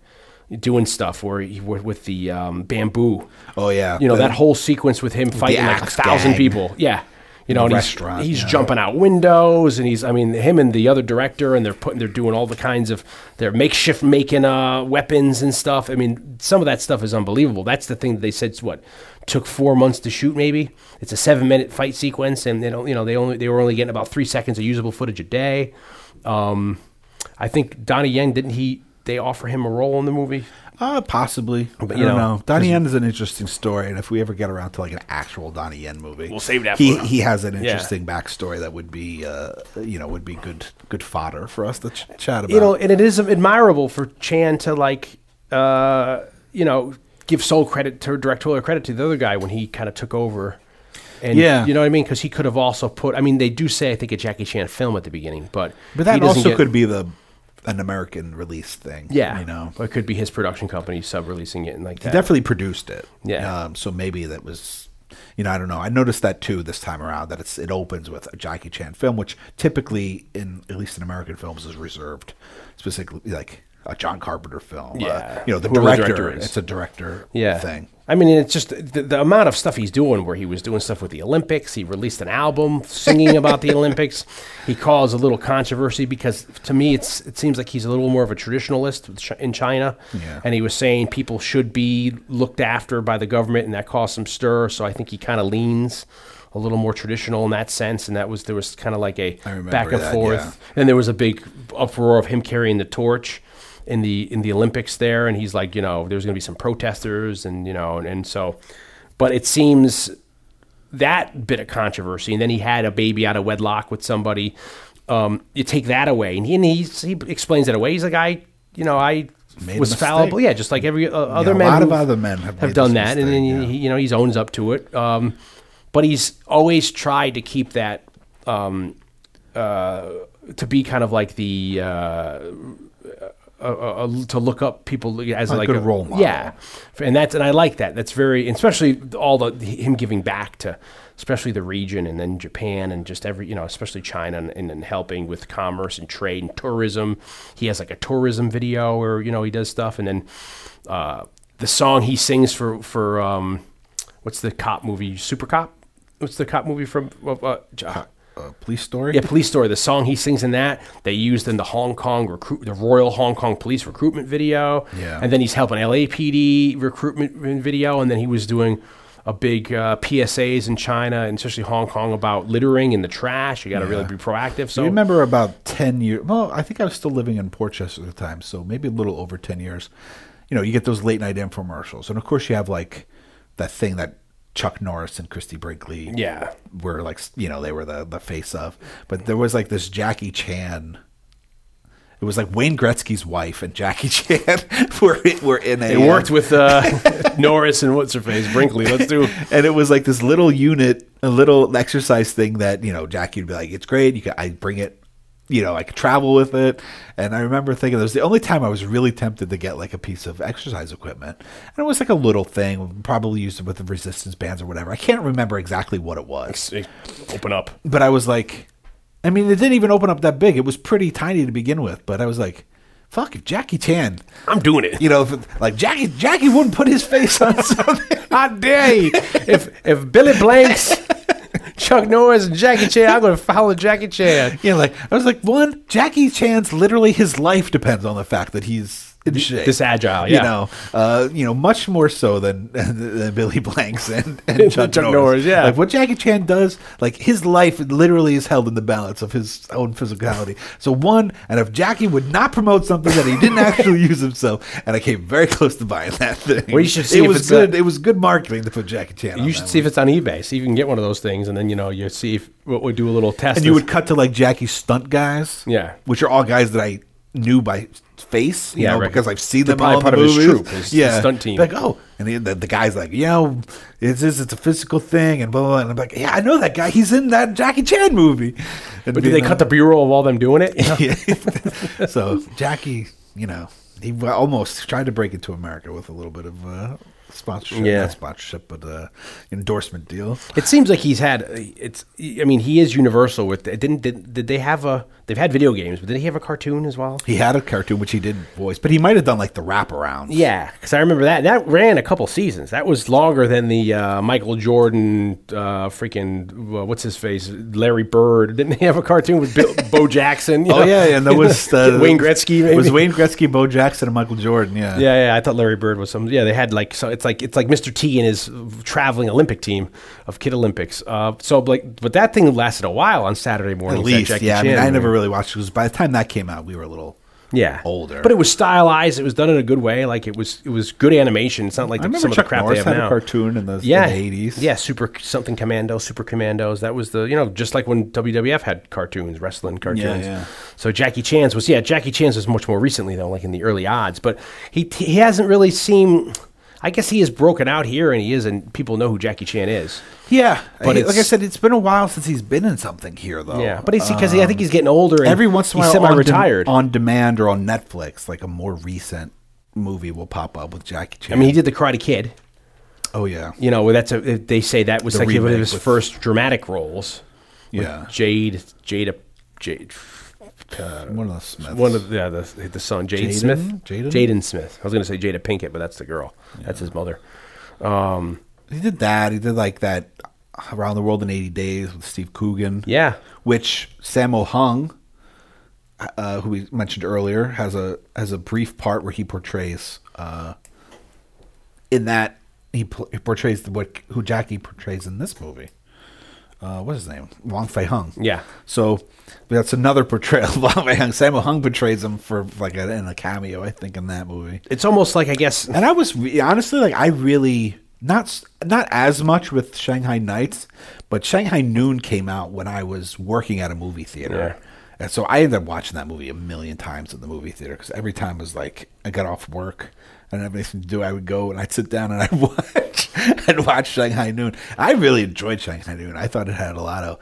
doing stuff where he, with, the um, bamboo. Oh, yeah. you know The- that whole sequence with him fighting like a thousand gang. people. Yeah. You know, he's, he's yeah. jumping out windows, and he's, I mean, him and the other director, and they're putting, they're doing all the kinds of, they're makeshift making uh, weapons and stuff. I mean, some of that stuff is unbelievable. That's the thing that they said, what, took four months to shoot, maybe. It's a seven minute fight sequence, and they don't, you know, they only, they were only getting about three seconds of usable footage a day. Um, I think Donnie Yen, didn't he, they offer him a role in the movie? Uh, possibly. But, I you don't know, know. Donnie Yen is an interesting story, and if we ever get around to like an actual Donnie Yen movie, We'll save that He for- he has an Yeah. interesting backstory that would be, uh, you know, would be good good fodder for us to ch- chat about. you know, and it is admirable for Chan to like, uh, you know, give sole credit to directorial credit to the other guy when he kind of took over. And Yeah. you know what I mean? Because he could have also put. I mean, they do say I think a Jackie Chan film at the beginning, but but that also get- could be the an American release thing. yeah, you know, it could be his production company sub releasing it and like he definitely produced it. Yeah. Um, so maybe that was, you know, I don't know. I noticed that too this time around that it's it opens with a Jackie Chan film, which typically in at least in American films is reserved specifically like a John Carpenter film. uh, Yeah. you know, the the director. is. It's a director yeah. thing. I mean, it's just the, the amount of stuff he's doing where he was doing stuff with the Olympics. He released an album singing about the Olympics. He caused a little controversy because to me, it's it seems like he's a little more of a traditionalist in China. Yeah. And he was saying people should be looked after by the government, and that caused some stir. So I think he kind of leans a little more traditional in that sense. And that was there was kind of like a back and that, forth. yeah. And there was a big uproar of him carrying the torch in the in the Olympics there, and he's like, you know, there's going to be some protesters, and you know, and, and so, but it seems that bit of controversy, and then he had a baby out of wedlock with somebody. Um, you take that away, and he, and he's, he explains that away. He's like, I, you know, I Made was fallible, yeah, just like every uh, other a men. lot of other men have made done that, and then yeah. he, you know, he's owns up to it. Um, but he's always tried to keep that um, uh, to be kind of like the uh, uh, uh, to look up people as A like good role model. Yeah, and that's and I like that. That's very, especially all the him giving back to, especially the region and then Japan and just every you know, especially China and, and, and helping with commerce and trade and tourism. He has like a tourism video where you know he does stuff, and then uh, the song he sings for for um, what's the cop movie? Super Cop. What's the cop movie from? Uh, uh, Uh, police story. yeah, Police Story. The song he sings in that they used in the Hong Kong recruit, the Royal Hong Kong Police recruitment video. Yeah. and then he's helping LAPD recruitment video, and then he was doing a big uh, PSAs in China and especially Hong Kong about littering in the trash. You got to really be proactive. So I remember about 10 years. Well, I think I was still living in Port Chester at the time, so maybe a little over 10 years. You know, you get those late night infomercials. And of course, you have like that thing that Chuck Norris and Christie Brinkley Yeah. were like, you know, they were the, the face of. But there was like this Jackie Chan. It was like Wayne Gretzky's wife and Jackie Chan were, were in a. it worked with uh, Norris and what's her face Brinkley. Let's do. and it was like this little unit, a little exercise thing that you know Jackie would be like, "It's great. You can I bring it, you know, I could travel with it." And I remember thinking it was the only time I was really tempted to get like a piece of exercise equipment, and it was like a little thing, probably used with the resistance bands or whatever. I can't remember exactly what it was, Open up. but I was like, I mean, it didn't even open up that big. It was pretty tiny to begin with, but I was like. Fuck if Jackie Chan, I'm doing it. you know, if, like Jackie, Jackie wouldn't put his face on something. How dare you? If if Billy Blanks, Chuck Norris, and Jackie Chan, I'm going to follow Jackie Chan. Yeah, like I was like, one, Jackie Chan's literally his life depends on the fact that he's shape. this agile, You know, uh, you know, much more so than, than Billy Blanks and, and Chuck, Chuck Norris. Norris, yeah. Like what Jackie Chan does, like his life literally is held in the balance of his own physicality. So one, and if Jackie would not promote something that he didn't actually use himself, and I came very close to buying that thing. Well, you should see It if was it's good. a- it was good marketing to put Jackie Chan. on You should see one. if it's on eBay. See if you can get one of those things, and then you know you see if what we do a little test. And you would cut to like Jackie's stunt guys, Yeah. which are all guys that I knew by face, you Yeah, know, right. because I've seen them all probably the part of his movies. troupe, his- his yeah, stunt team. Like, oh, and the, the, the guy's like, know, it's this, it's a physical thing, and blah blah. blah. And I'm like, yeah, I know that guy. He's in that Jackie Chan movie. And but did they cut the bureau of all them doing it? the? so Jackie, you know, he almost tried to break into America with a little bit of. Uh, Sponsorship, Yeah. not sponsorship, but uh, endorsement deal. It seems like he's had. It's. I mean, he is universal with. Didn't did, did they have a? They've had video games, but did he have a cartoon as well? He had a cartoon which he did voice, but he might have done like the wraparound. Yeah, because I remember that. That ran a couple seasons. That was longer than the uh, Michael Jordan, uh, freaking uh, what's his face, Larry Bird. Didn't he have a cartoon with Bill, Bo Jackson? you Oh know? yeah, and that was Wayne Gretzky. Maybe? It was Wayne Gretzky, Bo Jackson, and Michael Jordan. Yeah, Yeah, yeah. I thought Larry Bird was some. Yeah, they had like so. It's like it's like Mr. T and his traveling Olympic team of Kid Olympics. Uh, so like, but that thing lasted a while on Saturday at least. Yeah, I mean, I never really watched because by the time that came out, we were a little. yeah older. but it was stylized. It was done in a good way. Like it was it was good animation. It's not like I the, remember some Chuck of the crap Norris they have had now. a cartoon in the, yeah, in the 80s. Yeah, Super something Commando, Super Commandos. That was the you know just like when WWF had cartoons, wrestling cartoons. yeah. So Jackie Chan's was yeah Jackie Chan's was much more recently though, like in the early odds. But he he hasn't really seemed. I guess he is broken out here, and he is, and people know who Jackie Chan is. Yeah, But like I said, it's been a while since he's been in something here, though. Yeah, but it's because I think um, he's getting older. And every once in a while, semi-retired. dem- on demand or on Netflix, like a more recent movie will pop up with Jackie Chan. I mean, he did the Karate Kid. oh yeah, You know, that's a. They say that was The like one of his first dramatic roles. Yeah. Jade, Jada, Jade. One of the Smiths. One of the, yeah, the the son, Jade Jaden? Smith, Jaden? Jaden Smith. I was going to say Jada Pinkett, but that's the girl. That's his mother. Um, he did that. He did like that around the world in eighty days with Steve Coogan. yeah, which Sammo Hung, uh, who we mentioned earlier, has a has a brief part where he portrays. Uh, in that he, pl- he portrays the, what who Jackie portrays in this movie. Uh, what's his name? Wang Fei Hung. Yeah. So that's another portrayal of Wang Fei Hung. Sammo Hung portrays him for like a, in a cameo, I think, in that movie. it's almost like I guess. And I was re- honestly like I really not not as much with Shanghai Nights, but Shanghai Noon came out when I was working at a movie theater. Yeah. And so I ended up watching that movie a million times in the movie theater because every time was like I got off work and I didn't have anything to do. I would go and I'd sit down and I'd watch I'd watch Shanghai Noon. I really enjoyed Shanghai Noon. I thought it had a lot of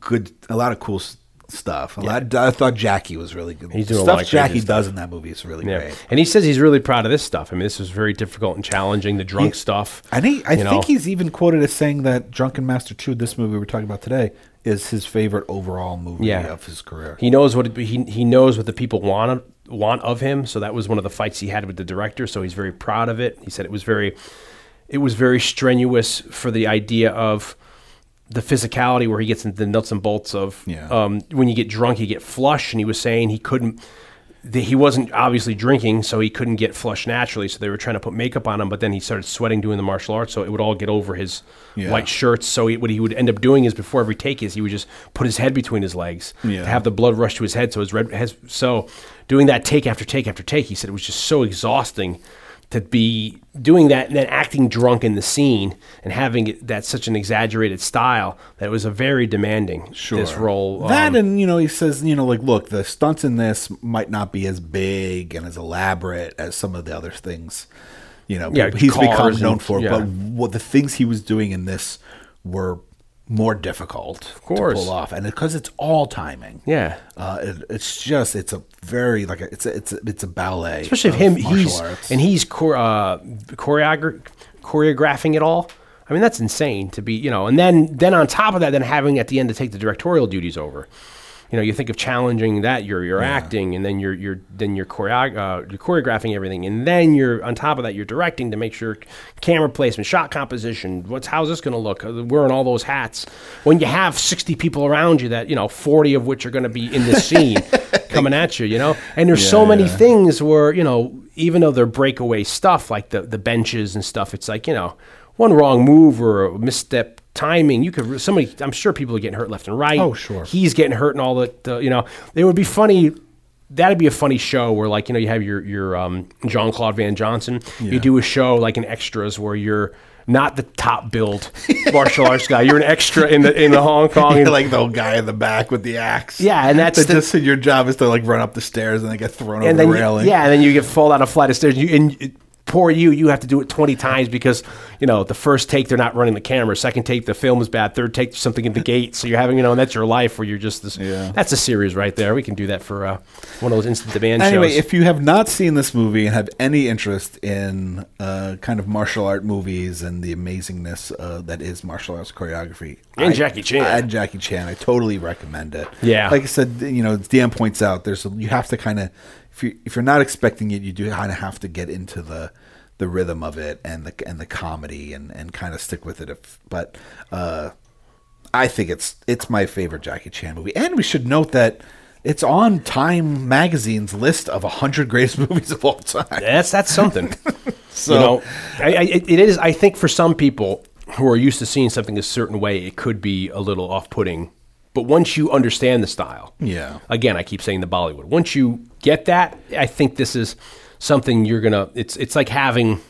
good, a lot of cool stuff. A lot, I thought Jackie was really good. He's doing a stuff lot of crazy Jackie stuff. does in that movie is really Yeah. great. And he says he's really proud of this stuff. I mean, this was very difficult and challenging. The drunk stuff. I think I you know. think he's even quoted as saying that Drunken Master Two, this movie we're talking about today, is his favorite overall movie Yeah. of his career. He knows what he he knows what the people want want of him. So that was one of the fights he had with the director. So he's very proud of it. He said it was very it was very strenuous for the idea of the physicality where he gets into the nuts and bolts of Yeah. um, when you get drunk you get flush and he was saying he couldn't that he wasn't obviously drinking so he couldn't get flush naturally so they were trying to put makeup on him but then he started sweating doing the martial arts so it would all get over his Yeah. white shirts so he, what he would end up doing is before every take is he would just put his head between his legs Yeah. to have the blood rush to his head so his red has so doing that take after take after take he said it was just so exhausting to be doing that and then acting drunk in the scene and having it, that such an exaggerated style that it was a very demanding this role that um, and you know he says you know like look the stunts in this might not be as big and as elaborate as some of the other things you know Yeah, he's become known and- for yeah. but what the things he was doing in this were more difficult of course. to pull off. And because it's all timing. Yeah. Uh, it, it's just it's a very like a, it's a, it's a, it's a ballet especially if of him he's arts. and he's chor- uh, choreogra- choreographing it all. I mean that's insane to be you know and then then on top of that then having at the end to take the directorial duties over you know you think of challenging that you're you're acting and then you're you're then you're choreo- uh, you're choreographing everything and then you're on top of that you're directing to make sure camera placement shot composition what's how's this going to look Uh, wearing all those hats when you have 60 people around you that you know 40 of which are going to be in the scene coming at you, you know. And there's so many yeah. things where you know, even though they're breakaway stuff like the the benches and stuff, it's like you know, one wrong move or a misstep timing, you could somebody. I'm sure people are getting hurt left and right. Oh, sure. He's getting hurt and all that. Uh, you know, it would be funny. That'd be a funny show where, like, you know, you have your your um, Jean Claude Van Johnson. You do a show like an extras where you're not the top build martial arts guy. You're an extra in the in the Hong Kong. You're like the old guy in the back with the axe. Yeah, and that's the- just your job is to like run up the stairs and then get thrown over and the then you- railing. yeah, and then you get fall down a flight of stairs. And, You, and it- poor you, you have to do it twenty times because you know the first take they're not running the camera, second take the film is bad, third take there's something in the gate. So you're having you know, and that's your life where you're just this. Yeah. That's a series right there. We can do that for uh, one of those instant demand Anyway, shows. if you have not seen this movie and have any interest in uh, kind of martial art movies and the amazingness uh, that is martial arts choreography, And I- Jackie Chan. and Jackie Chan, I totally recommend it. Yeah. like I said, you know, as Dan points out, there's you have to kind of if you if you're not expecting it, you do kind of have to get into the the rhythm of it and the and the comedy and and kind of stick with it. If but uh, I think it's it's my favorite Jackie Chan movie, and we should note that. It's on Time Magazine's list of 100 greatest movies of all time. that's that's something. So- you know, I, I, it is. I think for some people who are used to seeing something a certain way, it could be a little off-putting. But once you understand the style, Yeah. Again, I keep saying the Bollywood. Once you get that, I think this is something you're gonna. It's it's like having,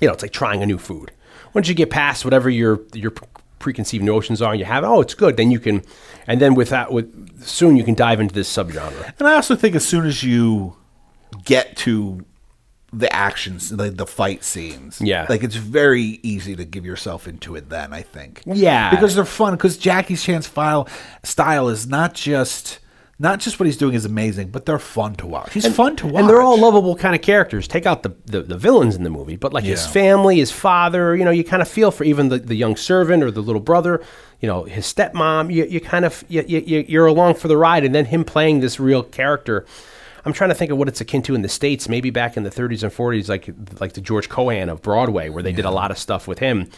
you know, it's like trying a new food. Once you get past whatever your your preconceived notions are, and you have, oh, it's good. Then you can, and then with that, with soon you can dive into this subgenre. And I also think as soon as you get to the actions, the, the fight scenes, Yeah. like it's very easy to give yourself into it. Then I think, Yeah. because they're fun. Because Jackie Chan's file style is not just not just what he's doing is amazing, but they're fun to watch. He's fun to watch, And they're all lovable kind of characters. Take out the, the, the villains in the movie, but like his family, his father, you know, you kind of feel for even the, the young servant or the little brother, you know, his stepmom. You, you kind of you, you, you're along for the ride, and then him playing this real character. I'm trying to think of what it's akin to in the states. Maybe back in the 30s and 40s, like like the George Cohan of Broadway, where they did a lot of stuff with him.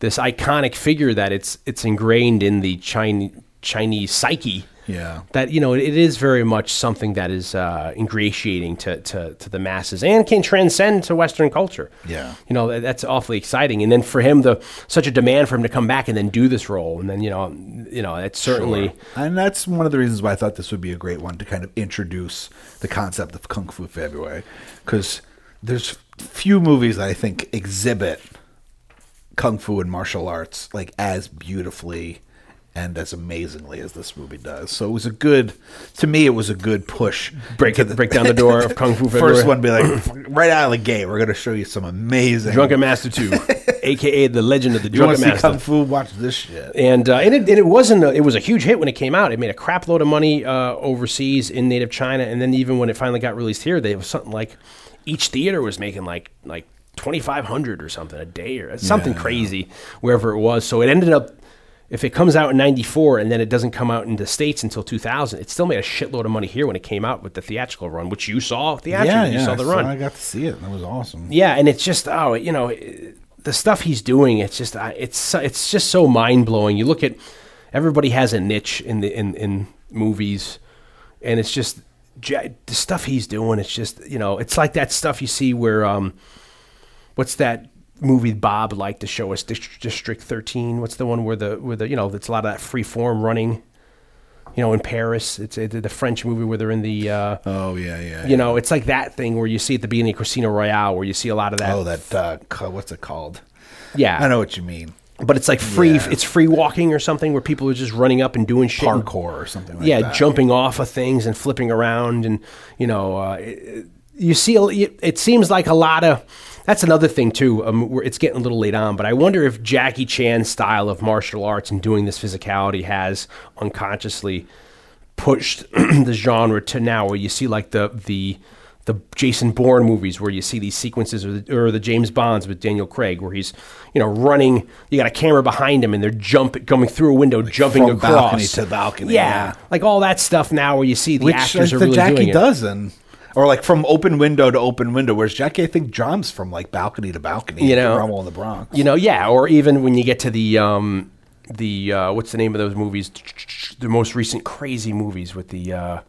This iconic figure that it's it's ingrained in the Chinese Chinese psyche Yeah. that you know it is very much something that is uh, ingratiating to, to, to the masses and can transcend to Western culture. Yeah. you know that- that's awfully exciting. And then for him, the such a demand for him to come back and then do this role, and then you know, you know, it's certainly And that's one of the reasons why I thought this would be a great one to kind of introduce the concept of Kung Fu February. Because there's few movies that I think exhibit Kung Fu and martial arts like as beautifully and as amazingly as this movie does. So it was a good, to me, it was a good push. break it, break down the door of Kung Fu. First one be like, right out of the gate, we're going to show you some amazing. Drunken Master Two, aka the Legend of the you Drunken Master. Kung Fu? Watch this shit. and uh, and, it, and it wasn't a, it was a huge hit when it came out. It made a crap load of money uh, overseas in native China, and then even when it finally got released here, they was something like each theater was making like like twenty five hundred or something a day or something Yeah. crazy wherever it was. So it ended up. If it comes out in '94 and then it doesn't come out in the states until 2000, it still made a shitload of money here when it came out with the theatrical run, which you saw theatrically. Yeah, you yeah. saw the run. I got to see it. That was awesome. Yeah, and it's just oh, you know, the stuff he's doing. It's just it's it's just so mind blowing. You look at everybody has a niche in the in in movies, and it's just the stuff he's doing. It's just you know, it's like that stuff you see where um, what's that movie Bob liked to show us District, District Thirteen? What's the one where the where the you know, it's a lot of that free form running. You know, in Paris, it's the French movie where they're in the. Uh, Oh yeah, yeah. you know, it's like that thing where you see at the beginning of Casino Royale, where you see a lot of that. Oh, that uh, what's it called? yeah, I know what you mean. but it's like free. Yeah. It's free walking or something where people are just running up and doing shit. and- Parkour or something like yeah, that. jumping off of things and flipping around, and you know, uh, it- you see. It it seems like a lot of. That's another thing too. Um, it's getting a little late on, but I wonder if Jackie Chan's style of martial arts and doing this physicality has unconsciously pushed the genre to now, where you see like the the the Jason Bourne movies, where you see these sequences, or the, or the James Bonds with Daniel Craig, where he's you know running. You got a camera behind him, and they're jumping, coming through a window, jumping from across balcony to balcony, Yeah, yeah. like all that stuff now, where you see the which actors uh, are the really Jackie doing it. does, or like from open window to open window. Whereas Jackie, I think, jumps from like balcony to balcony. You know, Rumble in the Bronx. You know, yeah, or even when you get to the um, the uh, what's the name of those movies? The most recent crazy movies with the uh,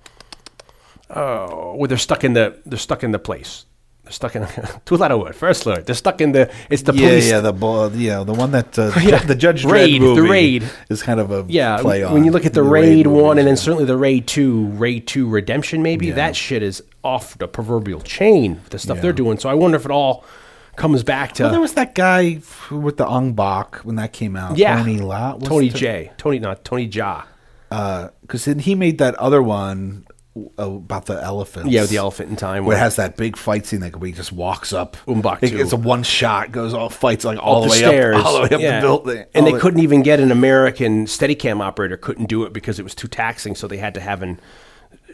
oh, where they're stuck in the they're stuck in the place. They're stuck in two letter word first word. They're stuck in the it's the yeah, police. yeah, the ball, yeah, the one that uh, Yeah. the Judge Raid, the Raid. is kind of a Yeah, play when you look at the, the Raid, one, movies, and then yeah. certainly the Raid two, Raid two Redemption, maybe Yeah. that shit is off the proverbial chain. with The stuff Yeah. they're doing. So I wonder if it all comes back to Well, there was that guy with the Ong Bak when that came out. yeah, Tony La, Tony the- J, Tony not Tony Jaa. because then he made that other one uh, about the elephant. Yeah, the elephant in time. Where it has that big fight scene like where he just walks up. Ong Bak It- It's a one shot, goes all fights like all up the, way stairs, up, all the way up yeah. the building. and they the- couldn't even get an American Steadicam operator. Couldn't do it because it was too taxing. So they had to have an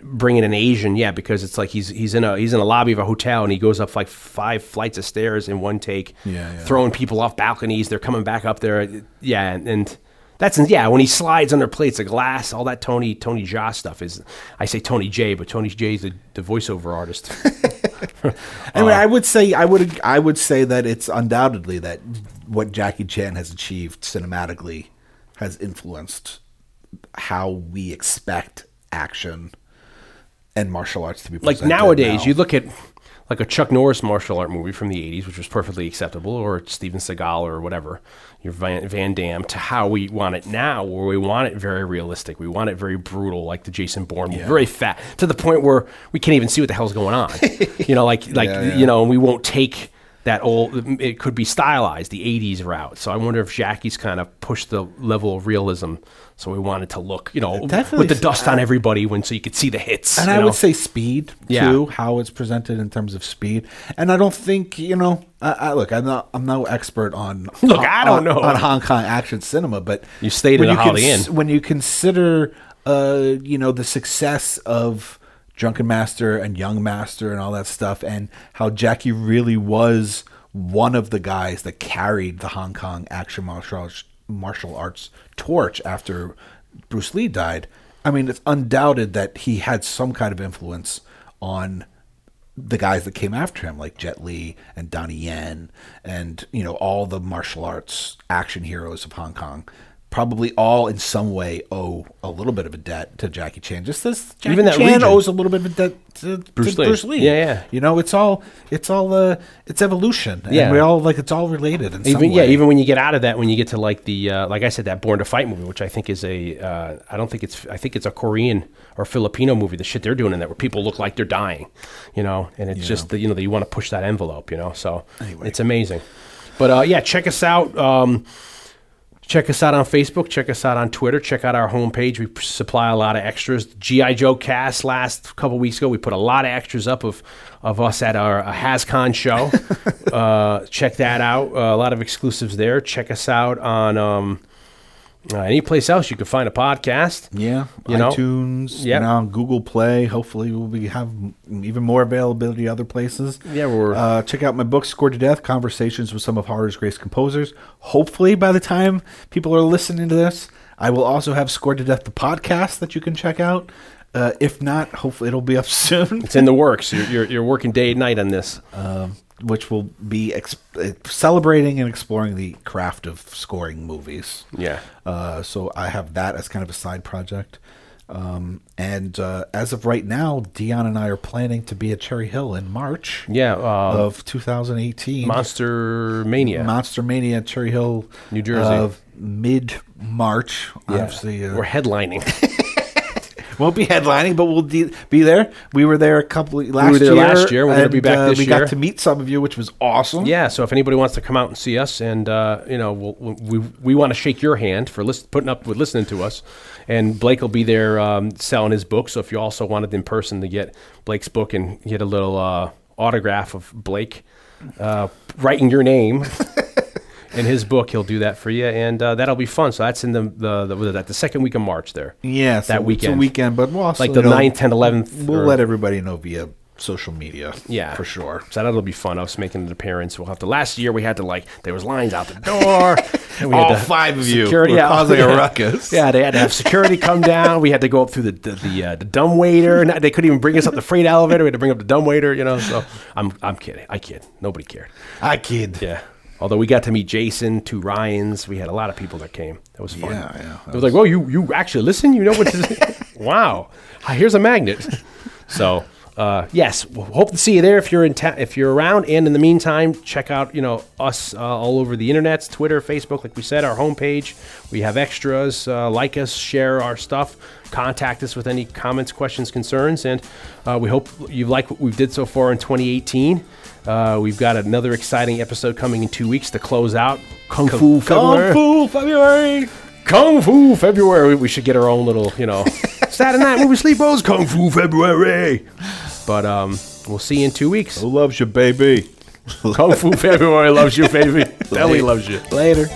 bring in an Asian. Yeah, because it's like he's he's in a he's in a lobby of a hotel and he goes up like five flights of stairs in one take. Yeah, yeah. throwing people off balconies. They're coming back up there. Yeah, and. and that's yeah. When he slides under plates of glass, all that Tony Tony Jaa stuff is. I say Tony J, but Tony Jay is the, the voiceover artist. Anyway, uh, I would say I would I would say that it's undoubtedly that what Jackie Chan has achieved cinematically has influenced how we expect action and martial arts to be like nowadays, now. you look at like a Chuck Norris martial art movie from the '80s, which was perfectly acceptable, or Steven Seagal or whatever, your Van, Van Damme, to how we want it now, where we want it very realistic, we want it very brutal, like the Jason Bourne movie, very fat, to the point where we can't even see what the hell's going on. you know, like like Yeah, yeah. you know, and we won't take that old. It could be stylized, the '80s route. So I wonder if Jackie's kind of pushed the level of realism. So we wanted to look, you know, Definitely with the dust on everybody, when so you could see the hits. And I know? would say speed Yeah. too, how it's presented in terms of speed. And I don't think you know. I, I look, I'm not. I'm no expert on. Look, I don't on- know. on Hong Kong action cinema, but You stayed when in a you Holiday Inn. When you consider, uh, you know, the success of Drunken Master and Young Master and all that stuff, and how Jackie really was one of the guys that carried the Hong Kong action martial arts, martial arts torch after Bruce Lee died. I mean, it's undoubted that he had some kind of influence on the guys that came after him, like Jet Li and Donnie Yen, and you know all the martial arts action heroes of Hong Kong. Probably all in some way owe a little bit of a debt to Jackie Chan. Just as Jackie Even that Chan region. owes a little bit of a debt to Bruce to Lee. Bruce Lee. Yeah, yeah. You know, it's all it's all uh, it's evolution. And Yeah. we all like it's all related in some even yeah, even when you get out of that, when you get to like the uh, like I said, that Born to Fight movie, which I think is a uh, I don't think it's I think it's a Korean or Filipino movie. The shit they're doing in that, where people look like they're dying, you know, and it's just that you know that you want to push that envelope, you know. So Anyway. it's amazing. But uh, yeah, check us out. Um, Check us out on Facebook. Check us out on Twitter. Check out our homepage. We supply a lot of extras. GI Joe Cast last couple weeks ago, we put a lot of extras up of of us at our uh, HasCon show. uh, check that out. Uh, a lot of exclusives there. Check us out on um, uh, any place else you can find a podcast. Yeah, You iTunes, Yep. you know, Google Play. Hopefully, we'll be have even more availability other places. Yeah, we're- uh, check out my book, Scored to Death: Conversations with Some of Horror's Greatest Composers. Hopefully, by the time people are listening to this, I will also have Scored to Death, the podcast that you can check out. Uh, if not, hopefully it'll be up soon. It's in the works. You're, you're, you're working day and night on this. um, which will be ex- uh, celebrating and exploring the craft of scoring movies. Yeah. Uh, so I have that as kind of a side project. Um, and uh, as of right now, Dion and I are planning to be at Cherry Hill in March Yeah. Uh, of 2018. Monster Mania. Monster Mania at Cherry Hill, New Jersey. Of mid March. Obviously, uh, We're headlining. won't be headlining, but we'll de- be there. We were there a couple last were there year. last year. We're gonna be back uh, this we year. We got to meet some of you, which was awesome. Yeah, so if anybody wants to come out and see us, and uh, you know, we'll, we we want to shake your hand for list, putting up with listening to us, and Blake will be there um, selling his book. So if you also wanted in person to get Blake's book and get a little uh, autograph of Blake uh, writing your name. In his book, he'll do that for you, and uh, that'll be fun. So that's in the the, the, the, the second week of March there. Yeah, so that It's weekend. a weekend, but we'll also like the you know, 9th, 10th, 11th. We'll or- let everybody know via social media. Yeah, for sure. So that'll be fun. Us making an appearance. We'll have to. Last year we had to like there was lines out the door. and we had All to- five of you security were yeah, causing a ruckus. Yeah, they had to have security come down. We had to go up through the the the, uh, the dumb waiter. And they couldn't even bring us up the freight elevator. We had to bring up the dumb waiter. You know. So I'm I'm kidding. I kid. Nobody cared. I kid. Yeah. Although we got to meet Jason, two Ryans, we had a lot of people that came. That was fun. Yeah, yeah, It was like, well, you you actually listen. You know what? To wow. Here's a magnet. So uh, yes, we'll hope to see you there if you're in ta- if you're around. And in the meantime, check out you know us uh, all over the internet, Twitter, Facebook, like we said, our homepage. We have extras. Uh, like us, share our stuff, contact us with any comments, questions, concerns, and uh, we hope you like what we did so far in 2018. Uh, we've got another exciting episode coming in two weeks to close out Kung Fu February. Kung Fu February. Kung Fu February. We should get our own little, you know, Saturday night movie sleepos. Kung Fu February. But um, we'll see you in two weeks. Who loves you, baby? Kung Fu February loves you, baby. Ellie loves you. Later.